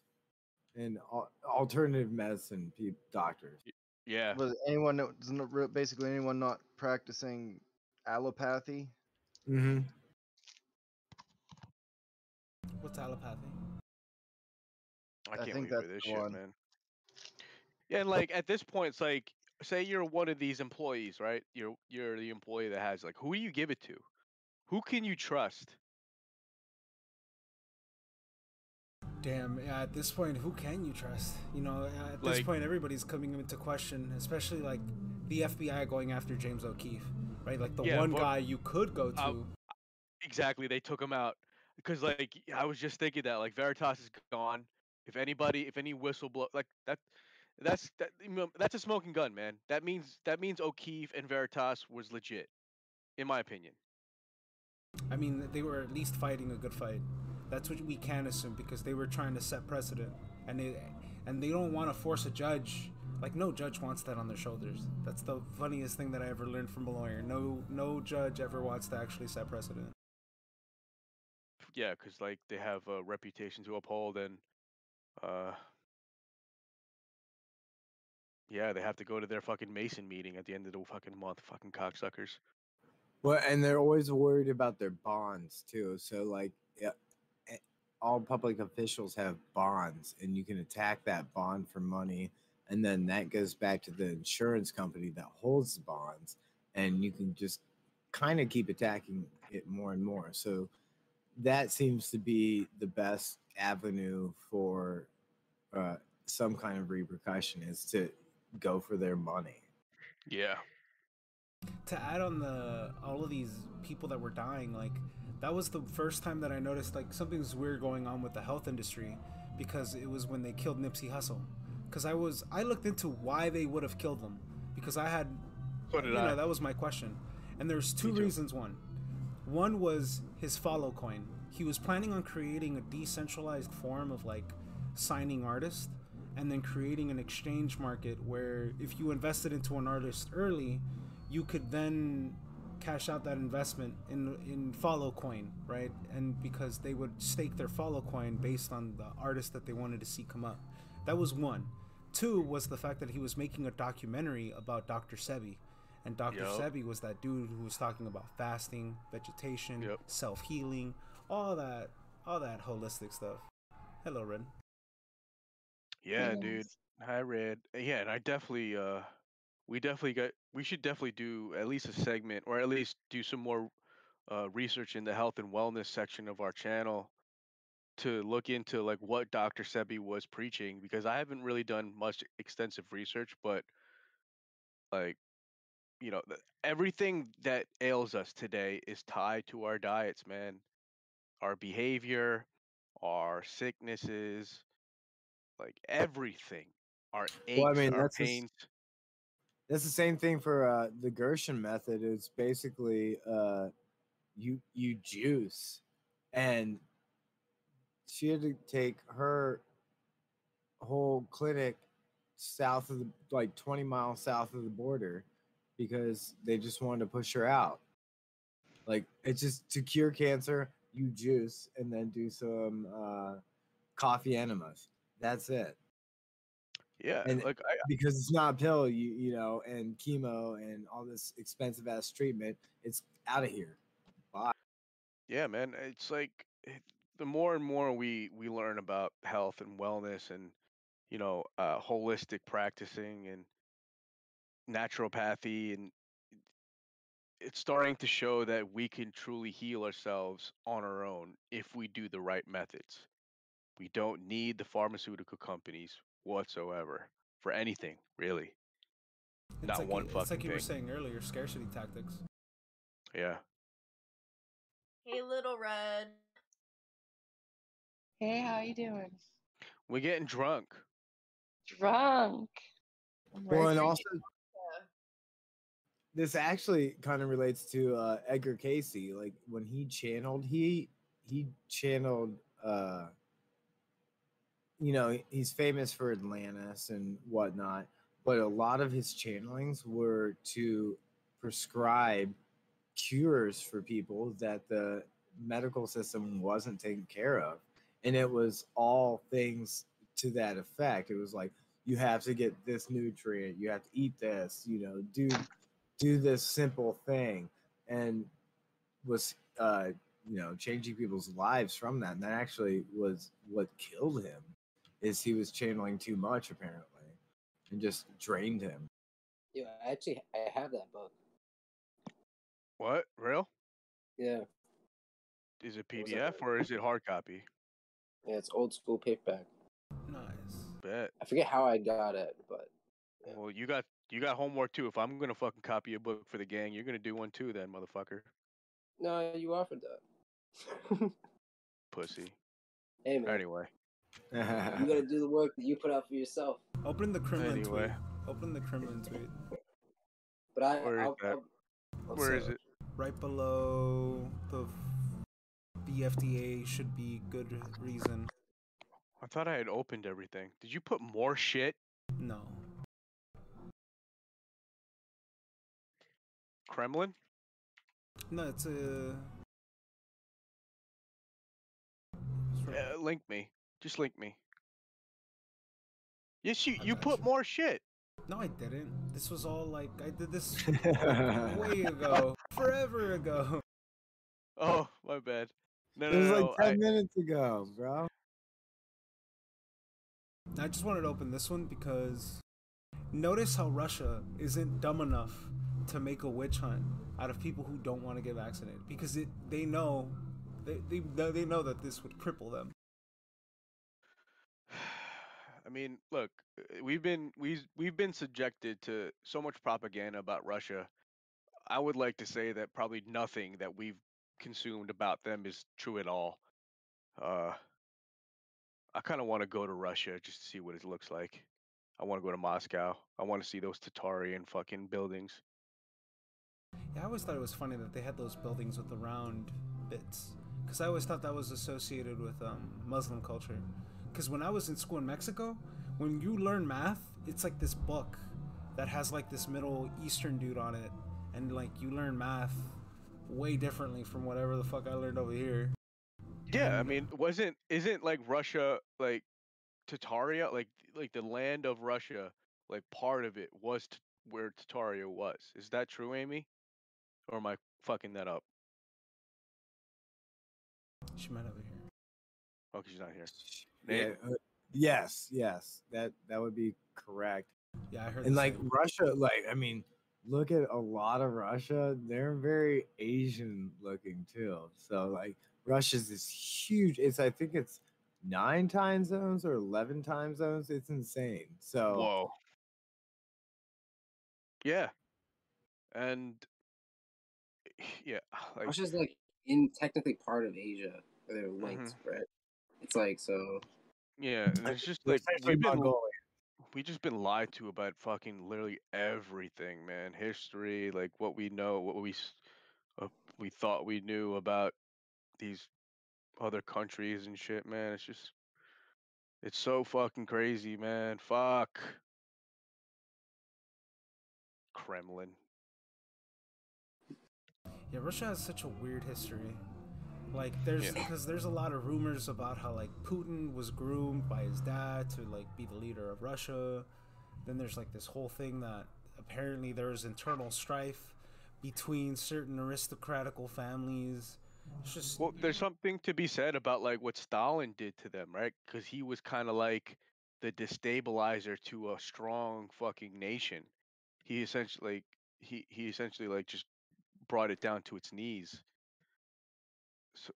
and alternative medicine peop doctors. Yeah. was anyone that doesn't re- basically anyone not practicing allopathy. Mm-hmm. What's allopathy? I I can't think wait for this the shit, one. man. Yeah, and like at this point, it's like, say you're one of these employees, right? You're you're the employee that has like, who do you give it to? Who can you trust? Damn, yeah, at this point, who can you trust? You know, at this Like- point, everybody's coming into question, especially like the FBI going after James O'Keefe, right? Like the Yeah, one but- guy you could go to. Um, Exactly, they took him out because like I was just thinking that like Veritas is gone. If anybody, if any whistleblower, like that, that's that, that's a smoking gun, man. That means that means O'Keefe and Veritas was legit, in my opinion. I mean, they were at least fighting a good fight. That's what we can assume because they were trying to set precedent, and they and they don't want to force a judge. Like no judge wants that on their shoulders. That's the funniest thing that I ever learned from a lawyer. No, no judge ever wants to actually set precedent. Yeah, because like they have a reputation to uphold, and uh, yeah, they have to go to their fucking Mason meeting at the end of the fucking month. Fucking cocksuckers. Well, and they're always worried about their bonds too. So, like, yeah, all public officials have bonds, and you can attack that bond for money, and then that goes back to the insurance company that holds the bonds, and you can just kind of keep attacking it more and more. So, that seems to be the best avenue for uh, some kind of repercussion is to go for their money. Yeah. to add on the all of these people that were dying like that was the first time that i noticed like something's weird going on with the health industry because it was when they killed nipsey hussle. Because i was i looked into why they would have killed him because i had So you I. know that was my question. And there's two reasons. One one was his follow coin. He was planning on creating a decentralized form of like signing artists and then creating an exchange market where if you invested into an artist early you could then cash out that investment in in follow coin right and because they would stake their follow coin based on the artist that they wanted to see come up that was one two was the fact that he was making a documentary about dr sebi and dr Yup. sebi was that dude who was talking about fasting vegetation Yep. self-healing all that all that holistic stuff hello red Yeah, dude. I read. Yeah, and I definitely uh we definitely got we should definitely do at least a segment or at least do some more uh research in the health and wellness section of our channel to look into like what Dr. Sebi was preaching because I haven't really done much extensive research, but like you know, th- everything that ails us today is tied to our diets, man. Our behavior, our sicknesses, like everything. Our aches, Well, I mean, our that's the s- pains. That's the same thing for uh, the Gerson method. It's basically uh, you you juice, and she had to take her whole clinic south of the like 20 miles south of the border because they just wanted to push her out. Like it's just to cure cancer, you juice and then do some uh, coffee enemas. That's it. Yeah, And like I, because it's not a pill, you you know, and chemo and all this expensive ass treatment, it's out of here. Bye. yeah, man. It's like it, the more and more we we learn about health and wellness and you know uh, holistic practicing and naturopathy and it's starting to show that we can truly heal ourselves on our own if we do the right methods. We don't need the pharmaceutical companies whatsoever for anything, really. it's Not like one you- fucking it's like you were thing. saying earlier scarcity tactics Yeah. Hey, little red. Hey, how you doing? We're getting drunk. Drunk. I'm Well, and also this actually kind of relates to uh, Edgar Cayce. Like when he channeled, he he channeled. uh You know, he's famous for Atlantis and whatnot, but a lot of his channelings were to prescribe cures for people that the medical system wasn't taking care of, and it was all things to that effect. It was like you have to get this nutrient, you have to eat this, you know, do do this simple thing. And was uh you know changing people's lives from that. And that actually was what killed him is he was channeling too much apparently and just drained him Yeah, I actually, I have that book. What? Real? Yeah, Is it PDF or is it hard copy? yeah, it's old school paperback. Nice. Bet. I forget how I got it, but Well, you got you got homework too. If I'm gonna fucking copy a book for the gang, you're gonna do one too, then, motherfucker. no, you offered that. Pussy. Hey man, Anyway. You gotta do the work that you put out for yourself. Open the Kremlin Anyway. tweet. Open the Kremlin tweet. But I, Where is I'll, that? I'll, What's Where is up? it? Right below the BFDA should be good reason. I thought I had opened everything. Did you put more shit? No. Kremlin? No, it's a. Uh, link me. Just link me. Yes, you you put more shit. No, I didn't. This was all like I did this way ago, forever ago. Oh, my bad. No, it no, was no. like 10 I- minutes ago bro I just wanted to open this one because notice how Russia isn't dumb enough to make a witch hunt out of people who don't want to get vaccinated because it they know they they, they know that this would cripple them. I mean, look, uh, we've been we've we've been subjected to so much propaganda about Russia. I would like to say that probably nothing that we've consumed about them is true at all. Uh, I kind of want to go to Russia just to see what it looks like. I want to go to Moscow. I want to see those Tatarian fucking buildings. Yeah, I always thought it was funny that they had those buildings with the round bits because I always thought that was associated with um, Muslim culture. Because when I was in school in Mexico, when you learn math, it's like this book that has like this Middle Eastern dude on it, and like you learn math way differently from whatever the fuck I learned over here. Yeah, I mean, wasn't isn't like Russia like Tataria like like the land of Russia like part of it was t- where Tataria was. Is that true, Amy? Or am I fucking that up? She might over here. Oh, she's not here. Yeah, uh, yes yes that that would be correct Yeah, I heard. and like same. russia like i mean look at a lot of russia they're very asian looking too so like russia's this huge it's i think it's nine time zones or 11 time zones it's insane so Whoa. Yeah. And yeah, like Russia's like in technically part of Asia. or They're linked, Mm-hmm. right? It's like so. yeah, it's just like we've been Mongolia. we just been lied to about fucking literally everything, man. History, like what we know, what we uh, we thought we knew about these other countries and shit, man. It's just it's so fucking crazy, man. Fuck. Kremlin. Yeah, Russia has such a weird history. Like, there's Yeah. because there's a lot of rumors about how like Putin was groomed by his dad to like be the leader of Russia. Then there's like this whole thing that apparently there's internal strife between certain aristocratical families. It's just Well, there's something to be said about like what Stalin did to them, right? Because he was kind of like the destabilizer to a strong fucking nation. He essentially, he he essentially like just brought it down to its knees. So,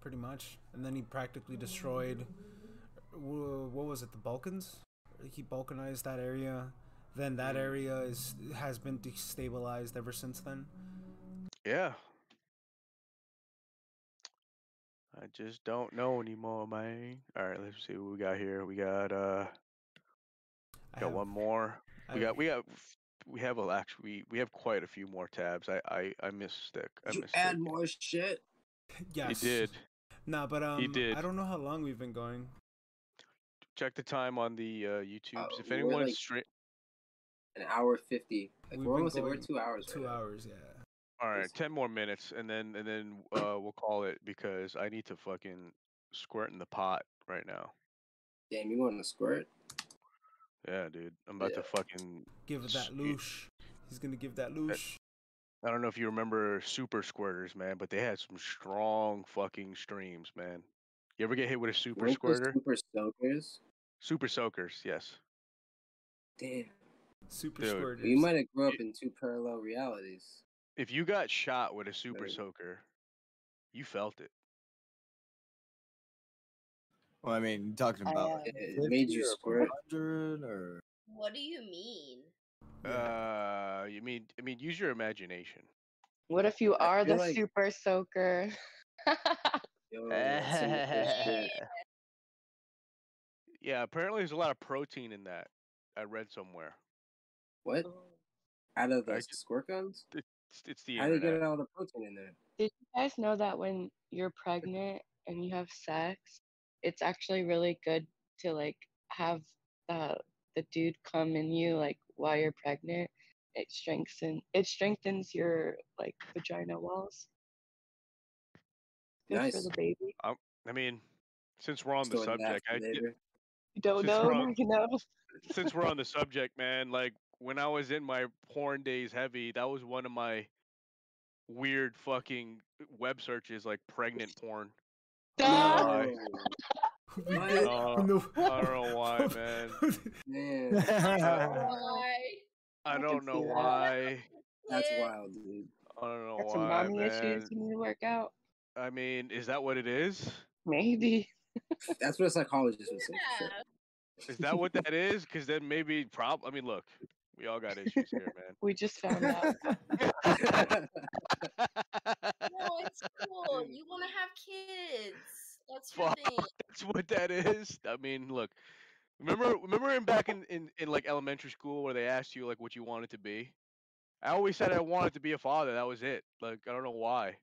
pretty much. And then he practically destroyed. What was it? The Balkans. He balkanized that area. Then that area is has been destabilized ever since then. Yeah. I just don't know anymore, man. All right, let's see what we got here. We got uh, got have- one more. We I- got we got we have a actually we, we have quite a few more tabs. I I I misstick. I You missed add more shit. Yes. He did. No, but um, he did. I don't know how long we've been going. Check the time on the uh, YouTubes. if we're anyone's like- stra- An hour fifty. Like We've we're almost we're two hours. Two right now. hours, yeah. all right, ten more minutes, and then and then uh, we'll call it because I need to fucking squirt in the pot right now. Damn, you want to squirt? Yeah, dude, I'm about to fucking Give it that s- loosh. He's gonna give that loosh. I don't know if you remember Super Squirters, man, but they had some strong fucking streams, man. You ever get hit with a Super Weren't those Squirter? Super soakers. Super Soakers, yes. Damn. Super Dude. squirters. You might have grew up in two parallel realities. If you got shot with a Super Right. Soaker, you felt it. Well, I mean, talking about like It made you 50 or squirt. or What do you mean? Uh, you mean I mean use your imagination. What if you are the like- super soaker? Yo, that's some good shit. Yeah, apparently there's a lot of protein in that. I read somewhere. What? Out of the I squirt guns? It's, it's the How do you internet. get all the protein in there? Did you guys know that when you're pregnant and you have sex, it's actually really good to like have uh, the dude come in you like while you're pregnant. It strengthens it strengthens your like vagina walls. Good for the baby. Um, I mean, since we're on the subject, I. You don't know, on- you know. since we're on the subject, man, like when I was in my porn days heavy, that was one of my weird fucking web searches, like pregnant porn. I don't know why. Uh, No. I don't know why, man. Man, Why? I I don't can know see that. why. that's wild, dude. I don't know Got some why, mommy man. issues you need to work out. I mean, is that what it is? Maybe. That's what a psychologist would say. for. Is that what that is? Because then maybe, prob. I mean, look, we all got issues here, man. We just found out. Man. No, it's cool. You want to have kids. That's your Fuck, thing. that's what that is. I mean, look. Remember, remember in back in, in, in like elementary school where they asked you like what you wanted to be. I always said I wanted to be a father. That was it. Like I don't know why.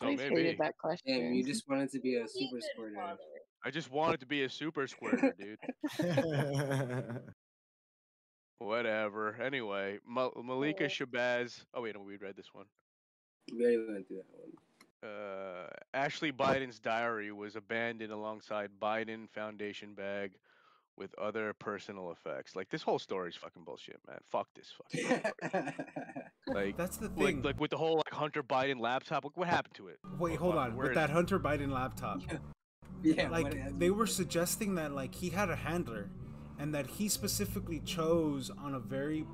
So I maybe hated that question. Damn, you just wanted to be a Be super good squirter. I just wanted to be a super squirter, dude. Whatever. Anyway, Ma- Malika Cool. Shabazz. Oh wait, no, we read this one. We already went that one. uh, Ashley Biden's diary was abandoned alongside Biden Foundation bag with other personal effects. Like this whole story's fucking bullshit, man. Fuck this fucking story. like That's the thing. like like with the whole like Hunter Biden laptop. Like what happened to it? Wait, What hold on. where With that it? Hunter Biden laptop, yeah, what like they were suggesting that like he had a handler, and that he specifically chose on a very,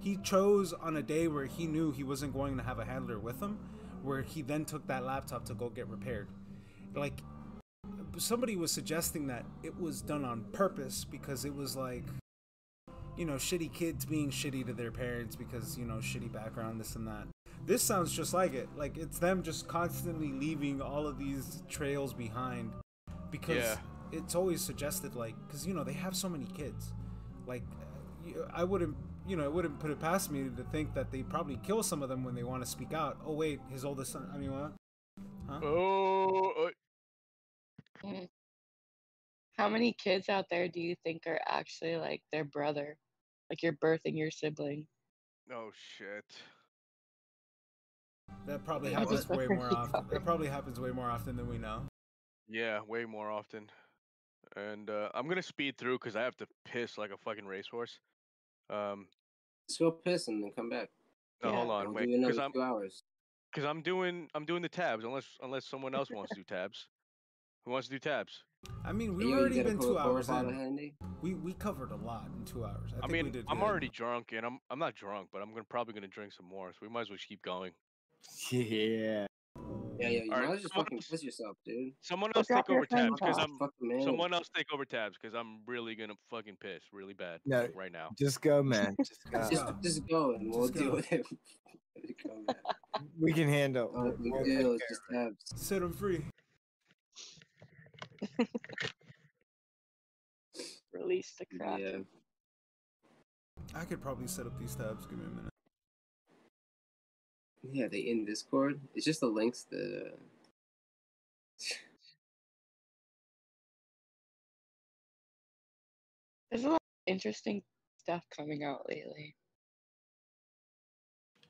he chose on a day where he knew he wasn't going to have a handler with him, where he then took that laptop to go get repaired. Like somebody was suggesting that it was done on purpose because it was like you know shitty kids being shitty to their parents because you know shitty background this and that this sounds just like it like it's them just constantly leaving all of these trails behind because Yeah. it's always suggested like because you know they have so many kids like i wouldn't you know it wouldn't put it past me to think that they probably kill some of them when they want to speak out oh wait his oldest son i mean what huh Oh, uh. How many kids out there do you think are actually like their brother? Like you're birthing your sibling? oh shit. that probably Yeah, happens way more often that probably happens way more often than we know Yeah, way more often. And uh, I'm gonna speed through because I have to piss like a fucking racehorse. Um, Let's go piss and then come back. no, hold on, we'll wait, do because another I'm because I'm doing I'm doing the tabs unless unless someone else wants to do tabs. Who wants to do tabs? I mean, we've you already been two hours bottle in. We we covered a lot in two hours. I, I think we mean, did I'm good. already drunk and I'm I'm not drunk, but I'm gonna probably gonna drink some more, so we might as well just keep going. yeah. Yeah, yeah. You Alright, might as well just someone fucking else- piss yourself, dude. Someone else drop take your over tabs because. I'm Fuck the man. someone else take over tabs because I'm really gonna fucking piss really bad No, right now. Just go, man. Just go. Just, just go and we'll Just deal go. with it. when we we can handle. Oh, we'll- we'll deal, it's just tabs. Set him free. Release the crap. Yeah. I could probably set up these tabs. Give me a minute. Yeah, they in Discord. It's just the links that. Uh... There's a lot of interesting stuff coming out lately.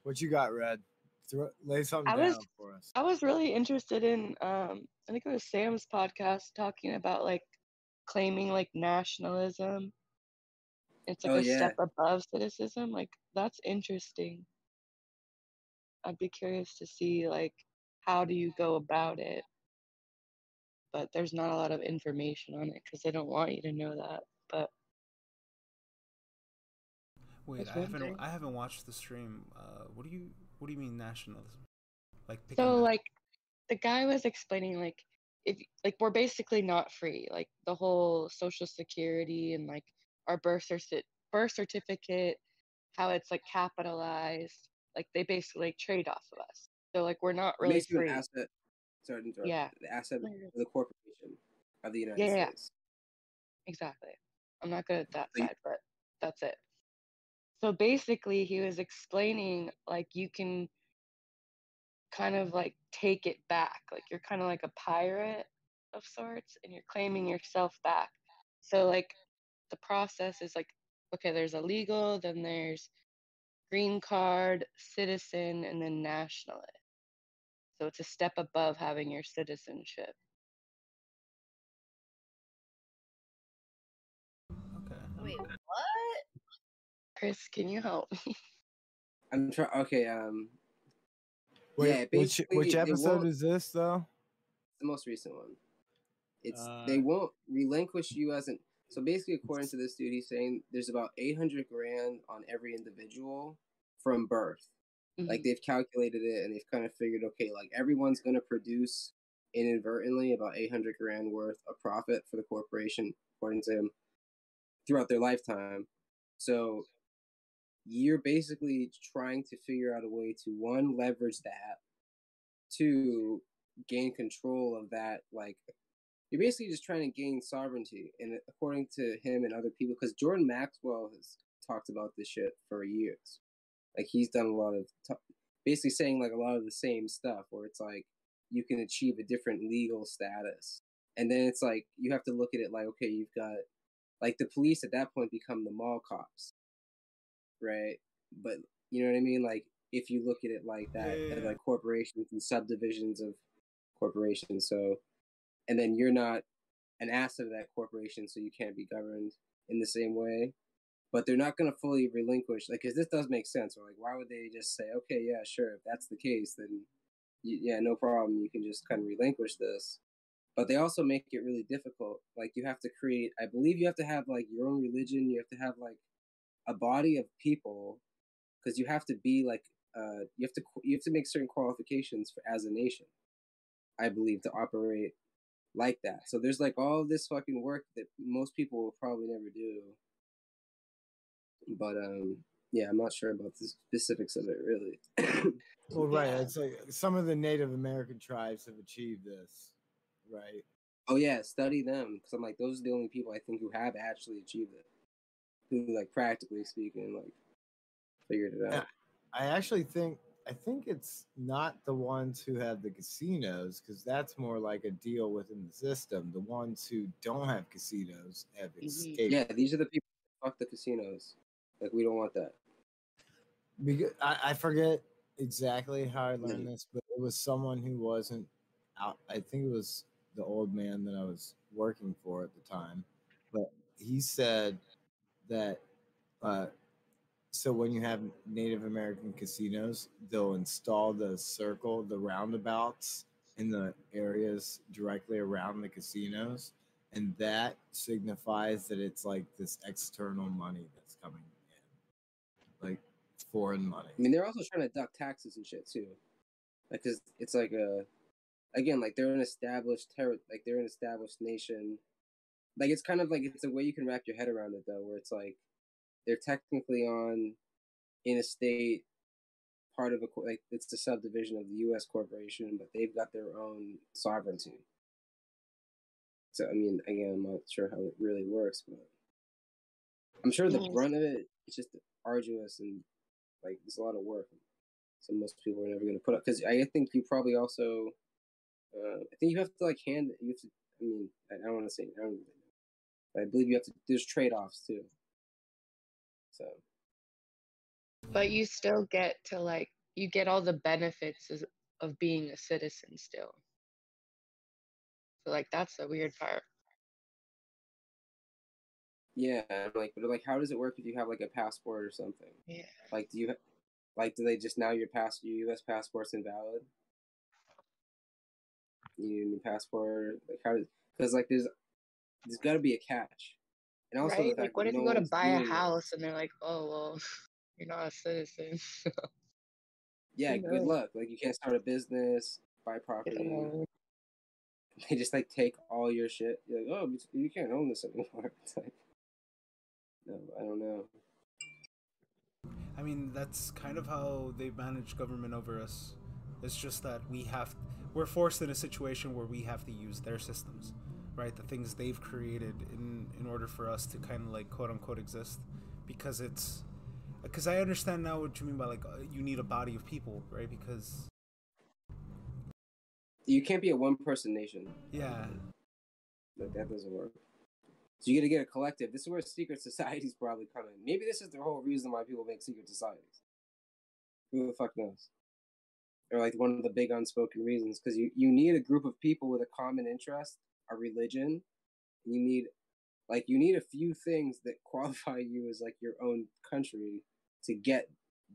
What you got, Red? Throw, lay something I down was for us. I was really interested in um I think it was Sam's podcast talking about like claiming like nationalism. It's like Oh, a yeah. step above citicism. Like that's interesting. I'd be curious to see like how do you go about it. But there's not a lot of information on it because they don't want you to know that. But Wait, I haven't thing. I haven't watched the stream. Uh, what do you what do you mean nationalism? Like so like the guy was explaining like if like we're basically not free like the whole social security and like our birth certi- birth certificate how it's like capitalized like they basically like, trade off of us so like we're not really makes you free an asset. Sorry. Yeah. The asset of mm. the corporation of the United Yeah, yeah. States. exactly i'm not good at that So you- side but that's it so basically he was explaining like you can kind of like take it back like you're kind of like a pirate of sorts and you're claiming yourself back so like the process is like okay there's a legal then there's green card citizen and then nationalist so it's a step above having your citizenship Okay. Wait, what? chris can you help me I'm trying. Okay. Um. Wait, yeah. which Basically, which they episode is this though? the most recent one. It's Uh, they won't relinquish you as an. So basically, according to this dude, he's saying there's about 800 grand on every individual from birth. Like Mhm. they've calculated it and they've kind of figured, okay, like everyone's gonna produce inadvertently about 800 grand worth of profit for the corporation, according to him, throughout their lifetime. So you're basically trying to figure out a way to one leverage that, two gain control of that. Like you're basically just trying to gain sovereignty, and according to him and other people, because Jordan Maxwell has talked about this shit for years. Like he's done a lot of t- basically saying like a lot of the same stuff, where it's like you can achieve a different legal status, and then it's like you have to look at it like okay, you've got like the police at that point become the mall cops, right? But you know what I mean? Like if you look at it like that, Yeah, yeah, yeah. like corporations and subdivisions of corporations. So, and then you're not an asset of that corporation, so you can't be governed in the same way. But they're not going to fully relinquish, like, because this does make sense. Or like, why would they just say, okay, yeah, sure, if that's the case, then yeah, no problem, you can just kind of relinquish this. But they also make it really difficult. Like, you have to create, I believe, you have to have like your own religion. You have to have like a body of people, because you have to be like, uh, you have to you have to make certain qualifications for as a nation. I believe, to operate like that. So there's like all this fucking work that most people will probably never do. But um, yeah, I'm not sure about the specifics of it really. Well, right. It's like some of the Native American tribes have achieved this, right? oh yeah, study them because I'm like those are the only people I think who have actually achieved it, who like practically speaking like figured it out. I actually think I think it's not the ones who have the casinos because that's more like a deal within the system. The ones who don't have casinos have escaped. Yeah, these are the people. who Fuck the casinos. Like we don't want that. Because I, I forget exactly how I learned this, but it was someone who wasn't out. I think it was the old man that I was working for at the time, but he said that. Uh, so when you have Native American casinos, they'll install the circle, the roundabouts in the areas directly around the casinos, and that signifies that it's like this external money that's coming in, like foreign money. I mean, they're also trying to duck taxes and shit too, like because it's like a, again, like they're an established terror, like they're an established nation. Like it's kind of like it's a way you can wrap your head around it though, where it's like they're technically on in a state part of a like it's the subdivision of the U.S. corporation, but they've got their own sovereignty. So I mean, again, I'm not sure how it really works, but I'm sure the brunt of it is just arduous and like it's a lot of work. So most people are never going to put up because I think you probably also, uh, I think you have to like hand you have to. I mean, I, don't want to say I don't I believe you have to. There's trade offs too. So But you still get to like you get all the benefits of being a citizen still. So like that's the weird part. yeah, like, but like, how does it work if you have like a passport or something? Yeah. Like, do you like do they just now your pass your U.S. passport's invalid? You need a new passport. Like how? Because like there's there's got to be a catch. And also, the right? fact Like what if no you go to buy a house and they're like, Oh well, you're not a citizen. Yeah, Who good luck. Like you can't start a business, buy property. Yeah. They just like take all your shit. You're like, oh, you- you can't own this anymore. It's like, no, I don't know. I mean, that's kind of how they manage government over us. It's just that we have, we're forced in a situation where we have to use their systems, right? The things they've created in in order for us to kind of like quote unquote exist, because it's, because I understand now what you mean by like uh, you need a body of people, right? Because You can't be a one person nation. yeah, Like that doesn't work. So you got to get a collective. This is where secret societies probably come in. Maybe this is the whole reason why people make secret societies. Who the fuck knows? Or like one of the big unspoken reasons, because you you need a group of people with a common interest, a religion. You need, like, you need a few things that qualify you as like your own country to get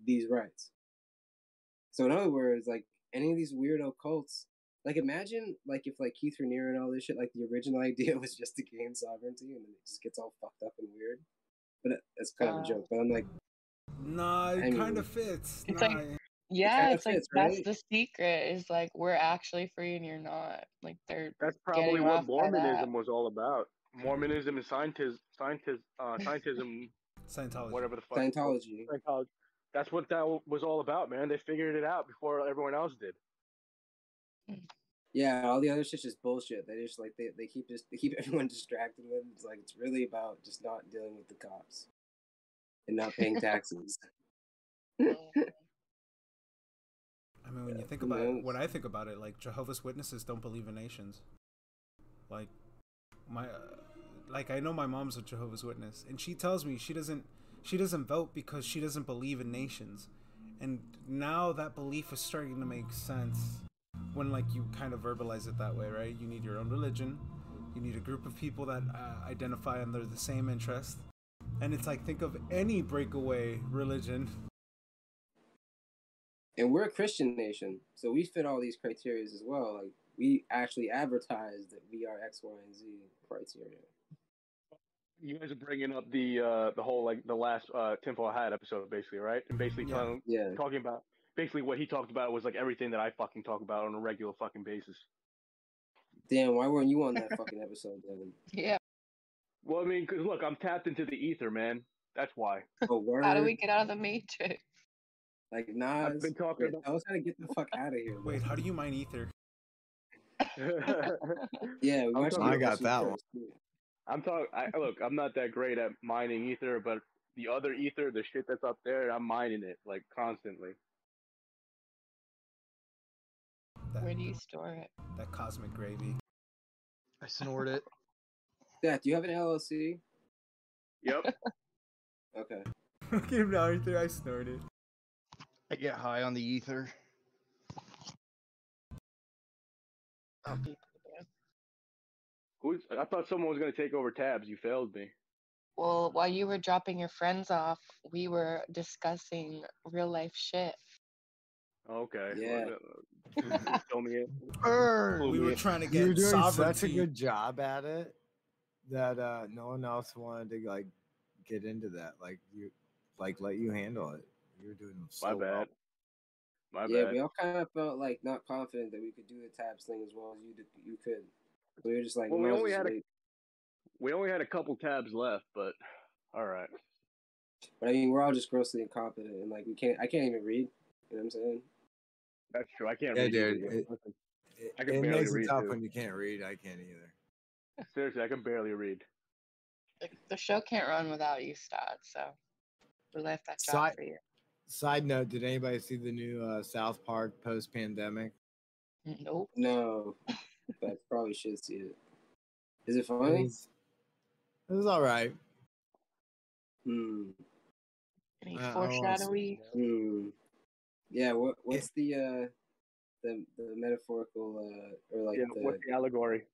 these rights. So in other words, like any of these weirdo cults, like imagine like if like Keith Raniere and all this shit, like the original idea was just to gain sovereignty, and then it just gets all fucked up and weird. But it- it's kind of a Uh, joke. But I'm like, nah, it I kind mean, of fits. It's nah, like it- yeah, kinda it's like fits, that's right? the secret is like we're actually free and you're not. Like they're That's probably what off by that. Mormonism was all about. Mormonism and scientism, scientism, uh, scientism, Scientology. whatever the fuck. Scientology. Scientology. That's what that was all about, man. They figured it out before everyone else did. yeah, all the other shit's just bullshit. They just like they, they keep just they keep everyone distracted with. It's like it's really about just not dealing with the cops and not paying taxes. I mean, when you think about it, when I think about it, like Jehovah's Witnesses don't believe in nations. Like my, uh, like I know my mom's a Jehovah's Witness, and she tells me she doesn't, she doesn't vote because she doesn't believe in nations, and now that belief is starting to make sense when like you kind of verbalize it that way, right? You need your own religion, you need a group of people that uh, identify under the same interest, and it's like think of any breakaway religion and we're a Christian nation, so we fit all these criteria as well. Like we actually advertise that we are X, Y, and Z criteria. You guys are bringing up the uh, the whole like the last uh, tinfoil hat episode, basically, right? And basically Yeah. telling, Yeah. talking about basically what he talked about was like everything that I fucking talk about on a regular fucking basis. Damn, why weren't you on that fucking episode then? Yeah. Well, I mean, 'cause look, I'm tapped into the ether, man. That's why. Oh. How do we get out of the matrix? Like Nas, I've been talking yeah, about- tell us how to get the fuck out of here. Wait, how do you mine ether? Yeah, we I'm talking- got I got that one. first, too. I'm talking. I look. I'm not that great at mining ether, but the other ether, the shit that's up there, I'm mining it like constantly. That, Where do you store it? that cosmic gravy. I snort it. Dad, do you have an LLC? Yep. Okay. Give me Arthur, I snorted. I get high on the ether. Oh, people do. Who's? I thought someone was gonna take over tabs. You failed me. Well, while you were dropping your friends off, we were discussing real life shit. Okay. Yeah. Well, uh, Fill me in. We were trying to get You're get doing sovereignty. such a good job at it that uh, no one else wanted to like get into that. Like you, like let you handle it. You're doing so My well. bad. My bad. yeah, bad. we all kind of felt like not confident that we could do the tabs thing as well as you did, you could. We were just like, Well, we only well had a- We only had a couple tabs left, but all right. But I mean, we're all just grossly incompetent, and like we can't. I can't even read. You know what I'm saying? That's true. I can't Yeah, read. dude. It, it, I can it barely makes it read, tough too. when you can't read. I can't either. Seriously, I can barely read. The show can't run without you, Stott. So we left that job Side, for you. Side note: Did anybody see the new uh, South Park post pandemic? Nope. No, but I probably should see it. Is it It funny? was, it was all right. Hmm. Any I- I wanna see foreshadowy? Hmm. Yeah. What What's the uh the the metaphorical uh or like yeah, the what's the allegory?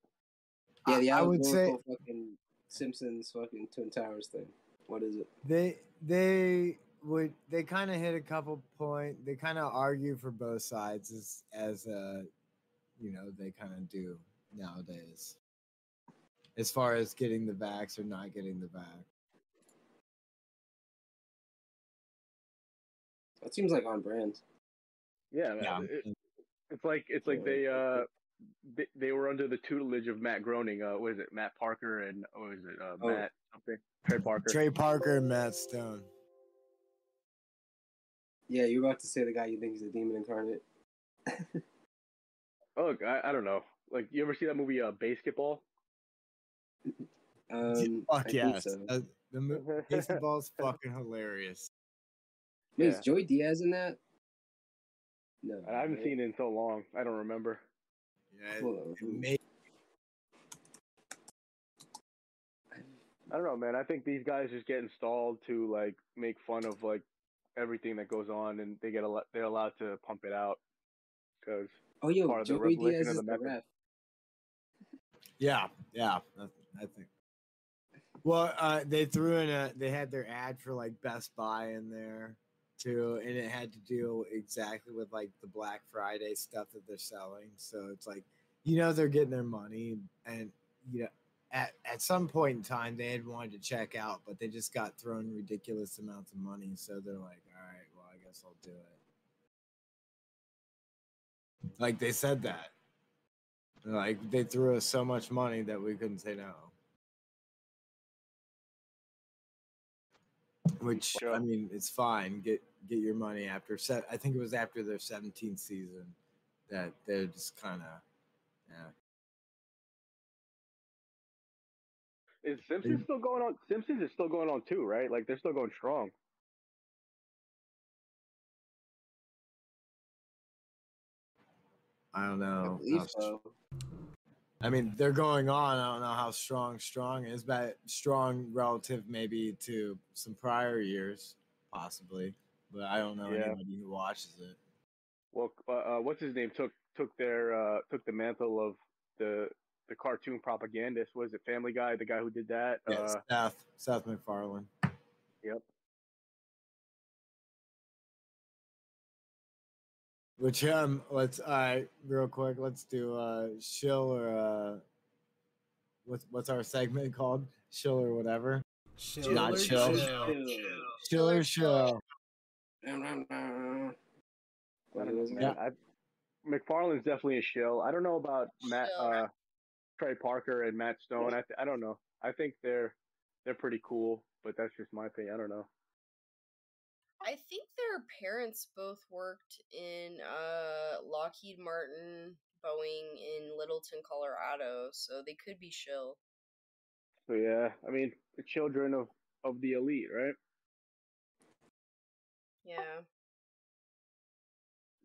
yeah the I- I would say- fucking Simpsons fucking Twin Towers thing? What is it? They they would they kind of hit a couple point. They kind of argue for both sides as as uh you know they kind of do nowadays. As far as getting the vax or not getting the vax. That seems like on brand. Yeah, man. Yeah. It, it's like it's like they uh they, they were under the tutelage of Matt Groening. Uh, what is it? Matt Parker and what is it? Uh, Oh. Matt something. Trey Parker. Trey Parker and Matt Stone. Yeah, you're about to say the guy you think is a demon incarnate. Oh, I, I don't know. Like, you ever see that movie, uh, BASEketball? Um, Fuck yes. so. Uh, the mo- BASEketball's fucking hilarious. Wait, Yeah. is Joey Diaz in that? No, I haven't right? seen it in so long. I don't remember. Yeah, Hold on. it I don't know, man. I think these guys just get installed to like make fun of like everything that goes on, and they get a lot. they're allowed to pump it out because Oh, yo, part of the Joey revelation Diaz of is the the method. ref. Yeah, yeah, I I think. Well, uh, they threw in a. They had their ad for like Best Buy in there too, and it had to do exactly with like the Black Friday stuff that they're selling. So it's like, you know, they're getting their money, and you know, at at some point in time they had wanted to check out, but they just got thrown ridiculous amounts of money. So they're like, all right, well, I guess I'll do it. Like they said that. Like they threw us so much money that we couldn't say no. Which I mean, it's fine. Get get your money after set. I think it was after their 17th season that they're just kind of yeah. is Simpsons still going on? Simpsons is still going on too, right? Like they're still going strong. I don't know. believe so. I mean, they're going on. I don't know how strong strong is, but strong relative maybe to some prior years, possibly. But I don't know Yeah. anybody who watches it. Well, uh, uh, what's his name took took their uh, took the mantle of the the cartoon propagandist. Was it Family Guy? The guy who did that? Yeah, Uh, Seth Seth MacFarlane. yep. Which um, let's all right, real quick. Let's do uh, shill or uh, what's what's our segment called? Shill or whatever. Shill Not or chill. chill? Shill or shill. I don't man. Yeah. I, MacFarlane's definitely a shill. I don't know about Matt, uh, Trey Parker and Matt Stone. I th- I don't know. I think they're they're pretty cool, but that's just my opinion. I don't know. I think their parents both worked in uh, Lockheed Martin, Boeing in Littleton, Colorado, so they could be shill. So yeah, I mean, the children of of the elite, right? Yeah.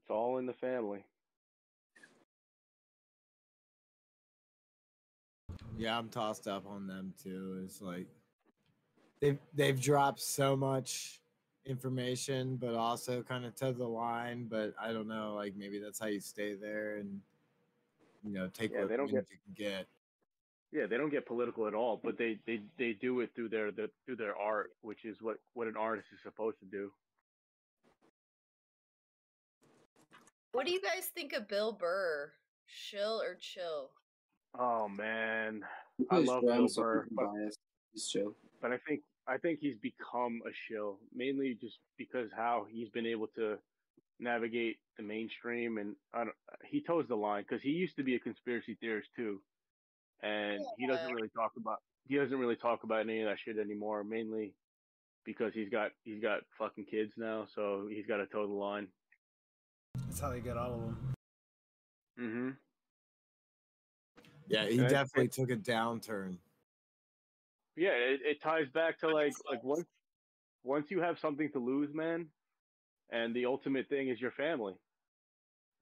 It's all in the family. Yeah, I'm tossed up on them too. It's like they've they've dropped so much information, but also kind of to the line. But I don't know, like maybe that's how you stay there and you know take Yeah, what they don't get- you can get. Yeah, they don't get political at all, but they they they do it through their the, through their art, which is what what an artist is supposed to do. What do you guys think of Bill Burr? Shill or chill? Oh man, I plays love Bill drums, so Burr, but. He's chill. but I think I think he's become a shill mainly just because how he's been able to navigate the mainstream and I don't, he toes the line because he used to be a conspiracy theorist too, and he doesn't really talk about he doesn't really talk about any of that shit anymore. Mainly because he's got he's got fucking kids now, so he's got to toe the line. That's how they get all of them. Mm-hmm. Yeah, he Okay. definitely took a downturn. Yeah, it, it ties back to like like once once you have something to lose, man, and the ultimate thing is your family.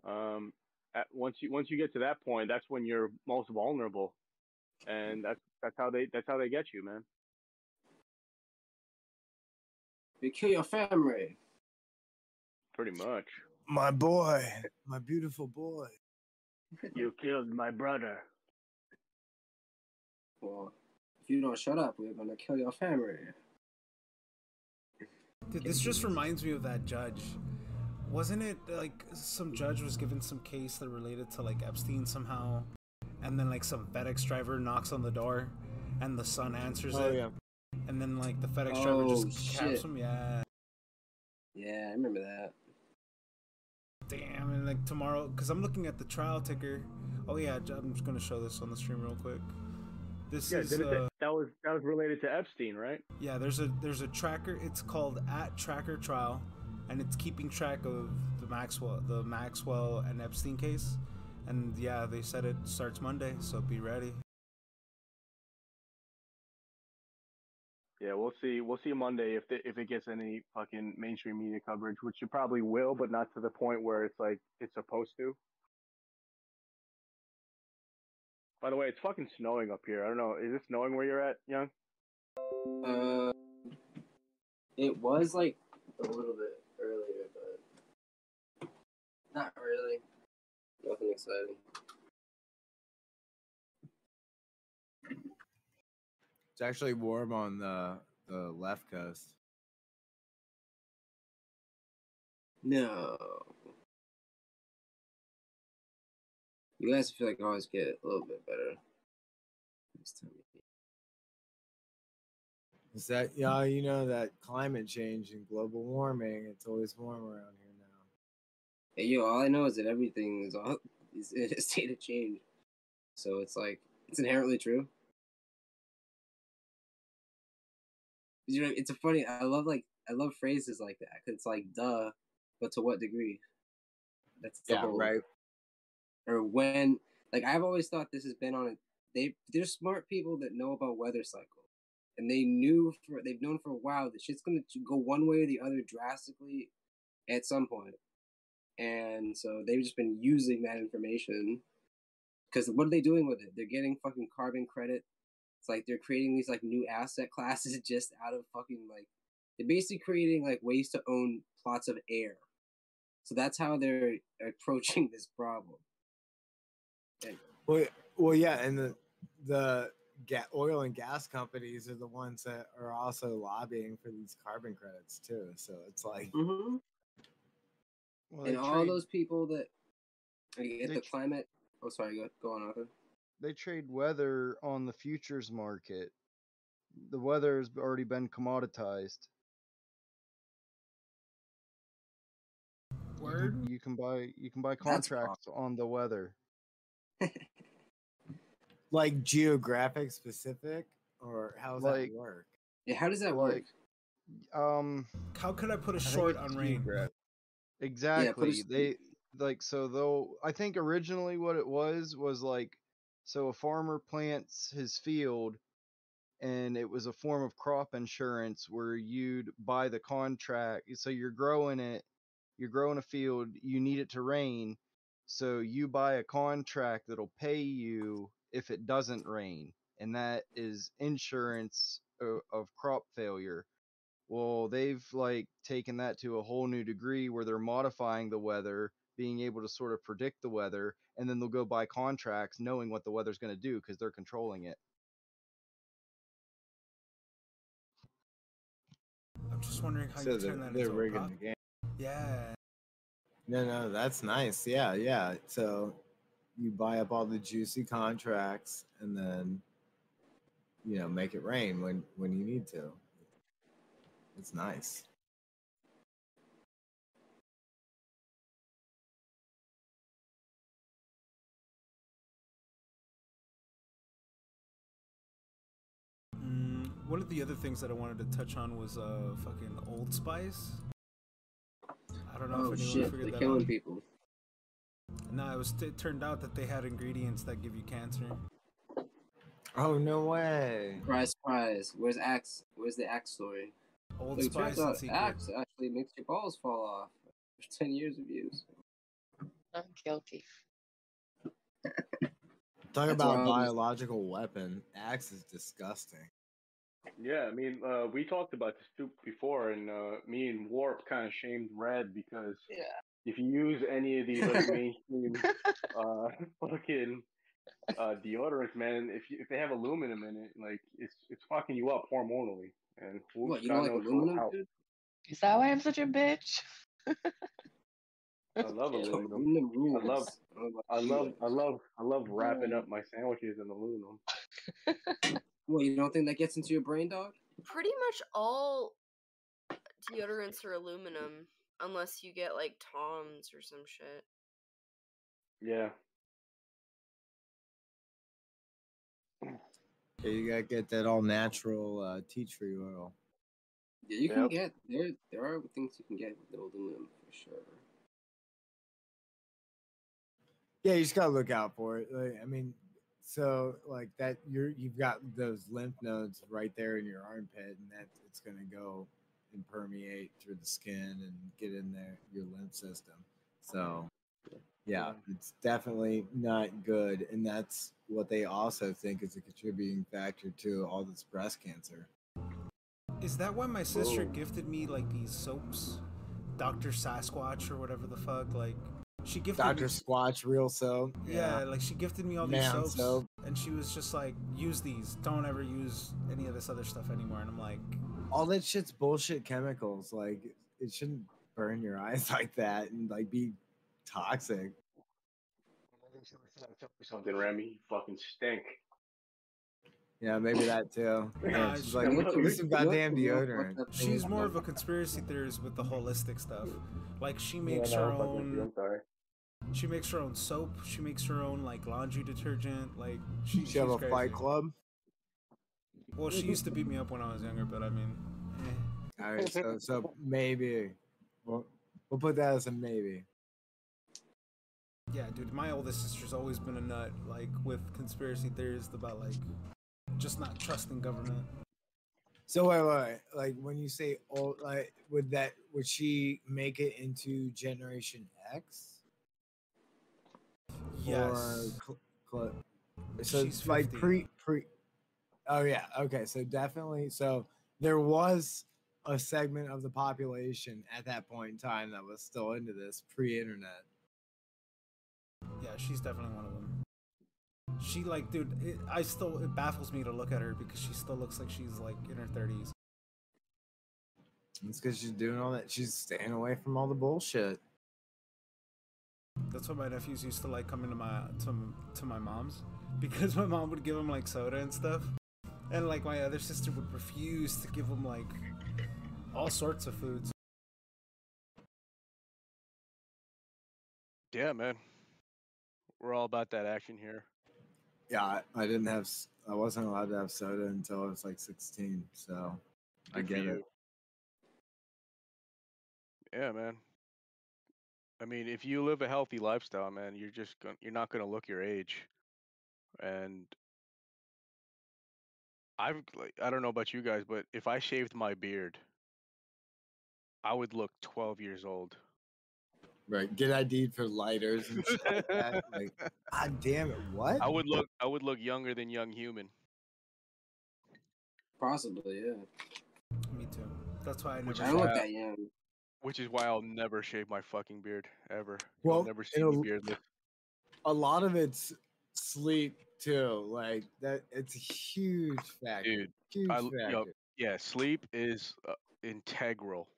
Um, at, once you once you get to that point, that's when you're most vulnerable, and that's that's how they that's how they get you, man. They kill your family. Pretty much. My boy, my beautiful boy. You killed my brother. Well, if you don't shut up, we're gonna kill your family. Dude, this just reminds me of that judge. Wasn't it like some judge was given some case that related to like Epstein somehow, and then like some FedEx driver knocks on the door, and the son answers it. Oh, it, yeah. and then like the FedEx driver Oh, just caps him. Yeah, Yeah, I remember that. damn. And like tomorrow, because I'm looking at the trial ticker. Oh yeah, I'm just gonna show this on the stream real quick. This Yeah, is uh, that was that was related to Epstein, right? Yeah, there's a there's a tracker. It's called at Tracker Trial, and it's keeping track of the Maxwell the Maxwell and Epstein case. And yeah, they said it starts Monday, so be ready. Yeah, we'll see. We'll see Monday if it, if it gets any fucking mainstream media coverage, which it probably will, but not to the point where it's like it's supposed to. By the way, it's fucking snowing up here. I don't know. Is it snowing where you're at, Young? Uh, it was like a little bit earlier, but not really. Nothing exciting. It's actually warm on the the left coast. No. You guys feel like I always get a little bit better. This time of year. Is that yeah? You know that climate change and global warming. It's always warm around here now. Hey, yo, all I know is that everything is all is in a state of change. So it's like it's inherently true. You know, it's a funny. I love like I love phrases like that. 'cause it's like duh, but to what degree? That's the Yeah, whole, right. Or when like I've always thought this has been on a they they're smart people that know about weather cycle, and they knew for they've known for a while that shit's gonna go one way or the other drastically at some point. And so they've just been using that information because what are they doing with it? They're getting fucking carbon credit. It's like they're creating these like new asset classes just out of fucking like they're basically creating like ways to own plots of air. So that's how they're approaching this problem And- Well, well, yeah, and the the ga- oil and gas companies are the ones that are also lobbying for these carbon credits too. So it's like, mm-hmm. Well, and all trade- those people that get the tr- climate oh sorry go, go on Arthur. they trade weather on the futures market. The weather has already been commoditized. Word. You can buy you can buy contracts on the weather. like geographic specific, or how does Like- that work? yeah how does that work Like, um, How could I put a I short it's on rain? geogra- Yeah, Exactly. put a s- they like so though I think originally what it was was like so a farmer plants his field and it was a form of crop insurance where you'd buy the contract so you're growing it you're growing a field you need it to rain so you buy a contract that'll pay you if it doesn't rain and that is insurance of, of crop failure well, they've like taken that to a whole new degree where they're modifying the weather, being able to sort of predict the weather, and then they'll go buy contracts knowing what the weather's going to do because they're controlling it. I'm just wondering how So you they're, turn that they're into a rigging profit. the game. Yeah. No, no, that's nice. Yeah, yeah. So you buy up all the juicy contracts and then you know make it rain when when you need to. It's nice. Mm, one of the other things that I wanted to touch on was uh fucking Old Spice. I don't know oh if anyone shit figured they're that killing out. people No, it was. It turned out that they had ingredients that give you cancer. Oh no way! Surprise, surprise. Where's Axe? Where's the Axe story? Old Look, Spice and Secret. Axe actually makes your balls fall off after 10 years of use. I'm guilty. Talk That's about why I was- biological weapon. Axe is disgusting. Yeah, I mean, uh, we talked about this too before, and uh, me and Warp kind of shamed Red because if you use any of these like mainstream uh, fucking uh, deodorants, man, if you, if they have aluminum in it, like it's it's fucking you up hormonally. And who- What, you God don't like aluminum, dude? Is that why I'm such a bitch? I love aluminum. Aluminum I love, I don't know I about love. I love, I love wrapping up my sandwiches in aluminum. What, you don't think that gets into your brain, dog? Pretty much all deodorants are aluminum, unless you get like Tom's or some shit. Yeah. Yeah, you gotta get that all natural uh, tea tree oil. Yeah, you can get there. There are things you can get with aluminum for sure. Yeah, you just gotta look out for it. Like, I mean, so like that, you're you've got those lymph nodes right there in your armpit, and that it's gonna go and permeate through the skin and get in there your lymph system. So, yeah, it's definitely not good, and that's what they also think is a contributing factor to all this breast cancer. Is that why my sister Oh. gifted me like these soaps, Doctor Sasquatch or whatever the fuck? Like, she gifted Doctor me. Squatch, real soap. Yeah, like she gifted me all these Man soaps, soap. and she was just like, "Use these. Don't ever use any of this other stuff anymore." And I'm like, all that shit's bullshit chemicals. Like it shouldn't burn your eyes like that and like be toxic. Something, Remy, you fucking stink. Yeah, maybe that too. Nah, Yeah, she's she- like, use some goddamn deodorant. She's more of a conspiracy theorist with the holistic stuff. Like she makes Yeah, no, her fuck with you, own. I'm sorry. She makes her own soap. She makes her own like laundry detergent. Like she, She have a crazy. fight club. Well, she used to beat me up when I was younger, but I mean, eh. All right, so so maybe we'll, we'll put that as a maybe. yeah, dude. My oldest sister's always been a nut, like with conspiracy theories about like just not trusting government. So wait, wait, wait, like when you say old, like would that would she make it into Generation X? Yes. Or cl- cl- so She's like 50. pre pre. Oh yeah. Okay. So definitely. So there was a segment of the population at that point in time that was still into this pre-internet. Yeah, she's definitely one of them. She like, dude, it, I still it baffles me to look at her because she still looks like she's like in her thirties. It's because she's doing all that. She's staying away from all the bullshit. That's why my nephews used to like coming to my to, to my mom's because my mom would give them like soda and stuff, and like my other sister would refuse to give them like all sorts of foods. Yeah, man. We're all about that action here. Yeah, I, didn't have. I wasn't allowed to have soda until I was like 16. So I get it. Yeah, man. I mean, if you live a healthy lifestyle, man, you're just going you're not gonna look your age. And I've like I don't know about you guys, but if I shaved my beard, I would look 12 years old. Right. Get ID'd for lighters and shit like that. Like, God damn it. What? I would look I would look younger than young human. Possibly, yeah. Me too. That's why I never. I look that young. Which is why I'll never shave my fucking beard ever. Well, You'll never see me it'll- beardless. a lot of it's sleep too. Like that. It's a huge factor. Dude, huge I, factor. yo, yeah, sleep is uh, integral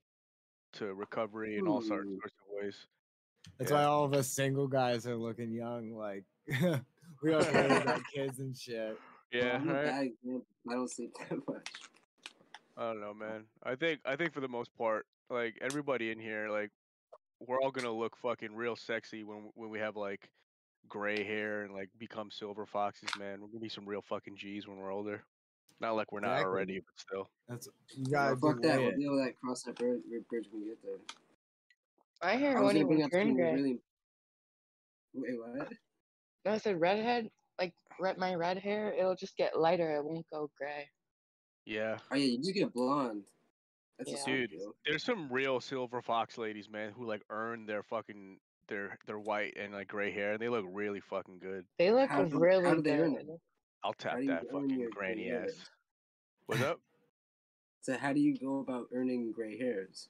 to recovery in all sorts, sorts of ways. That's Yeah. why all of us single guys are looking young. Like we don't worry kids and shit. Yeah, I'm right? I don't sleep that much. I don't know, man. I think I think for the most part, like everybody in here, like we're all gonna look fucking real sexy when when we have like gray hair and like become silver foxes, man. We're gonna be some real fucking G's when we're older. Not like we're not Exactly. already, but still. That's you No, gotta fuck that. We'll deal with that. Cross that bridge, bridge when we get there. My hair I was won't gonna bring even turn gray. really. Wait, what? No, I said redhead. Like red, my red hair, it'll just get lighter. It won't go gray. Yeah. Oh yeah, you just get blonde. That's a Yeah. Dude, there's some real silver fox ladies, man, who like earn their fucking their their white and like gray hair, and they look really fucking good. They look How do- really how do they earn good. it? I'll tap that fucking granny ass. What's up? So how do you go about earning gray hairs?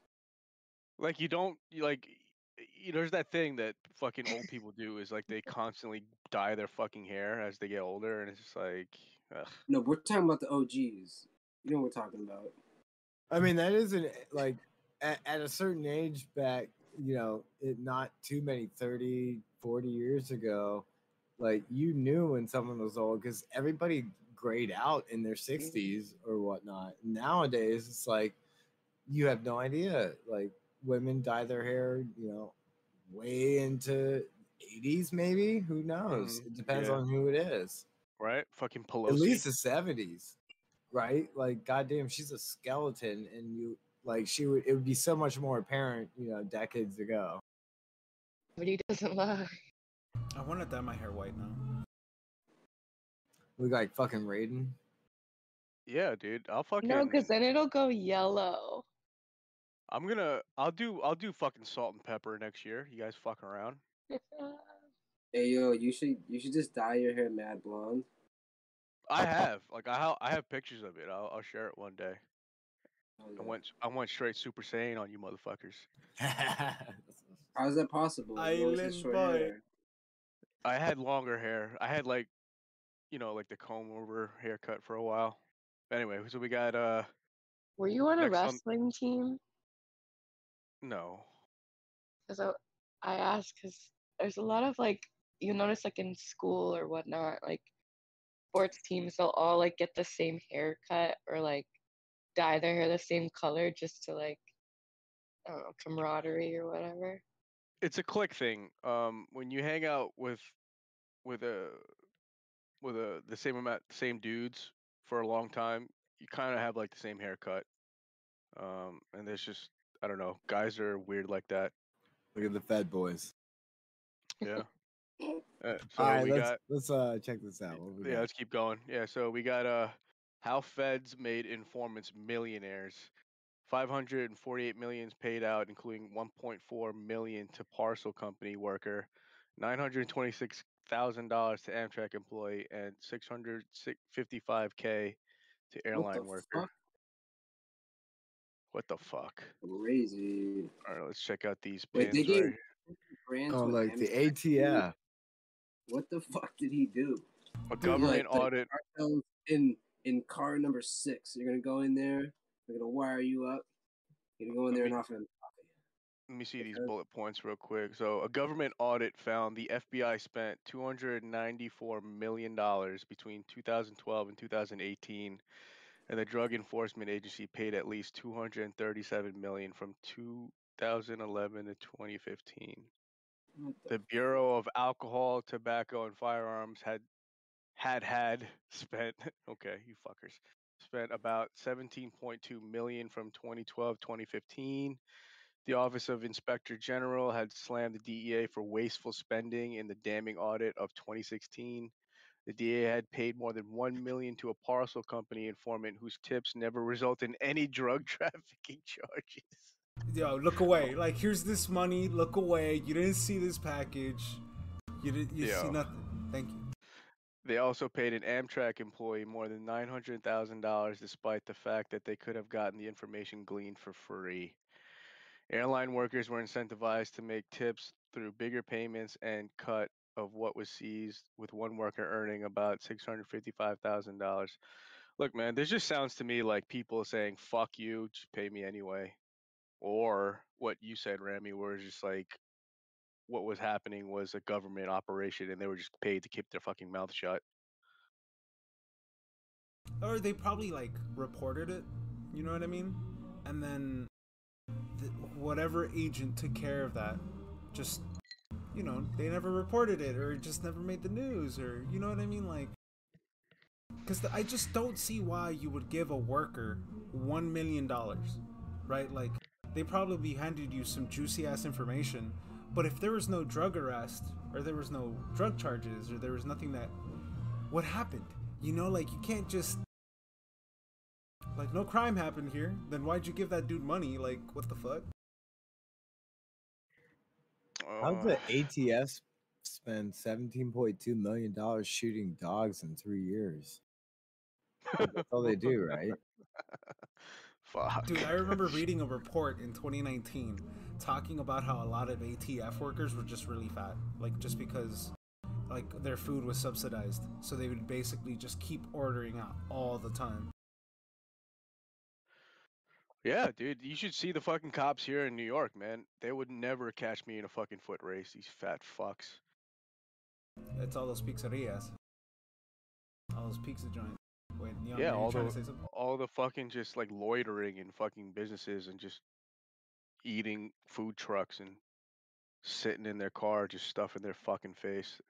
Like you don't you like you, know, there's that thing that fucking old people do is like they constantly dye their fucking hair as they get older, and it's just like, ugh. No, we're talking about the OGs. You know what we're talking about. I mean, that isn't like at, at a certain age back, you know, it not too many 30, 40 years ago, like you knew when someone was old because everybody grayed out in their mm-hmm. 60s or whatnot. Nowadays, it's like you have no idea. Like women dye their hair, you know, way into 80s, maybe. Who knows? Mhm, It depends yeah. on who it is. right? Fucking Pelosi. At least the 70s, right? Like, goddamn, she's a skeleton, and you like she would. It would be so much more apparent, you know, decades ago. But he doesn't lie. I want to dye my hair white now. Look like fucking Raiden. Yeah, dude. I'll fucking. No, because then it'll go yellow. I'm gonna. I'll do. I'll do fucking salt and pepper next year. You guys fucking around? Hey yo, you should you should just dye your hair mad blonde. I have. Like I. ha- I have pictures of it. I'll. I'll share it one day. Oh, I went. I went straight Super Saiyan on you motherfuckers. How is that possible? You Island boy. I had longer hair. I had like, you know, like the comb over haircut for a while. Anyway, so we got uh Were you on a Next on- wrestling team? No. So I, asked because there's a lot of like you notice like in school or whatnot like sports teams they'll all like get the same haircut or like dye their hair the same color just to like I don't know camaraderie or whatever. It's a click thing. Um, when you hang out with with a with a the same amount same dudes for a long time, you kind of have like the same haircut. Um, and there's just I don't know, guys are weird like that. Look at the Fed boys. Yeah. Uh, so All right, we let's got let's uh check this out. Yeah, got? let's keep going. Yeah, so we got uh how feds made informants millionaires. 548 millions paid out, including 1.4 million to parcel company worker, 926 thousand dollars to Amtrak employee, and 655k to airline worker. fuck? What the fuck? Crazy. All right, let's check out these Wait, pins they gave right brands Oh, like the ATF. What the fuck did he do? A Dude, government like, audit. in in car number six. You're gonna go in there. They're gonna wire you up. You're gonna go in there and offer them. Let me see these bullet points real quick. So, a government audit found the FBI spent 294 million dollars between 2012 and 2018, and the Drug Enforcement Agency paid at least 237 million from 2011 to 2015. The Bureau of Alcohol, Tobacco, and Firearms had had had spent okay, you fuckers spent about 17.2 million from 2012 2015. The Office of Inspector General had slammed the DEA for wasteful spending in the damning audit of 2016. The DA had paid more than 1 million to a parcel company informant whose tips never result in any drug trafficking charges. Yo, look away. Like, here's this money. Look away. You didn't see this package. You didn't. You see nothing. Thank you. They also paid an Amtrak employee more than $900,000 despite the fact that they could have gotten the information gleaned for free. Airline workers were incentivized to make tips through bigger payments and cut of what was seized, with one worker earning about $655,000. Look, man, this just sounds to me like people saying, fuck you, just pay me anyway. Or what you said, Rami, where it's just like what was happening was a government operation and they were just paid to keep their fucking mouth shut. Or they probably like reported it. You know what I mean? And then the, whatever agent took care of that, just you know, they never reported it or it just never made the news or you know what I mean? Like, because I just don't see why you would give a worker one million dollars, right? Like, they probably handed you some juicy ass information, But if there was no drug arrest, or there was no drug charges, or there was nothing that, what happened? You know, like you can't just, like no crime happened here. Then why'd you give that dude money? Like what the fuck? How'd oh. the ATF spend seventeen point two million dollars shooting dogs in three years? That's all they do, right? Fuck. Dude, I remember reading a report in 2019 talking about how a lot of ATF workers were just really fat, like just because like their food was subsidized, so they would basically just keep ordering out all the time. Yeah, dude, you should see the fucking cops here in New York, man. They would never catch me in a fucking foot race. These fat fucks. It's all those pizzerias, all those pizza joints. Wait, Neon, yeah, all the to say something? all the fucking just like loitering in fucking businesses and just eating food trucks and sitting in their car just stuffing their fucking face.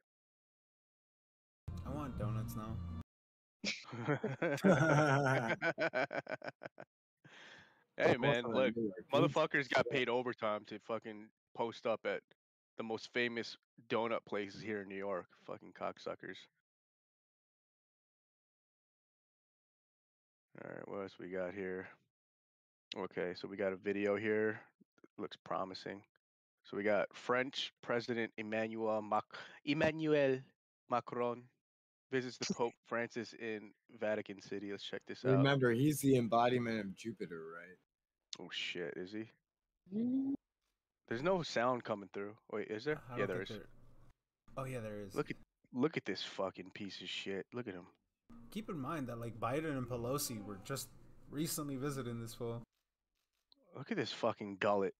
I want donuts now. hey man, look, motherfuckers got paid overtime to fucking post up at the most famous donut places here in New York. Fucking cocksuckers. All right, what else we got here? Okay, so we got a video here. Looks promising. So we got French President Emmanuel Mac Emmanuel Macron visits the Pope Francis in Vatican City. Let's check this out. Remember, he's the embodiment of Jupiter, right? Oh shit, is he? Mm. There's no sound coming through. Wait, is there? I Yeah, there is. think Oh yeah, there is. Look at look at this fucking piece of shit. Look at him. Keep in mind that like Biden and Pelosi were just recently visiting this fool. Look at this fucking gullet.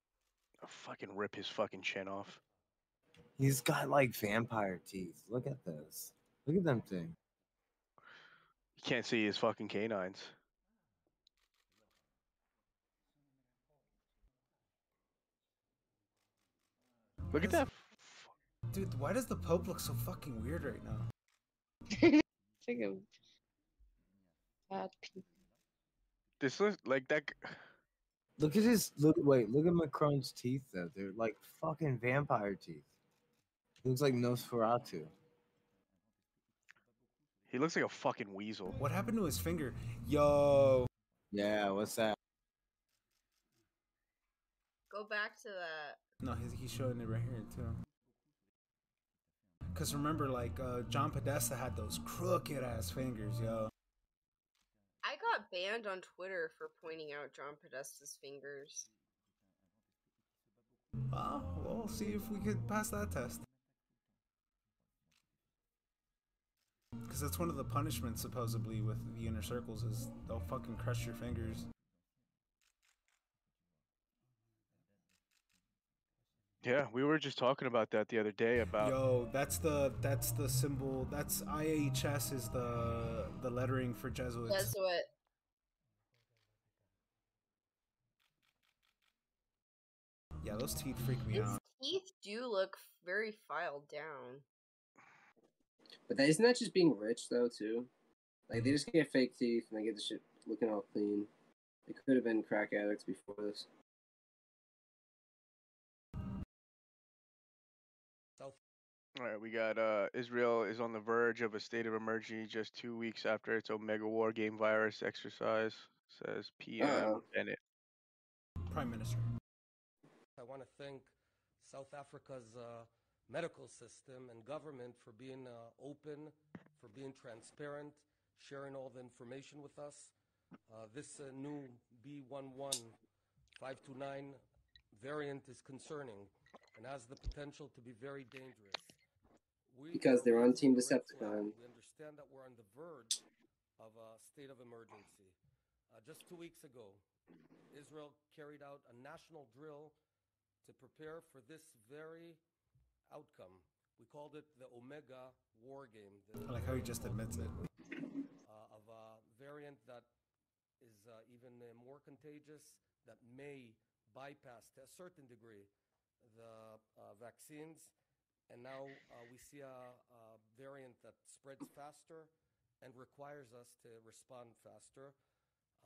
I'll fucking rip his fucking chin off. He's got like vampire teeth. Look at this. Look at them thing. You can't see his fucking canines. Look at that. Dude, why does the Pope look so fucking weird right now? like a bad people. This looks like that. Look at his look. Wait, look at Macron's teeth though. They're like fucking vampire teeth. Looks like Nosferatu. He looks like a fucking weasel. What happened to his finger? Yo. Yeah, what's that? Go back to that. No, he's, he's showing it right here too. Cause remember, like uh, John Podesta had those crooked ass fingers, yo. I got banned on Twitter for pointing out John Podesta's fingers. Well, we'll see if we could pass that test. Because that's one of the punishments supposedly with the inner circles is they'll fucking crush your fingers. Yeah, we were just talking about that the other day about Yo, that's the that's the symbol. That's IHS is the the lettering for Jesuits. Jesuit. Yeah, those teeth freak me His out. teeth do look very filed down. But that, isn't that just being rich though too? Like they just get fake teeth and they get the shit looking all clean. They could have been crack addicts before this. All right, we got uh, Israel is on the verge of a state of emergency just two weeks after its Omega War game virus exercise, says PM Uh-oh. Bennett. Prime Minister. I want to thank South Africa's uh, medical system and government for being uh, open, for being transparent, sharing all the information with us. Uh, this uh, new B11529 variant is concerning and has the potential to be very dangerous. We Because they're on Team Decepticon. We understand that we're on the verge of a state of emergency. Uh, just two weeks ago, Israel carried out a national drill to prepare for this very outcome. We called it the Omega War Game. The I like how he just admits it. uh, of a variant that is uh, even uh, more contagious, that may bypass to a certain degree the uh, vaccines. And now uh, we see a, a variant that spreads faster and requires us to respond faster.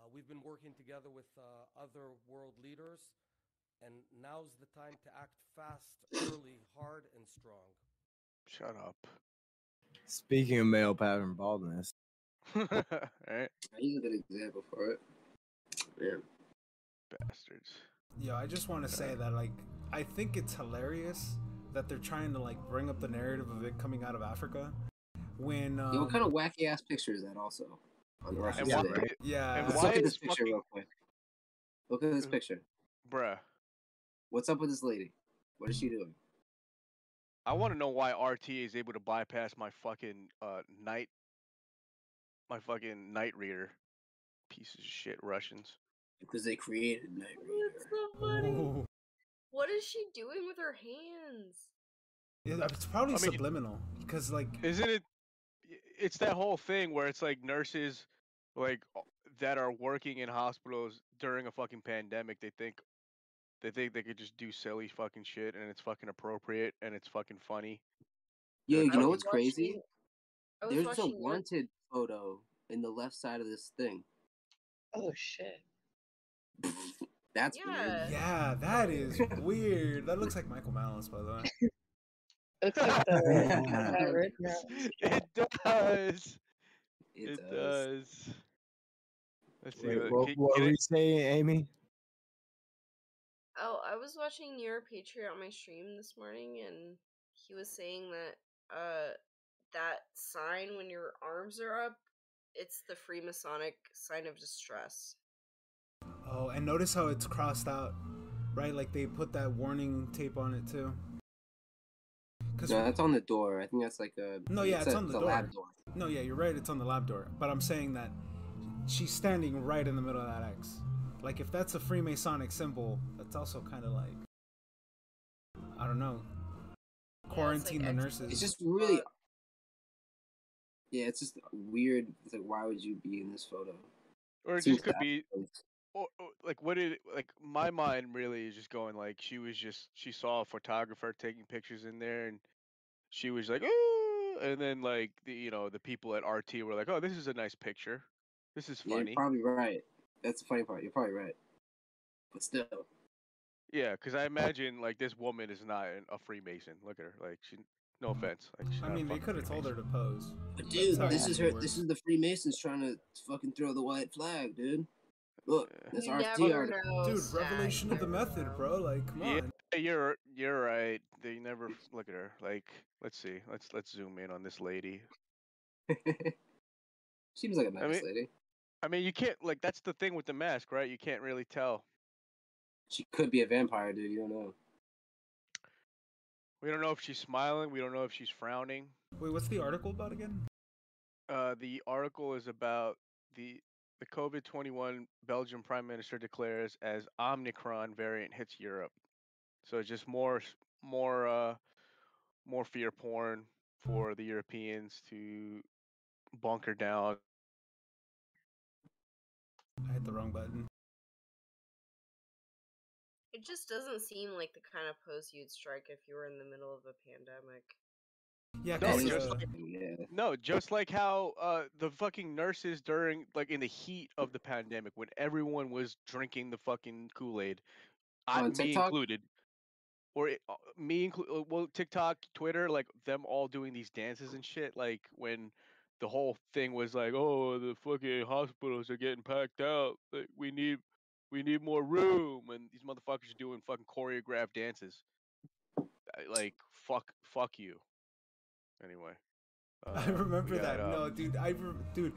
Uh, we've been working together with uh, other world leaders And now's the time to act fast, early, hard, and strong. Shut up. Speaking of male pattern baldness, Alright. He's a good example for it. Yeah. Bastards. Yo, I just want to say that like I think it's hilarious that they're trying to like bring up the narrative of it coming out of Africa. When um, Yo, what kind of wacky ass picture is that also? On the Russian yeah, yeah, and Let's why look at this picture fucking- real quick. Look at this picture. Bruh. What's up with this lady? What is she doing? I want to know why RT is able to bypass my fucking uh night my fucking night reader. Pieces of shit Russians. Because they created Night Reader. That's so funny. Ooh. What is she doing with her hands? Yeah, it's probably I mean, subliminal because like Isn't it? It's that whole thing where it's like nurses, like that are working in hospitals during a fucking pandemic. They think, they think they could just do silly fucking shit and it's fucking appropriate and it's fucking funny. Yo, you I know what's crazy? watching- I There's a watching Nerd- wanted photo in the left side of this thing. Oh shit. That's Yeah. weird. yeah, that is weird. That looks like Michael Malice, by the way. Looks like the, that red. It does. It, It does. does. Let's see. wait, what, can- what were you saying, Amy? Oh, I was watching your Patriot on my stream this morning, and he was saying that uh that sign when your arms are up, it's the Freemasonic sign of distress. Oh, and notice how it's crossed out, right? Like they put that warning tape on it too. Cause No, that's on the door. I think that's like a. no, yeah, it's a, on the a door. lab door. No, yeah, you're right. It's on the lab door. But I'm saying that she's standing right in the middle of that X. Like if that's a Freemasonic symbol, that's also kind of like I don't know. Quarantine the X- nurses. It's just really. Yeah, it's just weird. It's like, why would you be in this photo? or it Seems just could be or, or like what did like my mind really is just going like she was just she saw a photographer taking pictures in there and she was like Ooh! and then like the you know the people at RT were like oh this is a nice picture this is Yeah, funny you're probably right. That's the funny part. You're probably right. But still, yeah because I imagine like this woman is not an- a Freemason look at her like she no mm-hmm. offense like she's I mean, they could have told her to pose. but dude, how this is her. works. This is the Freemasons trying to fucking throw the white flag, dude. Look, that's You RT article. Dude, revelation of the method, bro. Like, come Yeah, on. you're you're right. They never look at her. Like, let's see. Let's let's zoom in on this lady. Seems like a nice I mean- lady. I mean, you can't like that's the thing with the mask, right? You can't really tell. She could be a vampire, dude. You don't know. We don't know if she's smiling. We don't know if she's frowning. Wait, what's the article about again? Uh, the article is about the the COVID twenty one Belgian Prime Minister declares as Omicron variant hits Europe. So it's just more more uh more fear porn for the Europeans to bunker down. I hit the wrong button. It just doesn't seem like the kind of pose you'd strike if you were in the middle of a pandemic. Yeah, No, 'cause, just uh, like Yeah. No, just like how uh, the fucking nurses during, like, in the heat of the pandemic, when everyone was drinking the fucking Kool Aid, I, On me included, or it, uh, me included, well, TikTok, Twitter, like them all doing these dances and shit. Like when the whole thing was like, oh, the fucking hospitals are getting packed out. Like we need, we need more room, and these motherfuckers are doing fucking choreographed dances. Like fuck, fuck you. Anyway. I uh, we remember got, that. um, no, dude, I re- dude,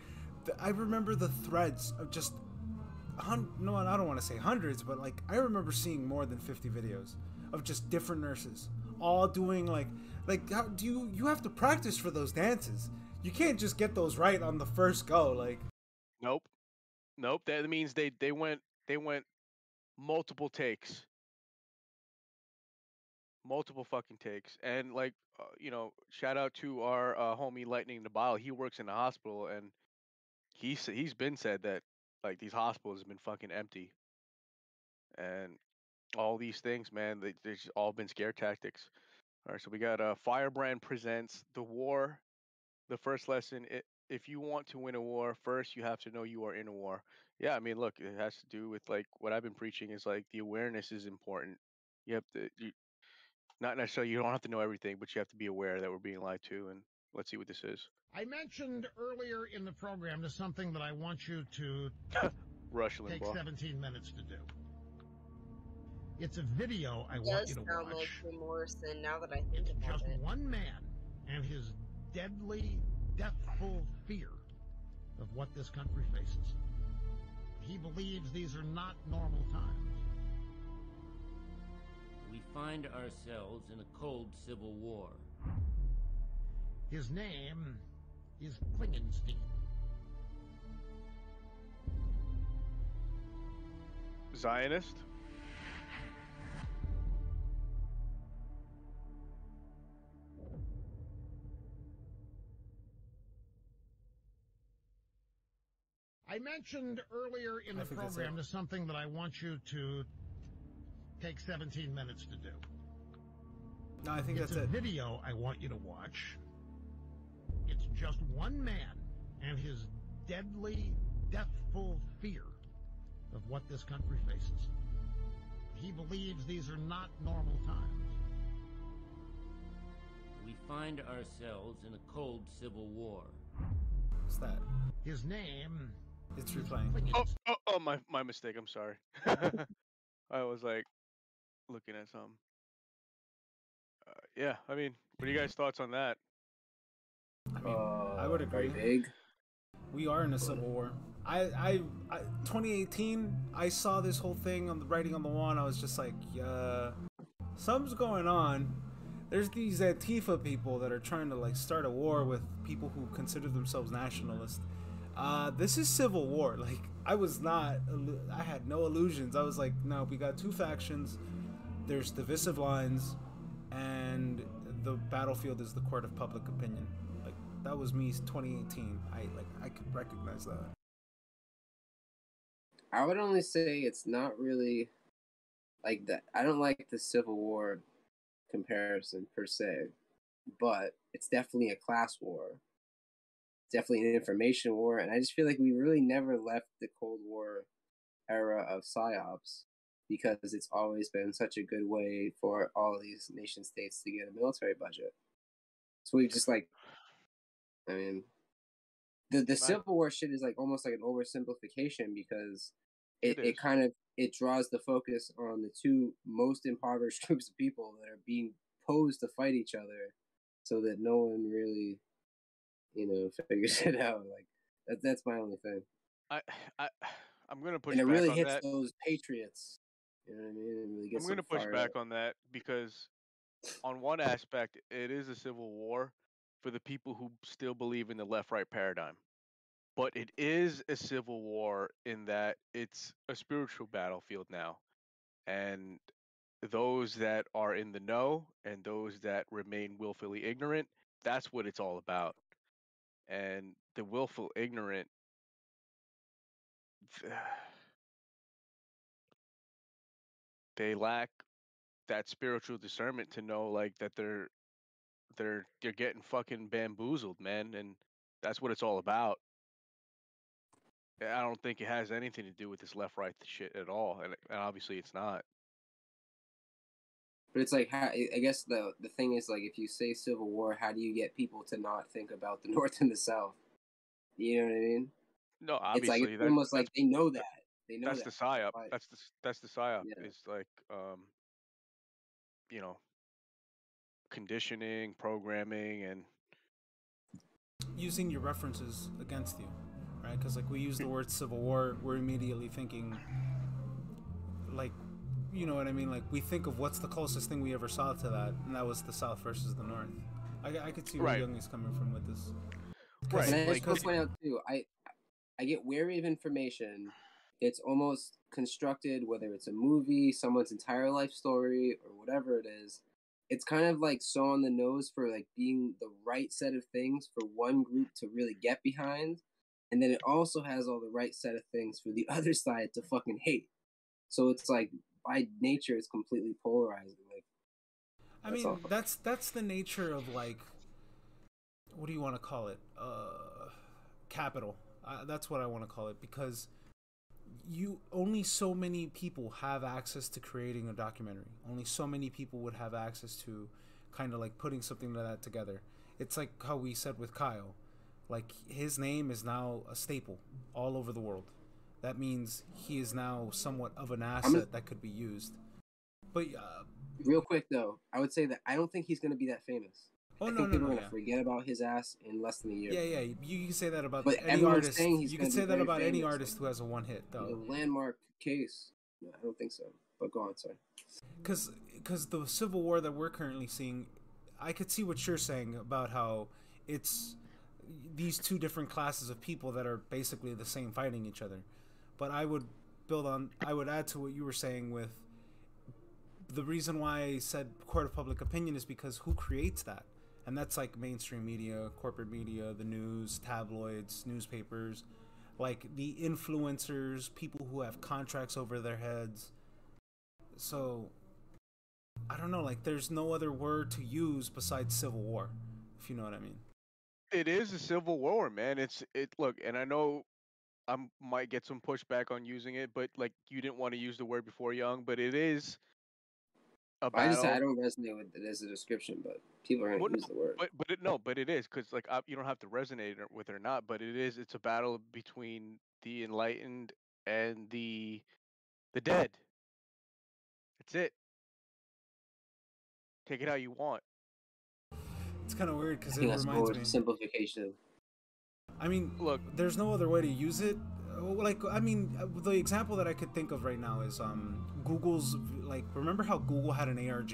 th- I remember the threads of just hun- no, I don't want to say hundreds, but like I remember seeing more than 50 videos of just different nurses all doing like like how do you you have to practice for those dances. You can't just get those right on the first go like Nope. Nope. That means they they went they went multiple takes. Multiple fucking takes. And like uh, you know, shout out to our uh, homie Lightning the Nabal. He works in the hospital and he's he's been said that like these hospitals have been fucking empty. And all these things, man, they they've all been scare tactics. All right, so we got uh Firebrand presents The War. The first lesson it if you want to win a war, first you have to know you are in a war. Yeah, I mean, look, it has to do with like what I've been preaching is like the awareness is important. You have to, you, not necessarily you don't have to know everything, but you have to be aware that we're being lied to. And let's see what this is. I mentioned earlier in the program to something that I want you to Rush take Limbaugh. 17 minutes to do. It's a video I It want does you to sound watch. like Jim Morrison now that I think about Just it. one man and his deadly, deathful fear of what this country faces. He believes these are not normal times. We find ourselves in a cold civil war. His name is Klingenstein. Zionist. I mentioned earlier in the program it. to something that I want you to take 17 minutes to do. No, I think it's that's a it. video I want you to watch. It's just one man and his deadly, deathful fear of what this country faces. He believes these are not normal times. We find ourselves in a cold civil war. What's that? His name It's replaying. Oh, oh, oh, my my mistake. I'm sorry. I was like looking at something. Uh, yeah, I mean, what are you guys' thoughts on that? I mean, I would agree. big. We are in a civil war. I, I, I, 2018, I saw this whole thing on the writing on the wall, and I was just like, yeah, something's going on. There's these Antifa people that are trying to like start a war with people who consider themselves nationalists. Uh, this is civil war. Like, I was not, I had no illusions. I was like, no, we got two factions. There's divisive lines, and the battlefield is the court of public opinion. Like, that was me 2018. I like, I could recognize that. I would only say it's not really like that. I don't like the Civil War comparison per se, but it's definitely a class war. Definitely an information war, and I just feel like we really never left the Cold War era of psyops because it's always been such a good way for all these nation states to get a military budget. So we just like, I mean, the the Right. Civil War shit is like almost like an oversimplification because it, It it, kind of it draws the focus on the two most impoverished groups of people that are being posed to fight each other so that no one really you know figures it out like that, that's my only thing. I I I'm gonna push and it back really on hits that. those patriots you know what i mean? Really I'm gonna push back on that because, on one aspect, it is a civil war for the people who still believe in the left-right paradigm, but it is a civil war in that it's a spiritual battlefield now, and those that are in the know and those that remain willfully ignorant, that's what it's all about. And the willful ignorant they lack that spiritual discernment to know like that they're they're they're getting fucking bamboozled, man, and that's what it's all about. I don't think it has anything to do with this left right shit at all, and, and obviously it's not. But it's like how, i I guess the the thing is like if you say civil war how do you get people to not think about the north and the south you know what i mean No, it's obviously like it's that- almost like they know that they know that's that the psyop. Right. That's the s- that's the psyop. Yeah. It's like um, you know, conditioning, programming, and using your references against you, right? Because like we use the word civil war, we're immediately thinking, like, you know what I mean? Like we think of what's the closest thing we ever saw to that, and that was the South versus the North. I, I could see where Right. Young is coming from with this. Right. And I just Like, want to point out too, I I get wary of information. It's almost constructed, whether it's a movie, someone's entire life story, or whatever it is. It's kind of like so on the nose for like being the right set of things for one group to really get behind, and then it also has all the right set of things for the other side to fucking hate. So it's like by nature, it's completely polarizing. Like I mean, all. that's that's the nature of like, what do you want to call it? Uh, capital. Uh, that's what I want to call it because you only so many people have access to creating a documentary. Only so many people would have access to kind of like putting something like that together. It's like how we said with Kyle. Like his name is now a staple all over the world. That means he is now somewhat of an asset that could be used. But uh, Real quick though, I would say that I don't think he's gonna be that famous. Oh, I no, think no, people no, are gonna yeah. forget about his ass in less than a year. yeah, yeah, you, can say that about But any artist. saying he's You can gonna say that about any artist who has a one hit though. landmark case. No, I don't think so. But go on, sorry. because because the civil war that we're currently seeing i could see what you're saying about how it's these two different classes of people that are basically the same fighting each other but i would build on i would add to what you were saying with the reason why i said court of public opinion is because who creates that and that's like mainstream media corporate media the news tabloids newspapers like the influencers people who have contracts over their heads so I don't know, like there's no other word to use besides civil war, if you know what I mean. It is a civil war, man. It's it. Look, and I know I might get some pushback on using it, but like you didn't want to use the word before, young. But it is a I battle. just I don't resonate with it as a description, but people are gonna Well, use the word. But but it, no, but it is because like I, you don't have to resonate with it or not. But it is. It's a battle between the enlightened and the the dead. That's it. Take it how you want. It's kind of weird because it think that's reminds me. oversimplification. I mean, look, there's no other way to use it. Uh, Like, I mean, uh, the example that I could think of right now is um, Google's. Like, remember how Google had an ARG?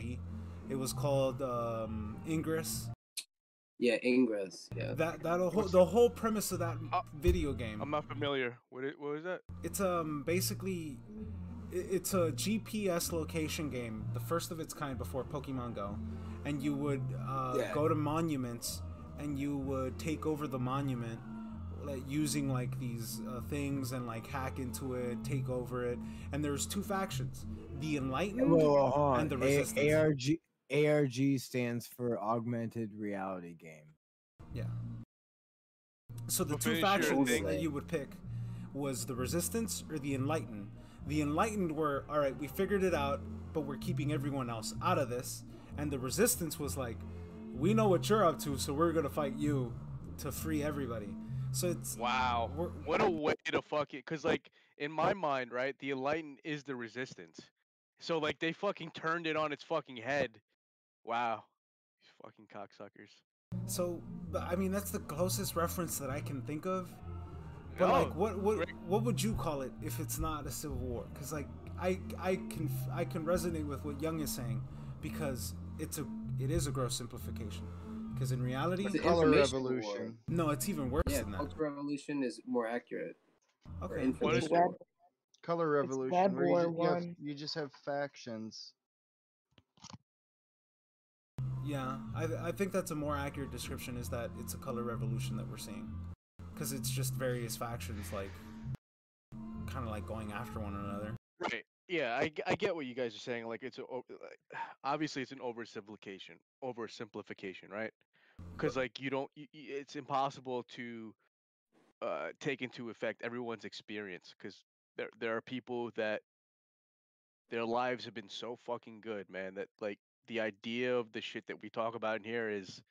It was called um, Ingress. Yeah, Ingress. Yeah. That that whole the whole premise of that video game. I'm not familiar. What it, what was that? It's um basically it's a GPS location game, the first of its kind before Pokemon Go, and you would uh, Yeah. go to monuments and you would take over the monument like, using like these uh, things and like hack into it, take over it, and there's two factions: the enlightened Whoa, whoa, hold and the A- resistance. ARG ARG stands for Augmented Reality Game. Yeah. So the Well, two factions thing. that you would pick was the resistance or the enlightened. The enlightened were all right. We figured it out, but we're keeping everyone else out of this. And the resistance was like, we know what you're up to, so we're gonna fight you to free everybody. So it's Wow. What a way to fuck it. Cause like in my mind, right, the enlightened is the resistance. So like they fucking turned it on its fucking head. Wow. These fucking cocksuckers. so. I mean, that's the closest reference that I can think of. But No, like, what what what would you call it if it's not a civil war? Because like, I I can I can resonate with what Young is saying because it's a it is a gross simplification. Because in reality, It's Color information war. revolution. No, it's even worse Yeah, than that. Culture Revolution is more accurate. Okay. information Web- war. Color revolution. Web where you, War you, have, one. you just have factions. Yeah, I I think that's a more accurate description. Is that it's a color revolution that we're seeing, because it's just various factions like, kind of like going after one another. Yeah, I get what you guys are saying. Like it's a, like, obviously it's an oversimplification, oversimplification, right? Because like you don't, y y- it's impossible to uh, take into effect everyone's experience. Because there there are people that their lives have been so fucking good, man, that like the idea of the shit that we talk about in here is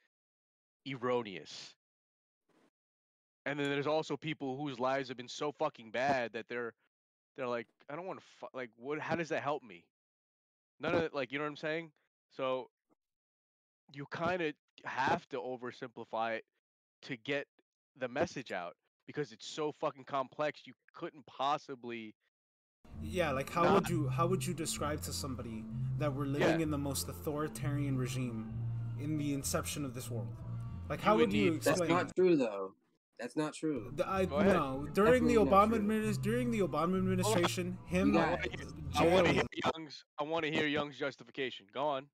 erroneous. And then there's also people whose lives have been so fucking bad that they're they're like, I don't want to fu- like what how does that help me? None of it like you know what I'm saying? So you kind of have to oversimplify it to get the message out because it's so fucking complex you couldn't possibly Yeah, like how Nah. would you how would you describe to somebody that we're living Yeah. in the most authoritarian regime in the inception of this world? Like You how would would you need- That's explain? not true though. That's not true. The- I Go no during the Definitely not Obama true. adminis- during the Obama administration, him I want to hear, wanna hear Young's I want to hear Young's justification. Go on.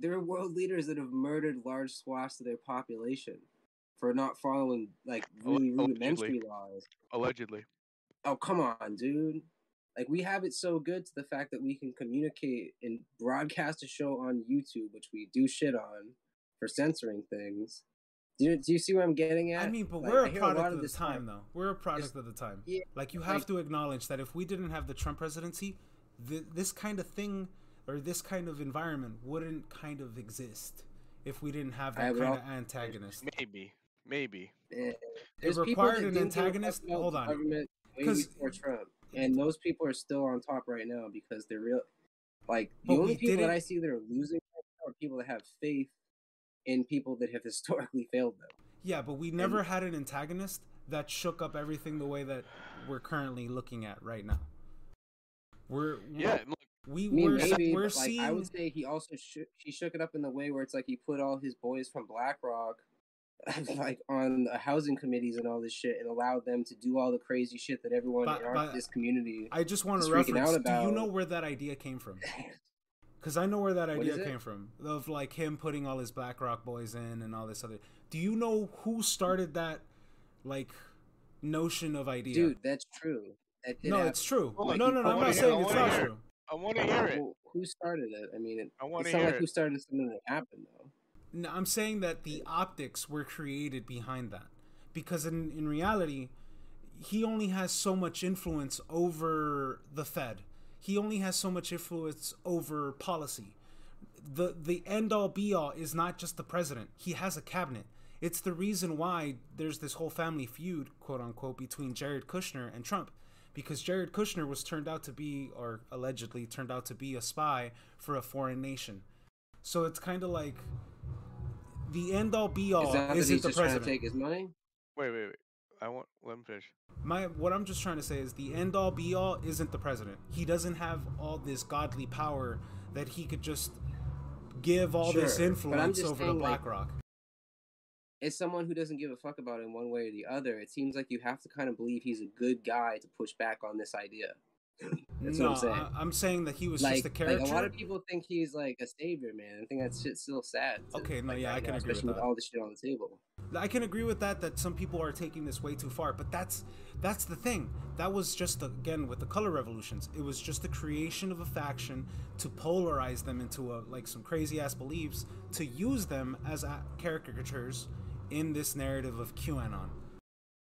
There are world leaders that have murdered large swaths of their population for not following like really Allegedly. rudimentary laws. Allegedly. Oh come on, dude. Like we have it so good to the fact that we can communicate and broadcast a show on YouTube, which we do shit on for censoring things, Do you, do you see what I'm getting at? I mean, but Like, we're a product lot of the this time, talk. though. We're a product of the time. yeah, like you have like- to acknowledge that if we didn't have the Trump presidency, th- this kind of thing or this kind of environment wouldn't kind of exist if we didn't have that would kind of antagonist. Maybe, maybe. Eh, It There's people required an didn't give a fuck antagonist. Hold on, government way 'Cause- before Trump, and those people are still on top right now because they're real. Like the only people that I see that are losing right now are people that have faith in people that have historically failed them. Yeah, but we never had an antagonist that shook up everything the way that we're currently looking at right now. We're Yeah, we I mean, we're, maybe, we're like seeing I would say he also shook he shook it up in the way where it's like he put all his boys from BlackRock like on the housing committees and all this shit and allowed them to do all the crazy shit that everyone But- in our, this community I just want to freaking reference. out Do you know where that idea came from? Because I know where that idea came from. Of like him putting all his BlackRock boys in and all this other. Do you know who started that, like, notion of idea? Dude, that's true. That no, happen. it's true. Like, no, no, no. I'm not saying it's not true. I want to hear it. Well, who started it? I mean, it, I wanna it's not hear like it. who started something that happened though. No, I'm saying that the optics were created behind that, because in in reality, he only has so much influence over the Fed. He only has so much influence over policy. The the end all be all is not just the president. He has a cabinet. It's the reason why there's this whole family feud, quote unquote, between Jared Kushner and Trump. Because Jared Kushner was turned out to be, or allegedly turned out to be, a spy for a foreign nation. So it's kind of like the end all be all Is that that isn't he's the just trying to president. take his money? Wait, wait, wait. I want let him finish. My what I'm just trying to say is the end all be all isn't the president. He doesn't have all this godly power that he could just give all this Sure, but I'm influence over saying, to like, BlackRock. As someone who doesn't give a fuck about it in one way or the other, it seems like you have to kind of believe he's a good guy to push back on this idea. That's no, what I'm saying. I, am saying that he was like, just a character. like a lot of people think he's like a savior, man. I think that shit's still sad. to- Okay, no, like, yeah, I can now, agree with that. all the shit on the table. I can agree with that. That some people are taking this way too far, but that's that's the thing. That was just again with the color revolutions. It was just the creation of a faction to polarize them into a, like some crazy ass beliefs to use them as a- caricatures in this narrative of QAnon.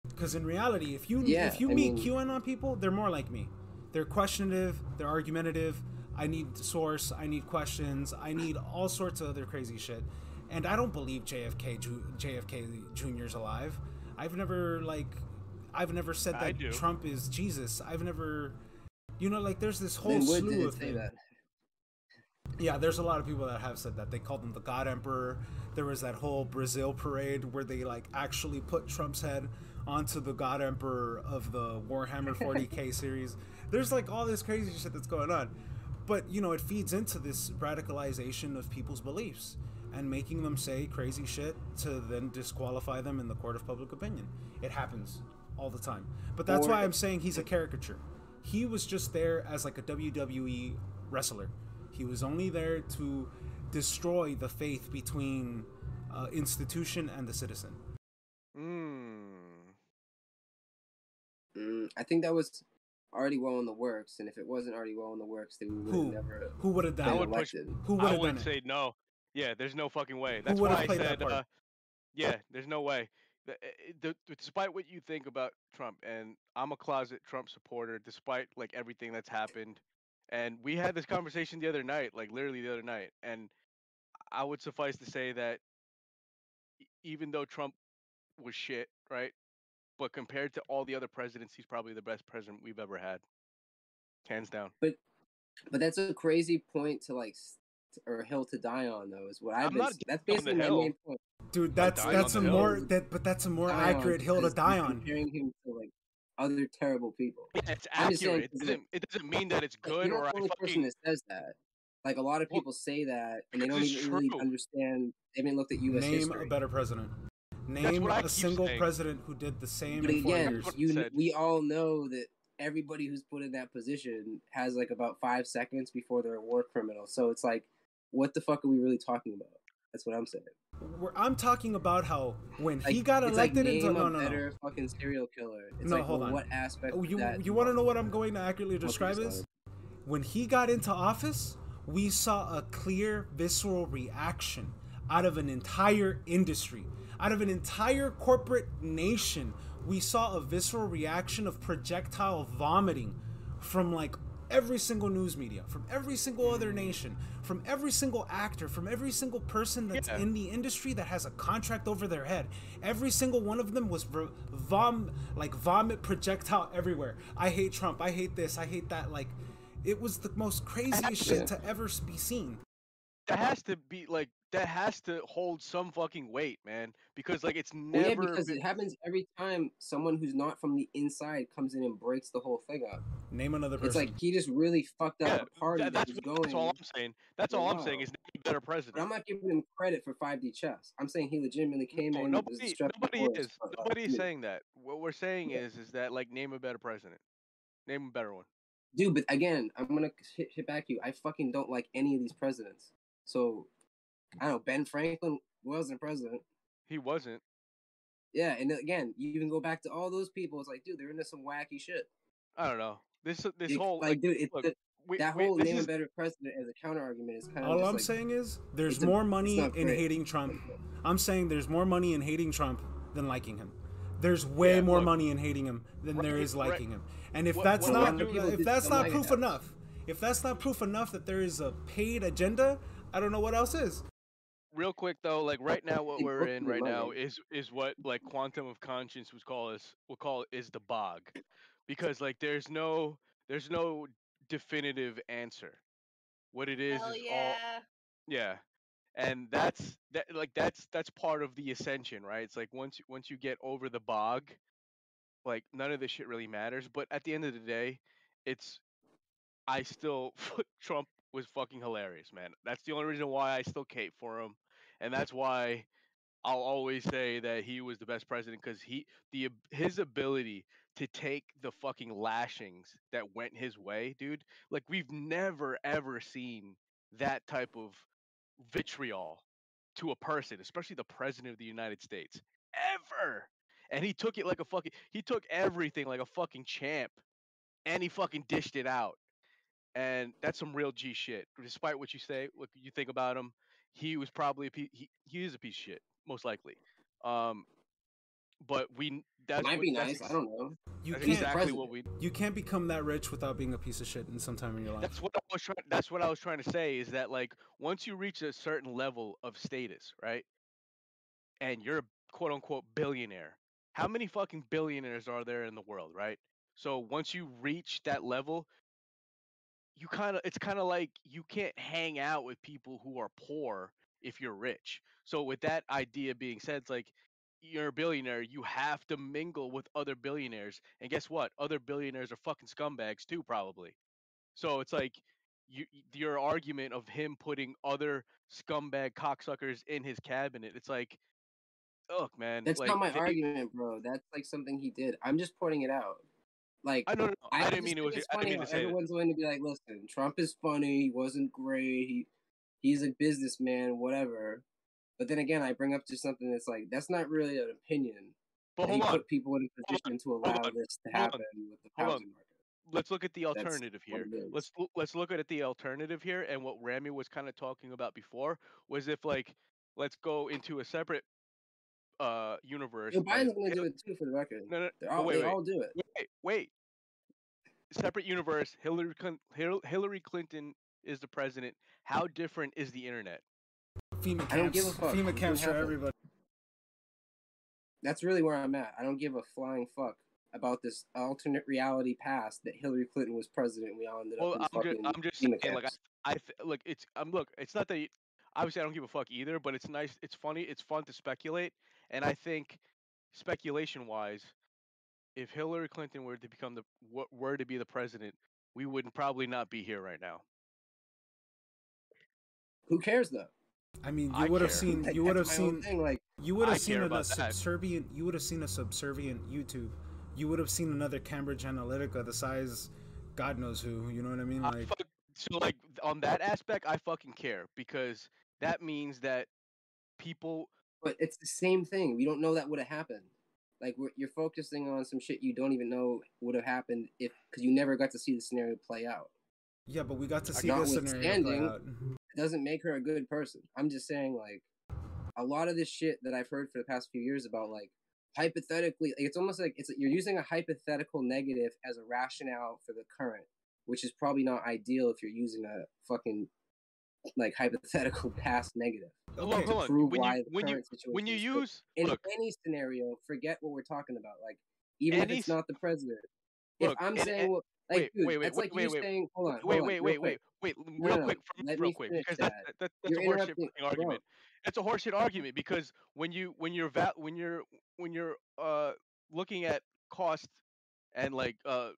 Because in reality, if you Yeah, if you I meet mean- QAnon people, they're more like me. They're questionative. They're argumentative. I need source. I need questions. I need all sorts of other crazy shit. And I don't believe JFK Ju- JFK Jr.'s alive. I've never like I've never said that. Trump is Jesus. I've never you know like there's this whole Lin Wood slew of say that. Yeah, there's a lot of people that have said that. They called him the God Emperor. There was that whole Brazil parade where they like actually put Trump's head onto the God Emperor of the Warhammer 40k series. There's like all this crazy shit that's going on. But, you know, it feeds into this radicalization of people's beliefs and making them say crazy shit to then disqualify them in the court of public opinion. It happens all the time. But that's Or- why I'm saying he's a caricature. He was just there as like a WWE wrestler. He was only there to destroy the faith between uh, institution and the citizen. Mm. Mm, I think that was already well in the works, and if it wasn't already well in the works, then we would Who? never. Who would have done I would push. elected. Who would have would done it? say no. Yeah, there's no fucking way. That's would've why I said. Uh, yeah, there's no way. The- eh, the- despite what you think about Trump, and I'm a closet Trump supporter, despite like everything that's happened, and we had this conversation the other night, like literally the other night, and I would suffice to say that e- even though Trump was shit, right? But compared to all the other presidents, he's probably the best president we've ever had, hands down. But but that's a crazy point to like, or hill to die on though. Is what I've I'm been. not That's dying on the basically my hill. main point. Dude, that's that's a on hill. more that but that's a more Die on, accurate hill to die on. Comparing him to like other terrible people. Yeah, it's I'm just saying, accurate. It 'cause, doesn't. It doesn't mean that it's Like, good you're or not the only person fucking. that says that. Like a lot of Well, people say that, and they don't it's even really understand. They haven't looked at U.S. Name history. a better president. Name what I a keep single saying. president who did the same But again, years. what I you said. we all know that everybody who's put in that position has like about five seconds before they're a war criminal. So it's like, what the fuck are we really talking about? That's what I'm saying. Where I'm talking about how when he got it's like elected name into no a no no. better fucking serial killer. It's No, like, hold well, on. what aspect? Oh, you that you want to know what I'm going to accurately describe sorry. is when he got into office, we saw a clear visceral reaction out of an entire industry, Out of an entire corporate nation, we saw a visceral reaction of projectile vomiting from like every single news media, from every single other nation, from every single actor, from every single person that's Yeah. in the industry that has a contract over their head. Every single one of them was vom like vomit projectile everywhere. I hate Trump. I hate this. I hate that. Like, it was the most craziest shit to ever be seen. That has to be like that has to hold some fucking weight, man. Because like it's Well, yeah, never because been- it happens every time someone who's not from the inside comes in and breaks the whole thing up. Name another person. It's like he just really fucked up Yeah, a party that- that, that's, was what- going. that's all I'm saying. That's all I'm saying is name a better president. But I'm not giving him credit for 5D chess. I'm saying he legitimately came No, in. was nobody, disruptive nobody force, is. but, uh, like, Nobody is saying that. What we're saying is, is that like name a better president. Name a better one. Dude, but again, I'm gonna hit, hit back you. I fucking don't like any of these presidents. So I don't know. Ben Franklin wasn't president. He wasn't. Yeah, and again, you even go back to all those people. It's like, dude, they're into some wacky shit. I don't know. This this It- whole like, like, dude, it's look, the- we- that whole this name is- a better president as a counter argument is kind of. All just I'm like, saying is there's it's a- more money in great. hating Trump. I'm saying there's more money in hating Trump than liking him. There's way Yeah, more look. money in hating him than there Right, is right. liking him. And if What- that's what- not if that's not proof House. enough, if that's not proof enough that there is a paid agenda, I don't know what else is. Real quick though, like right now, what we're in right now is is what like quantum of conscience would call is will call is the bog, because like there's no there's no definitive answer. What it is Hell is all yeah. yeah, and that's that like that's that's part of the ascension, right? It's like once you- once you get over the bog, like none of this shit really matters. But at the end of the day, it's I still Trump was fucking hilarious, man. That's the only reason why I still cape for him, and that's why I'll always say that he was the best president because he the his ability to take the fucking lashings that went his way, dude. Like we've never ever seen that type of vitriol to a person, especially the president of the United States, ever. And he took it like a fucking he took everything like a fucking champ, and he fucking dished it out and that's some real G shit. Despite what you say, what you think about him, he was probably a piece. He, he is a piece of shit, most likely. Um, but we that's might what, be that's nice. I don't know. You can't exactly what we. you can't become that rich without being a piece of shit in some time in your life. That's what I was trying. That's what I was trying to say is that like once you reach a certain level of status, right, and you're a quote unquote billionaire, how many fucking billionaires are there in the world, right? So once you reach that level, you kind of it's kind of like you can't hang out with people who are poor if you're rich. So with that idea being said, it's like you're a billionaire, you have to mingle with other billionaires. And guess what? Other billionaires are fucking scumbags too, probably. So it's like you, your argument of him putting other scumbag cocksuckers in his cabinet. It's like, look, man. That's like, not my they- argument, bro. That's like something he did. I'm just pointing it out. Like I don't know, no, I just didn't mean it was- I didn't funny mean to say everyone's going to be like, "Listen, Trump is funny. He wasn't great. He he's a businessman, whatever." But then again, I bring up just something that's like that's not really an opinion. But hold on. put people in a position to allow this to happen with the housing market. Let's look at the alternative what here. Let's let's look at the alternative here, and what Rami was kind of talking about before was if like let's go into a separate uh universe. And Biden's going to Hil- do it too, for the record. No, no, They're but all, wait, they wait, all do it. Wait, wait. Separate universe. Hillary Clinton, Hillary Clinton is the president. How different is the internet? FEMA camps. I don't give a camps, fuck. FEMA camps for everybody. That's really where I'm at. I don't give a flying fuck about this alternate reality past that Hillary Clinton was president. and We all ended Well, up in I'm just, fucking I'm just FEMA saying, like, camps. I, I th- look, it's, I'm look, it's not that, you, obviously, I don't give a fuck either, but it's nice, it's funny, it's fun to speculate, and I think, speculation wise, if Hillary Clinton were to become the, were to be the president, we would probably not be here right now. Who cares though? I mean, you I would have seen, Like, you would have that's my whole seen, thing, like, you would I have seen a, about that. subservient, you would have seen a subservient YouTube. You would have seen another Cambridge Analytica, the size, God knows who. You know what I mean? I Like, fuck- so like on that aspect, I fucking care because that means that people But it's the same thing. We don't know that would have happened. Like we're, you're focusing on some shit you don't even know would have happened if because you never got to see the scenario play out. yeah, but we got to see this scenario play out. it doesn't make her a good person. I'm just saying, like, a lot of this shit that I've heard for the past few years about like hypothetically, like, it's almost like it's you're using a hypothetical negative as a rationale for the current, which is probably not ideal if you're using a fucking like hypothetical past negative. Hold on, to hold on. prove When you- the when you- current when you situation is good. use- in look. any scenario, forget what we're talking about. Like even if it's not the president. If I'm and- saying, and- well, like, wait, dude, wait, wait, that's wait, like wait, wait, saying, hold on, wait, hold on, wait, real wait, wait, wait, No, real no, quick, let real quick, because that. that's that, that's You're a horseshit argument. It's a horseshit argument because when you when you're va- when you're when you're uh looking at cost and like uh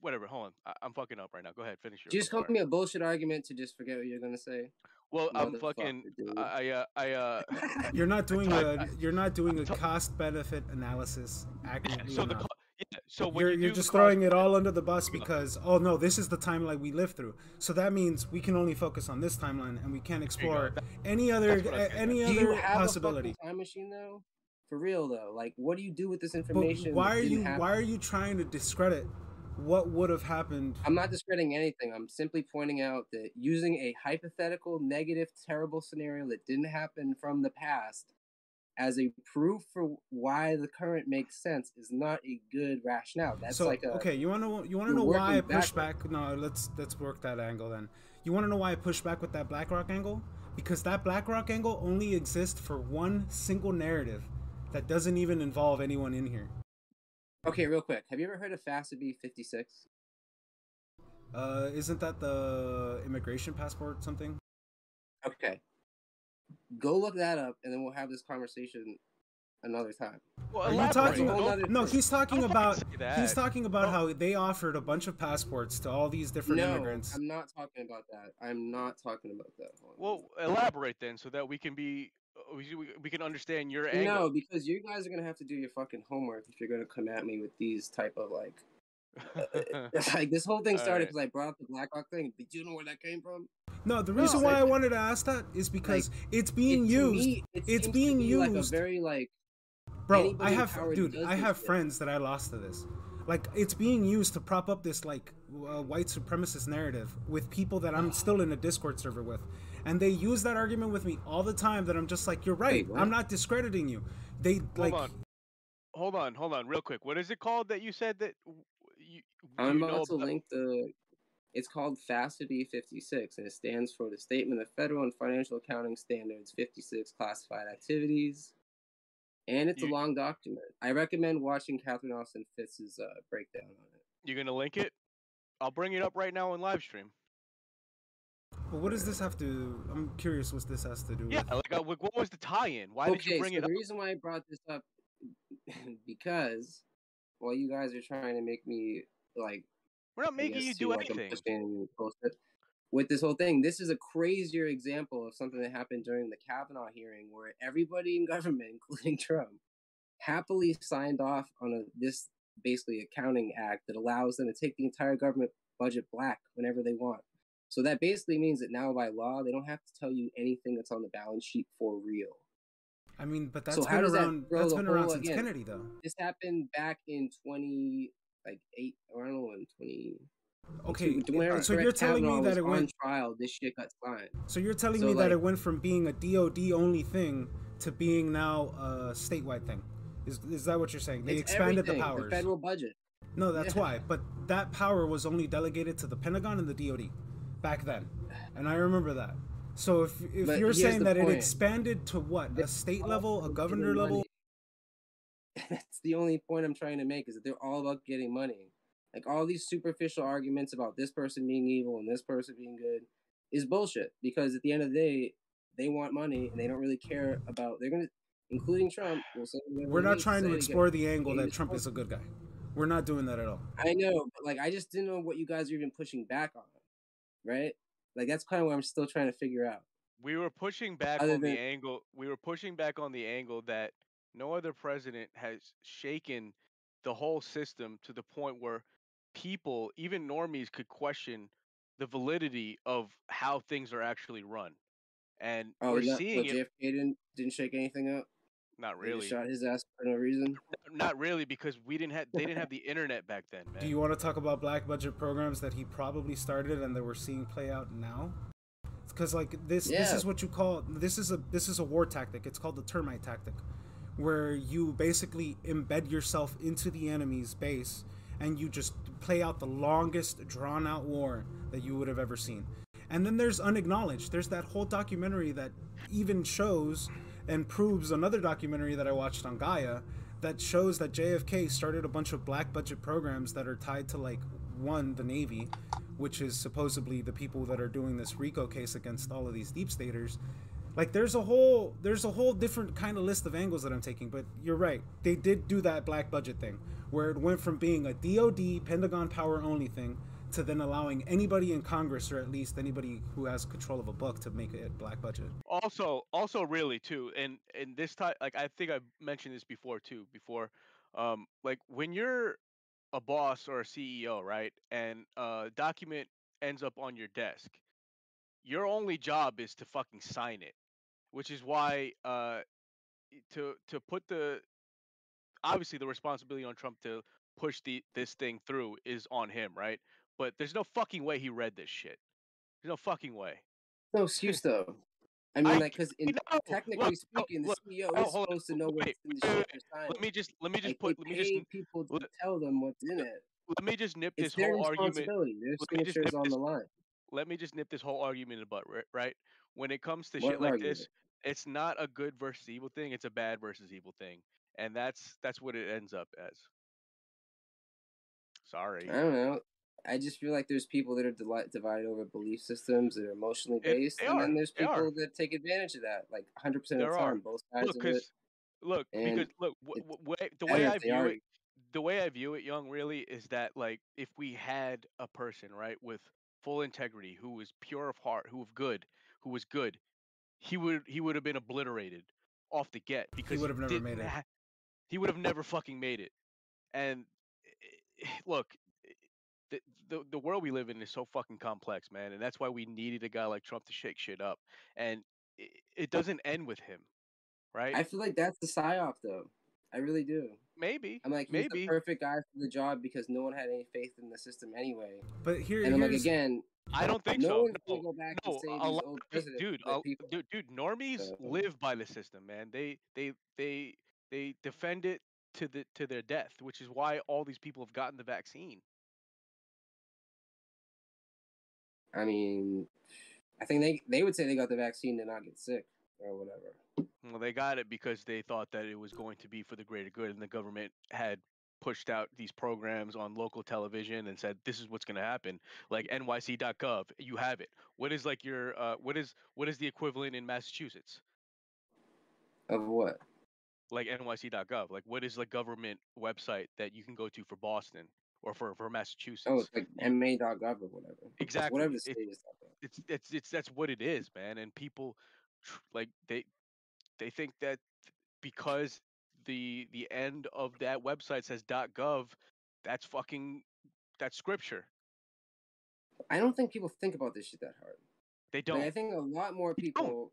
whatever. Hold on, I, I'm fucking up right now. Go ahead, finish your. Just call me a bullshit argument to just forget what you're gonna say. Well, I'm fucking. Motherfucker, dude. I uh, I uh. You're not doing I- a you're not doing a cost benefit analysis accurately so the enough. co- yeah, so when you're you you're do just throwing it all under the bus because oh no, this is the timeline we live through. So that means we can only focus on this timeline and we can't explore any other That's what I was a- getting any at. Do you other have possibility. a time machine though? For real though, like, what do you do with this information But information? why are didn't you why are you trying to discredit what would have happened? I'm not discrediting anything. I'm simply pointing out that using a hypothetical, negative, terrible scenario that didn't happen from the past as a proof for why the current makes sense is not a good rationale. That's so like a okay, you want to you want to know why I push back? No, let's let's work that angle then. You want to know why I push back with that BlackRock angle? Because that BlackRock angle only exists for one single narrative that doesn't even involve anyone in here. Okay, real quick. Have you ever heard of FASB 56? Uh, isn't that the immigration passport something? Okay. Go look that up, and then we'll have this conversation another time. Well, Are you talking? That's a whole nother No, he's talking about he's talking about how they offered a bunch of passports to all these different no, immigrants. I'm not talking about that. I'm not talking about that. Well, elaborate then, so that we can be Uh, we, we- we can understand your angle. No, because you guys are gonna have to do your fucking homework if you're gonna come at me with these type of like, uh, uh, like this whole thing started Alright. because I brought up the BlackRock thing. But you know where that came from? No, the No, reason why like- I wanted to ask that is because it's being It- used. me, it it's seems to being be used. like a very like. Bro, I have, dude, I this have shit. friends that I lost to this. Like, it's being used to prop up this like uh, white supremacist narrative with people that I'm still in a Discord server with, and they use that argument with me all the time. That I'm just like, you're right. what? I'm not discrediting you. They Hold like, on, hold on, hold on, real quick. What is it called that you said that you? I'm you know about to about- link the. It's called FASB 56, and it stands for the Statement of Federal and Financial Accounting Standards 56 Classified Activities. And it's a long document. I recommend watching Catherine Austin Fitts's uh, breakdown on it. You're gonna link it? I'll bring it up right now in live stream. Well, what does this have to? I'm curious. What this has to do? Yeah, with... like uh, what was the tie-in? Why did you okay, bring so it the up? reason why I brought this up because while you guys are trying to make me like We're not making guess, you do like I'm anything. pushing bullshit. With this whole thing, this is a crazier example of something that happened during the Kavanaugh hearing, where everybody in government, including Trump, happily signed off on a, this basically accounting act that allows them to take the entire government budget black whenever they want. So that basically means that now by law, they don't have to tell you anything that's on the balance sheet for real. I mean, but that's so how been around. that the been around since again, Kennedy, though. This happened back in twenty like eight or I don't know in twenty. Okay, uh, so you're telling me that it on went- trial. This shit got signed. So you're telling So, me that it went from being a DoD only thing to being now a statewide thing? Is is that what you're saying? They expanded the powers. federal budget. No, that's Yeah. why. But that power was only delegated to the Pentagon and the DoD back then, and I remember that. So if if But you're saying that it expanded to what a state level, a governor level. That's the only point I'm trying to make is that they're all about getting money. Like all these superficial arguments about this person being evil and this person being good is bullshit. Because at the end of the day, they want money and they don't really care about. They're gonna, including Trump. Will say we're not trying to explore the angle that Trump is a good guy. We're not doing that at all. I know, but like I just didn't know what you guys are even pushing back on, right? Like that's kind of what I'm still trying to figure out. We were pushing back Other on than- the angle. We were pushing back on the angle that no other president has shaken the whole system to the point where people, even normies, could question the validity of how things are actually run. And Oh, we're not, seeing so it. JFK didn't didn't shake anything up. Not They really. shot his ass for no reason. Not really, because we didn't have. They didn't have the internet back then, man. Do you want to talk about black budget programs that he probably started and that we're seeing play out now? Because like this this is what you call this is a this is a war tactic. It's called the termite tactic, where you basically embed yourself into the enemy's base and you just play out the longest drawn out war that you would have ever seen. And then there's unacknowledged. There's that whole documentary that even shows and proves another documentary that I watched on Gaia that shows that JFK started a bunch of black budget programs that are tied to like one the Navy, which is supposedly the people that are doing this RICO case against all of these deep staters. Like there's a whole there's a whole different kind of list of angles that I'm taking, but you're right. They did do that black budget thing where it went from being a DoD Pentagon power only thing to then allowing anybody in Congress or at least anybody who has control of a book to make it black budget. also also really too and and this time like i think i mentioned this before too before um like when you're a boss or a ceo right and a document ends up on your desk your only job is to fucking sign it which is why uh to to put the obviously the responsibility on trump to push the this thing through is on him right but there's no fucking way he read this shit there's no fucking way No excuse though. I mean, I- like, because technically Look, speaking, the CEO is supposed to know Wait, what's in the shit wait, they're signing. let me just let me just Like, put let me just people to let- tell them what's in it. let me just nip It's this whole argument. Their let me just signature's nip on this, the line. let me just nip this whole argument in the butt right when it comes to What shit like this it's not a good versus evil thing it's a bad versus evil thing and that's that's what it ends up as sorry I don't know. I just feel like there's people that are deli- divided over belief systems that are emotionally based, they and are, then there's people that take advantage of that, like 100 percent of there the are time, both sides look of it. because look And because look w- it's w- way, the way i view argue. it the way i view it young really is that like if we had a person right with full integrity who was pure of heart who was good who was good he would he would have been obliterated off the get because he would have never made it. ha- he would have never fucking made it and eh, look the, the the world we live in is so fucking complex man and that's why we needed a guy like trump to shake shit up and it, it doesn't end with him right I feel like that's the psyop, though. I really do. maybe I'm like, he's maybe the perfect guy for the job because no one had any faith in the system anyway. But here, and I'm like, again, I don't think no so. one's No, gonna go back no, and a lot, old dude, dude, a- dude, dude, normies So- live by the system, man. They, they, they, they defend it to the to their death, which is why all these people have gotten the vaccine. I mean, I think they they would say they got the vaccine to not get sick or whatever. Well, they got it because they thought that it was going to be for the greater good, and the government had pushed out these programs on local television and said this is what's going to happen. Like nyc.gov you have it. What is like your uh what is what is the equivalent in massachusetts? Of what? like nyc.gov like what is the government website that you can go to for boston or for for oh, massachusetts Oh, it's like ma.gov or whatever. exactly Whatever the It- state is. it's it's it's that's what it is man and people like they they think that because the the end of that website says gov that's fucking that's scripture I don't think people think about this shit that hard. they don't I think a lot more people,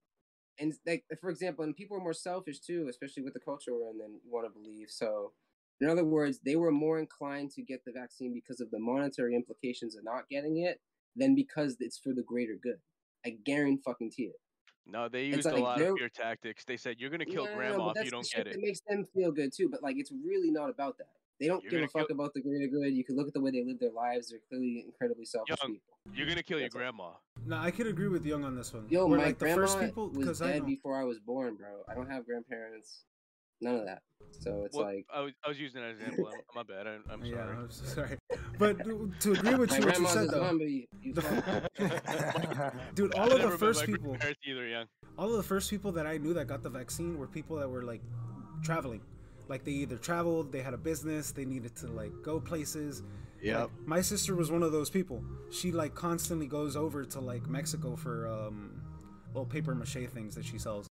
and like for example, and people are more selfish too, especially with the culture we're in than you want to believe. So, in other words, they were more inclined to get the vaccine because of the monetary implications of not getting it than because it's for the greater good. I guarantee fucking it. no they It's used a lot of your tactics they said you're gonna kill No, no, no, grandma if you don't get it That makes them feel good too, but like it's really not about that. They don't You're give a gonna fuck about the greater good. You can look at the way they live their lives; they're clearly incredibly selfish Young, people. you're gonna kill your grandma No, I could agree with Young on this one. Yo, Where, my like the grandma first people, was because I dead before I was born, bro. I don't have grandparents, none of that. So it's well, like I, was, I was using that as an example I'm, my bad I, i'm yeah, sorry I'm so sorry. But to agree with you, what you said though, zombie. You dude, I all of the first people, either, young. all of the first people that I knew that got the vaccine were people that were like traveling. Like they either traveled, they had a business, they needed to like go places. Yeah. Like, my sister was one of those people. She like constantly goes over to like Mexico for um little paper mache things that she sells.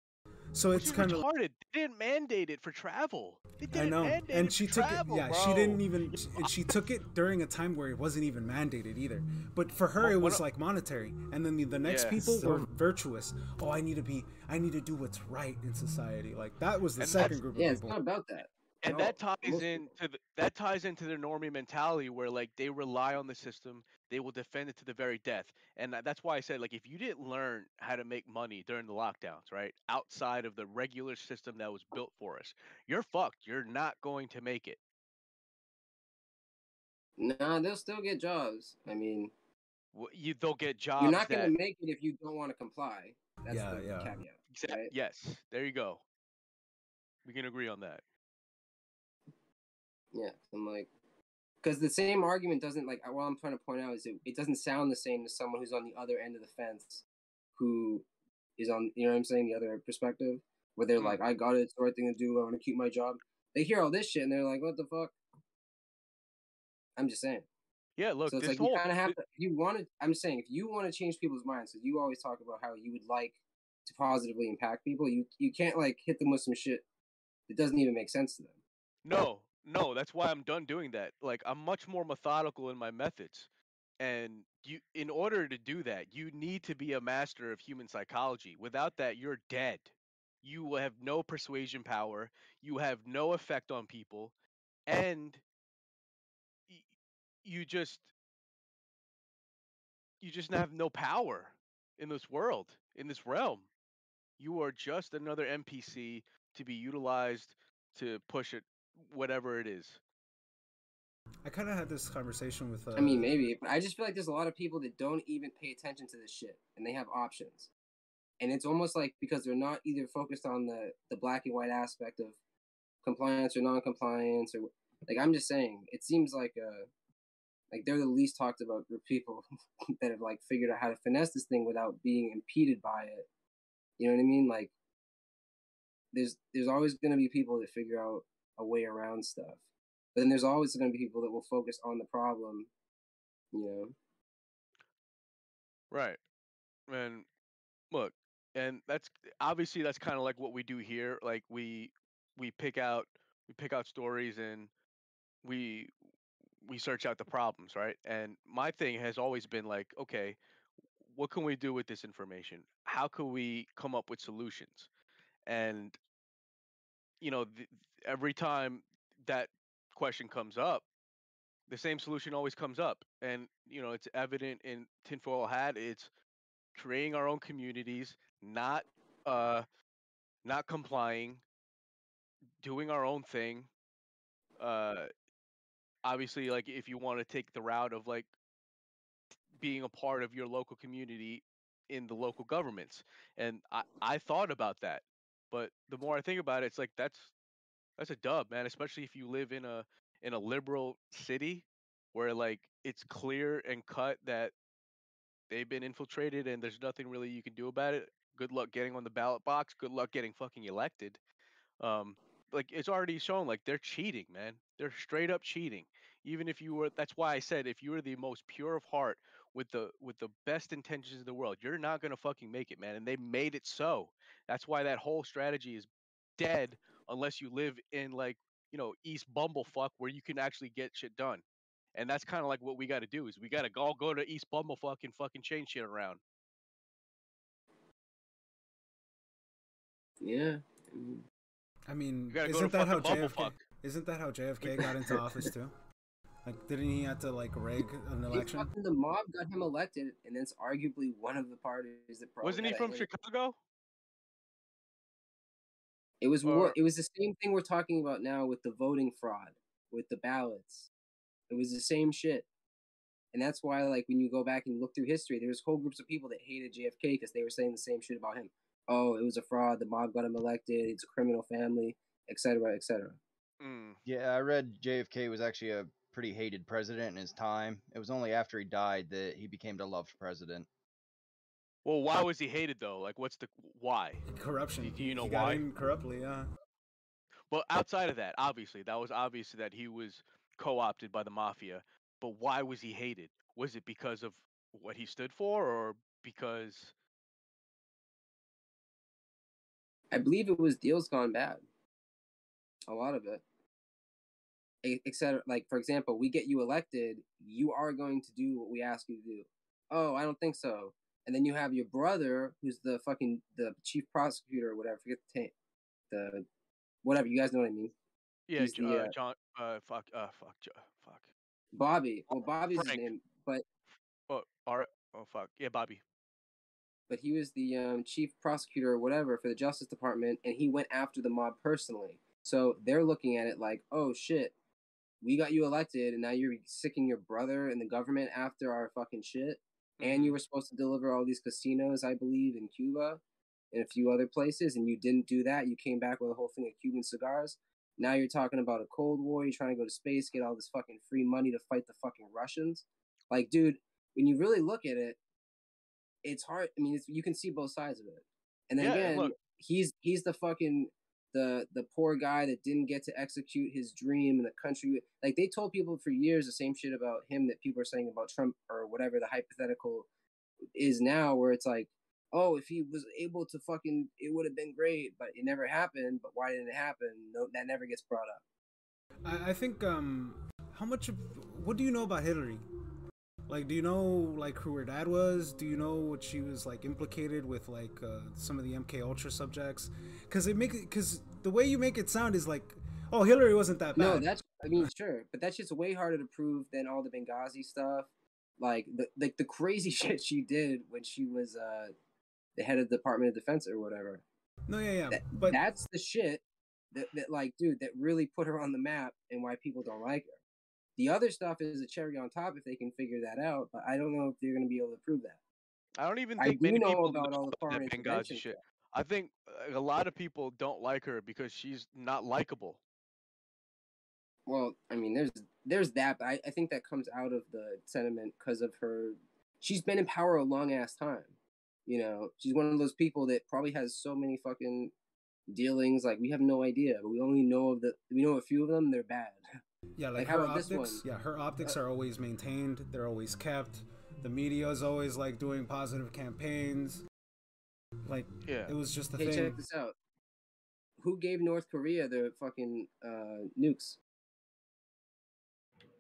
So Which it's is kind of retarded. They didn't mandate it for travel. They I didn't know, mandate and it she for took travel, it. Yeah, bro. she didn't even. And she took it during a time where it wasn't even mandated either. But for her, Well, it was like monetary. And then the, the next Yeah. people So- were virtuous. Oh, I need to be. I need to do what's right in society. Like that was the And second group of yeah, it's not about that. and No, that ties most into the, that ties into their normie mentality where like they rely on the system they will defend it to the very death and that's why i said like if you didn't learn how to make money during the lockdowns right outside of the regular system that was built for us you're fucked you're not going to make it Nah, they'll still get jobs. I mean, W- you they'll get jobs you're not that gonna make it if you don't want to comply. That's Yeah, the yeah. caveat. Exa- right? yes there you go we can agree on that Yeah, I'm like, because the same argument doesn't like. What I'm trying to point out is it, it doesn't sound the same to someone who's on the other end of the fence, who is on you know what I'm saying the other perspective where they're mm. like, I got it, it's the right thing to do. I want to keep my job. They hear all this shit and they're like, what the fuck? I'm just saying. yeah look so it's this like you whole kind of have to. If you want to, I'm saying if you want to change people's minds, because you always talk about how you would like to positively impact people, you you can't like hit them with some shit that doesn't even make sense to them. No, no, that's why I'm done doing that. Like I'm much more methodical in my methods. And you in order to do that, you need to be a master of human psychology. Without that, you're dead. You will have no persuasion power, you have no effect on people, and you just you just have no power in this world, in this realm. You are just another NPC to be utilized to push it whatever it is. I kind of had this conversation with. Uh, I mean, maybe, but I just feel like there's a lot of people that don't even pay attention to this shit, and they have options, and it's almost like because they're not either focused on the the black and white aspect of compliance or non-compliance, or like I'm just saying, it seems like uh like they're the least talked about group people that have like figured out how to finesse this thing without being impeded by it. You know what I mean? Like, there's there's always gonna be people that figure out a way around stuff. But then there's always going to be people that will focus on the problem, you know. Right. And look, and that's obviously that's kind of like what we do here. Like we we pick out we pick out stories and we we search out the problems, right? And my thing has always been like, okay, what can we do with this information? How can we come up with solutions? And you know, th- every time that question comes up, the same solution always comes up. And, you know, it's evident in Tinfoil Hat. It's creating our own communities, not uh not complying, doing our own thing. Uh obviously like if you want to take the route of like being a part of your local community in the local governments. And I, I thought about that. But the more I think about it, it's like that's that's a dub, man, especially if you live in a in a liberal city where like it's clear and cut that they've been infiltrated and there's nothing really you can do about it. Good luck getting on the ballot box. Good luck getting fucking elected. Um like it's already shown like they're cheating, man. They're straight up cheating. Even if you were that's why I said if you were the most pure of heart with the with the best intentions in the world, you're not going to fucking make it, man. And they made it so. That's why that whole strategy is dead unless you live in like you know East Bumblefuck where you can actually get shit done. And that's kind of like what we got to do is we got to all go to East Bumblefuck and fucking change shit around. Yeah. I mean, isn't that how JFK? Bumblefuck. Isn't that how JFK got into office too? Like, didn't he have to like rig an election? the mob got him elected, and it's arguably one of the parties that Wasn't he from hand- Chicago? It was more, Or- it was the same thing we're talking about now with the voting fraud, with the ballots. It was the same shit. And that's why, like, when you go back and look through history, there's whole groups of people that hated JFK because they were saying the same shit about him. Oh, it was a fraud. The mob got him elected. It's a criminal family, etc., etc. Mm. Yeah, I read JFK was actually a pretty hated president in his time. It was only after he died that he became the loved president. Well, why was he hated though? Like, what's the why? Corruption. Do, do you know he got why? in corruptly, yeah. Well, outside of that, obviously, that was obvious that he was co-opted by the mafia. But why was he hated? Was it because of what he stood for, or because? I believe it was deals gone bad. A lot of it. E- Etc. Like, for example, we get you elected, you are going to do what we ask you to do. Oh, I don't think so. And then you have your brother, who's the fucking the chief prosecutor or whatever. Forget the ta- the whatever. You guys know what I mean. Yeah, He's J- the, uh, uh, John. Uh, fuck. Uh, fuck. Fuck. Bobby. Well, Bobby's his name, but Oh, all right. Oh, fuck. Yeah, Bobby. but he was the um, chief prosecutor or whatever for the Justice Department, and he went after the mob personally. So they're looking at it like, oh shit, we got you elected, and now you're sicking your brother and the government after our fucking shit. And you were supposed to deliver all these casinos, I believe, in Cuba and a few other places, and you didn't do that. You came back with a whole thing of Cuban cigars. Now you're talking about a Cold War. You're trying to go to space, get all this fucking free money to fight the fucking Russians. Like, dude, when you really look at it, it's hard. I mean, it's, you can see both sides of it. And then Yeah, again, look- he's he's the fucking the the poor guy that didn't get to execute his dream in the country. Like they told people for years the same shit about him that people are saying about Trump or whatever the hypothetical is now, where it's like, oh, if he was able to fucking, it would have been great, but it never happened. But why didn't it happen? No, that never gets brought up. I, I think um how much of what do you know about Hillary? Like do you know like who her dad was? Do you know what she was like implicated with like uh, some of the MK Ultra subjects? Cuz it make cuz the way you make it sound is like oh Hillary wasn't that bad. No, that's I mean sure, but that's just way harder to prove than all the Benghazi stuff. Like the like the crazy shit she did when she was uh the head of the Department of Defense or whatever. No, yeah, yeah. That, but that's the shit that, that like dude that really put her on the map and why people don't like her. The other stuff is a cherry on top if they can figure that out, but I don't know if they're going to be able to prove that. I don't even I think do many know people about all the foreign Benghazi shit. I think a lot of people don't like her because she's not likable. Well, I mean, there's there's that, but I, I think that comes out of the sentiment because of her. She's been in power a long ass time. You know, she's one of those people that probably has so many fucking dealings. Like we have no idea, but we only know of the we know a few of them. They're bad. Yeah, like, Like, how her about this optics. one? Yeah, her optics Uh, are always maintained. They're always kept. The media is always like doing positive campaigns. Like, Yeah. it was just a Hey, thing. check this out. Who gave North Korea the fucking uh, nukes?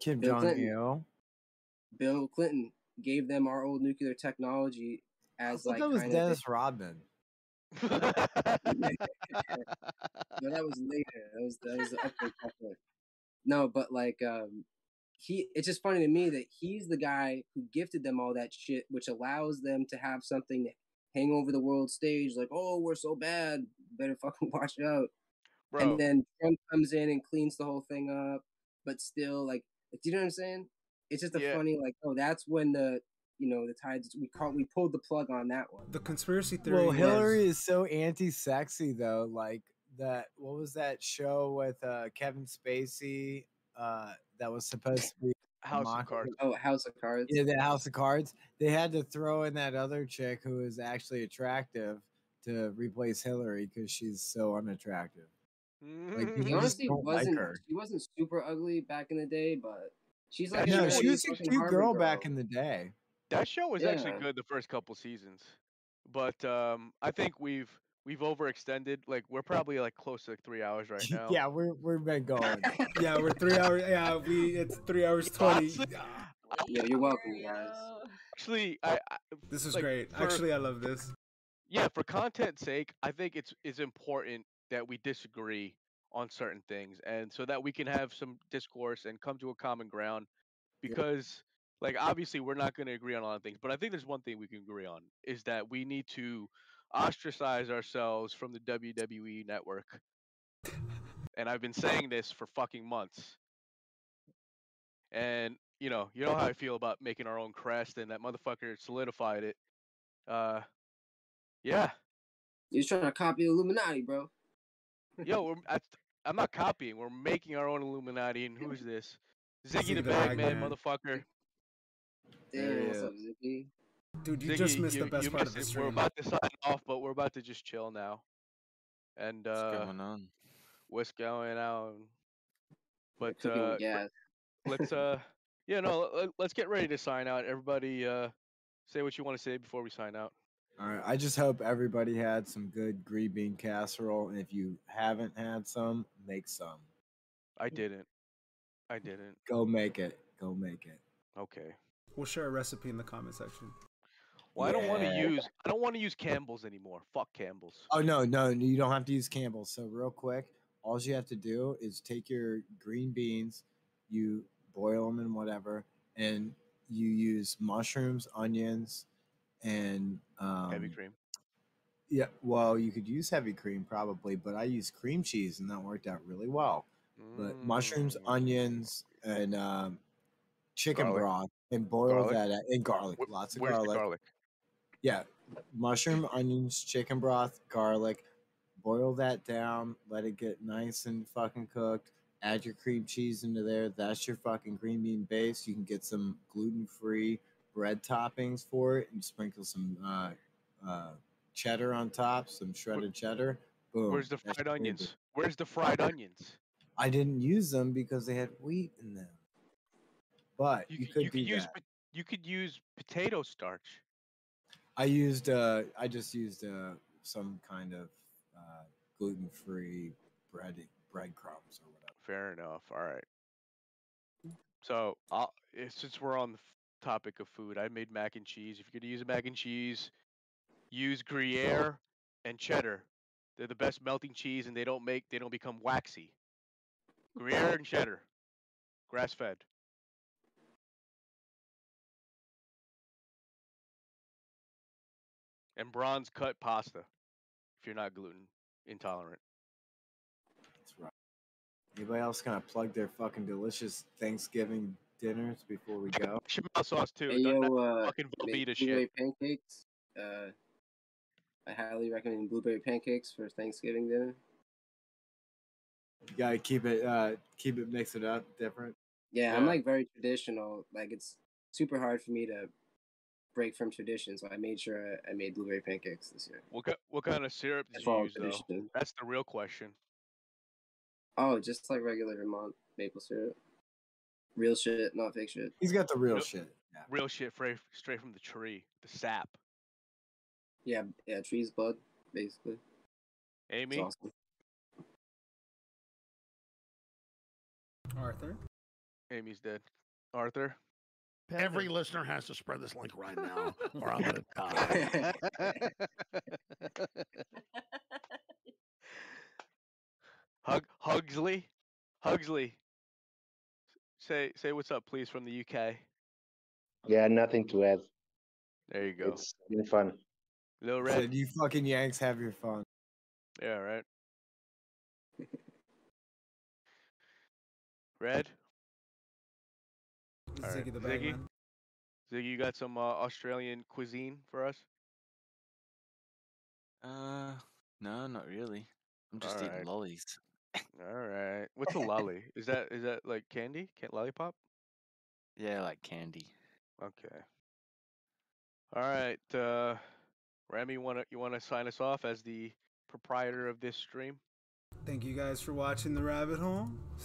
Kim Bill Jong Clinton. Il. Bill Clinton gave them our old nuclear technology as thought like that was kind of Dennis Rodman. no, that was later. That was that was the upgrade software. No, but like um he it's just funny to me that he's the guy who gifted them all that shit, which allows them to have something to hang over the world stage, like, oh, we're so bad, better fucking watch out. Bro. And then Trump comes in and cleans the whole thing up, but still like do you know what I'm saying? It's just a Yeah. funny like, oh, that's when the you know the tides we caught we pulled the plug on that one. The conspiracy theory. Well, was- Hillary is so anti-sexy though. Like that. What was that show with uh, Kevin Spacey? Uh, that was supposed to be a House of Cards. Oh, House of Cards. Yeah, the House of Cards. They had to throw in that other chick who is actually attractive to replace Hillary because she's so unattractive. Like She people just honestly don't like wasn't her. she wasn't super ugly back in the day, but she's like no, she was a cute Harvard girl back in the day. That show was actually good the first couple seasons, but um, I think we've we've overextended. Like we're probably like close to like three hours right now. yeah, we're we've been going. yeah, we're three hours. Yeah, we it's three hours twenty. Ah. Yeah, you're welcome, guys. Actually, I, I This is like, great. for- Actually, I love this. yeah, for content's sake, I think it's it's important that we disagree on certain things, and so that we can have some discourse and come to a common ground. Because, like, obviously, we're not going to agree on a lot of things, but I think there's one thing we can agree on is that we need to ostracize ourselves from the WWE network. and I've been saying this for fucking months. And you know, you know how I feel about making our own crest, and that motherfucker solidified it. Uh, yeah. You're trying to copy the Illuminati, bro. Yo, we're, I, I'm not copying. We're making our own Illuminati. And who's this? Ziggy, Ziggy the the Bagman, Bagman. motherfucker. Damn, what's up, Zippy? Dude, you Ziggy, just missed you- the best you part of missed the it. We're about to sign off, but we're about to just chill now. And uh, What's going on? what's going on? But uh, with gas. let's uh, yeah, no, let, let's get ready to sign out. Everybody, uh, say what you want to say before we sign out. All right. I just hope everybody had some good green bean casserole, and if you haven't had some, make some. I didn't. I didn't. Go make it. Go make it. Okay. We'll share a recipe in the comment section. Well, I don't want to use. I don't want to use Campbell's anymore. Fuck Campbell's. Oh no, no, you don't have to use Campbell's. So real quick, all you have to do is take your green beans, you boil them in whatever, and you use mushrooms, onions, and um, Heavy cream. Yeah, well, you could use heavy cream probably, but I use cream cheese, and that worked out really well. But mushrooms, Mm. onions, and um, chicken Garlic. broth, and boil Garlic? that at, and garlic, Wh- lots of garlic. garlic? Yeah, mushroom, onions, chicken broth, garlic. Boil that down. Let it get nice and fucking cooked. Add your cream cheese into there. That's your fucking green bean base. You can get some gluten free bread toppings for it and sprinkle some uh, uh, cheddar on top, some shredded cheddar. Boom. Where's the fried green onions? Where's the fried onions? I didn't use them because they had wheat in them. But you, You, could you could use that. you could use potato starch. I used uh I just used uh some kind of uh gluten free bread breadcrumbs or whatever. Fair enough. All right. So, I'll, eh, since we're on the topic of food, I made mac and cheese. If you're gonna use mac and cheese, use Gruyere and cheddar. They're the best melting cheese, and they don't make they don't become waxy. Gruyere and cheddar, grass fed. And bronze cut pasta, if you're not gluten intolerant. That's right. Anybody else gonna plug their fucking delicious Thanksgiving dinners before we go? Bechamel sauce too. Hey, None yo, uh, fucking make Velveeta blueberry shit. pancakes. Uh, I highly recommend blueberry pancakes for Thanksgiving dinner. You gotta keep it uh keep it mix it up different. Yeah, I'm like very traditional. Like it's super hard for me to break from tradition, so I made sure I, I made blueberry pancakes this year. What what kind of syrup I did you follow use though? That's the real question. Oh, just like regular Vermont maple syrup. Real shit, not fake shit. He's got the real Nope. shit. Yeah. Real shit, fra- straight from the tree, the sap. Yeah, yeah, trees bud, basically. Amy, It's awesome. Arthur. Amy's dead. Arthur, Every listener has to spread this link right now, or I'm gonna die. Hug Hugsley, Hugsley. Say say what's up, please, from the UK. Yeah, nothing to add. There you go. It's been fun. Lil Said Red. you fucking Yanks have your fun. Yeah, right. Red. All right. Ziggy the Ziggy. Bagman. Ziggy, you got some uh, Australian cuisine for us? Uh, no, not really. I'm just eating Alright. lollies. All right. What's a lolly? is that is that like candy? Can't lollipop? Yeah, like candy. Okay. All right. Uh, Remy, wanna you wanna sign us off as the proprietor of this stream? Thank you guys for watching the rabbit hole.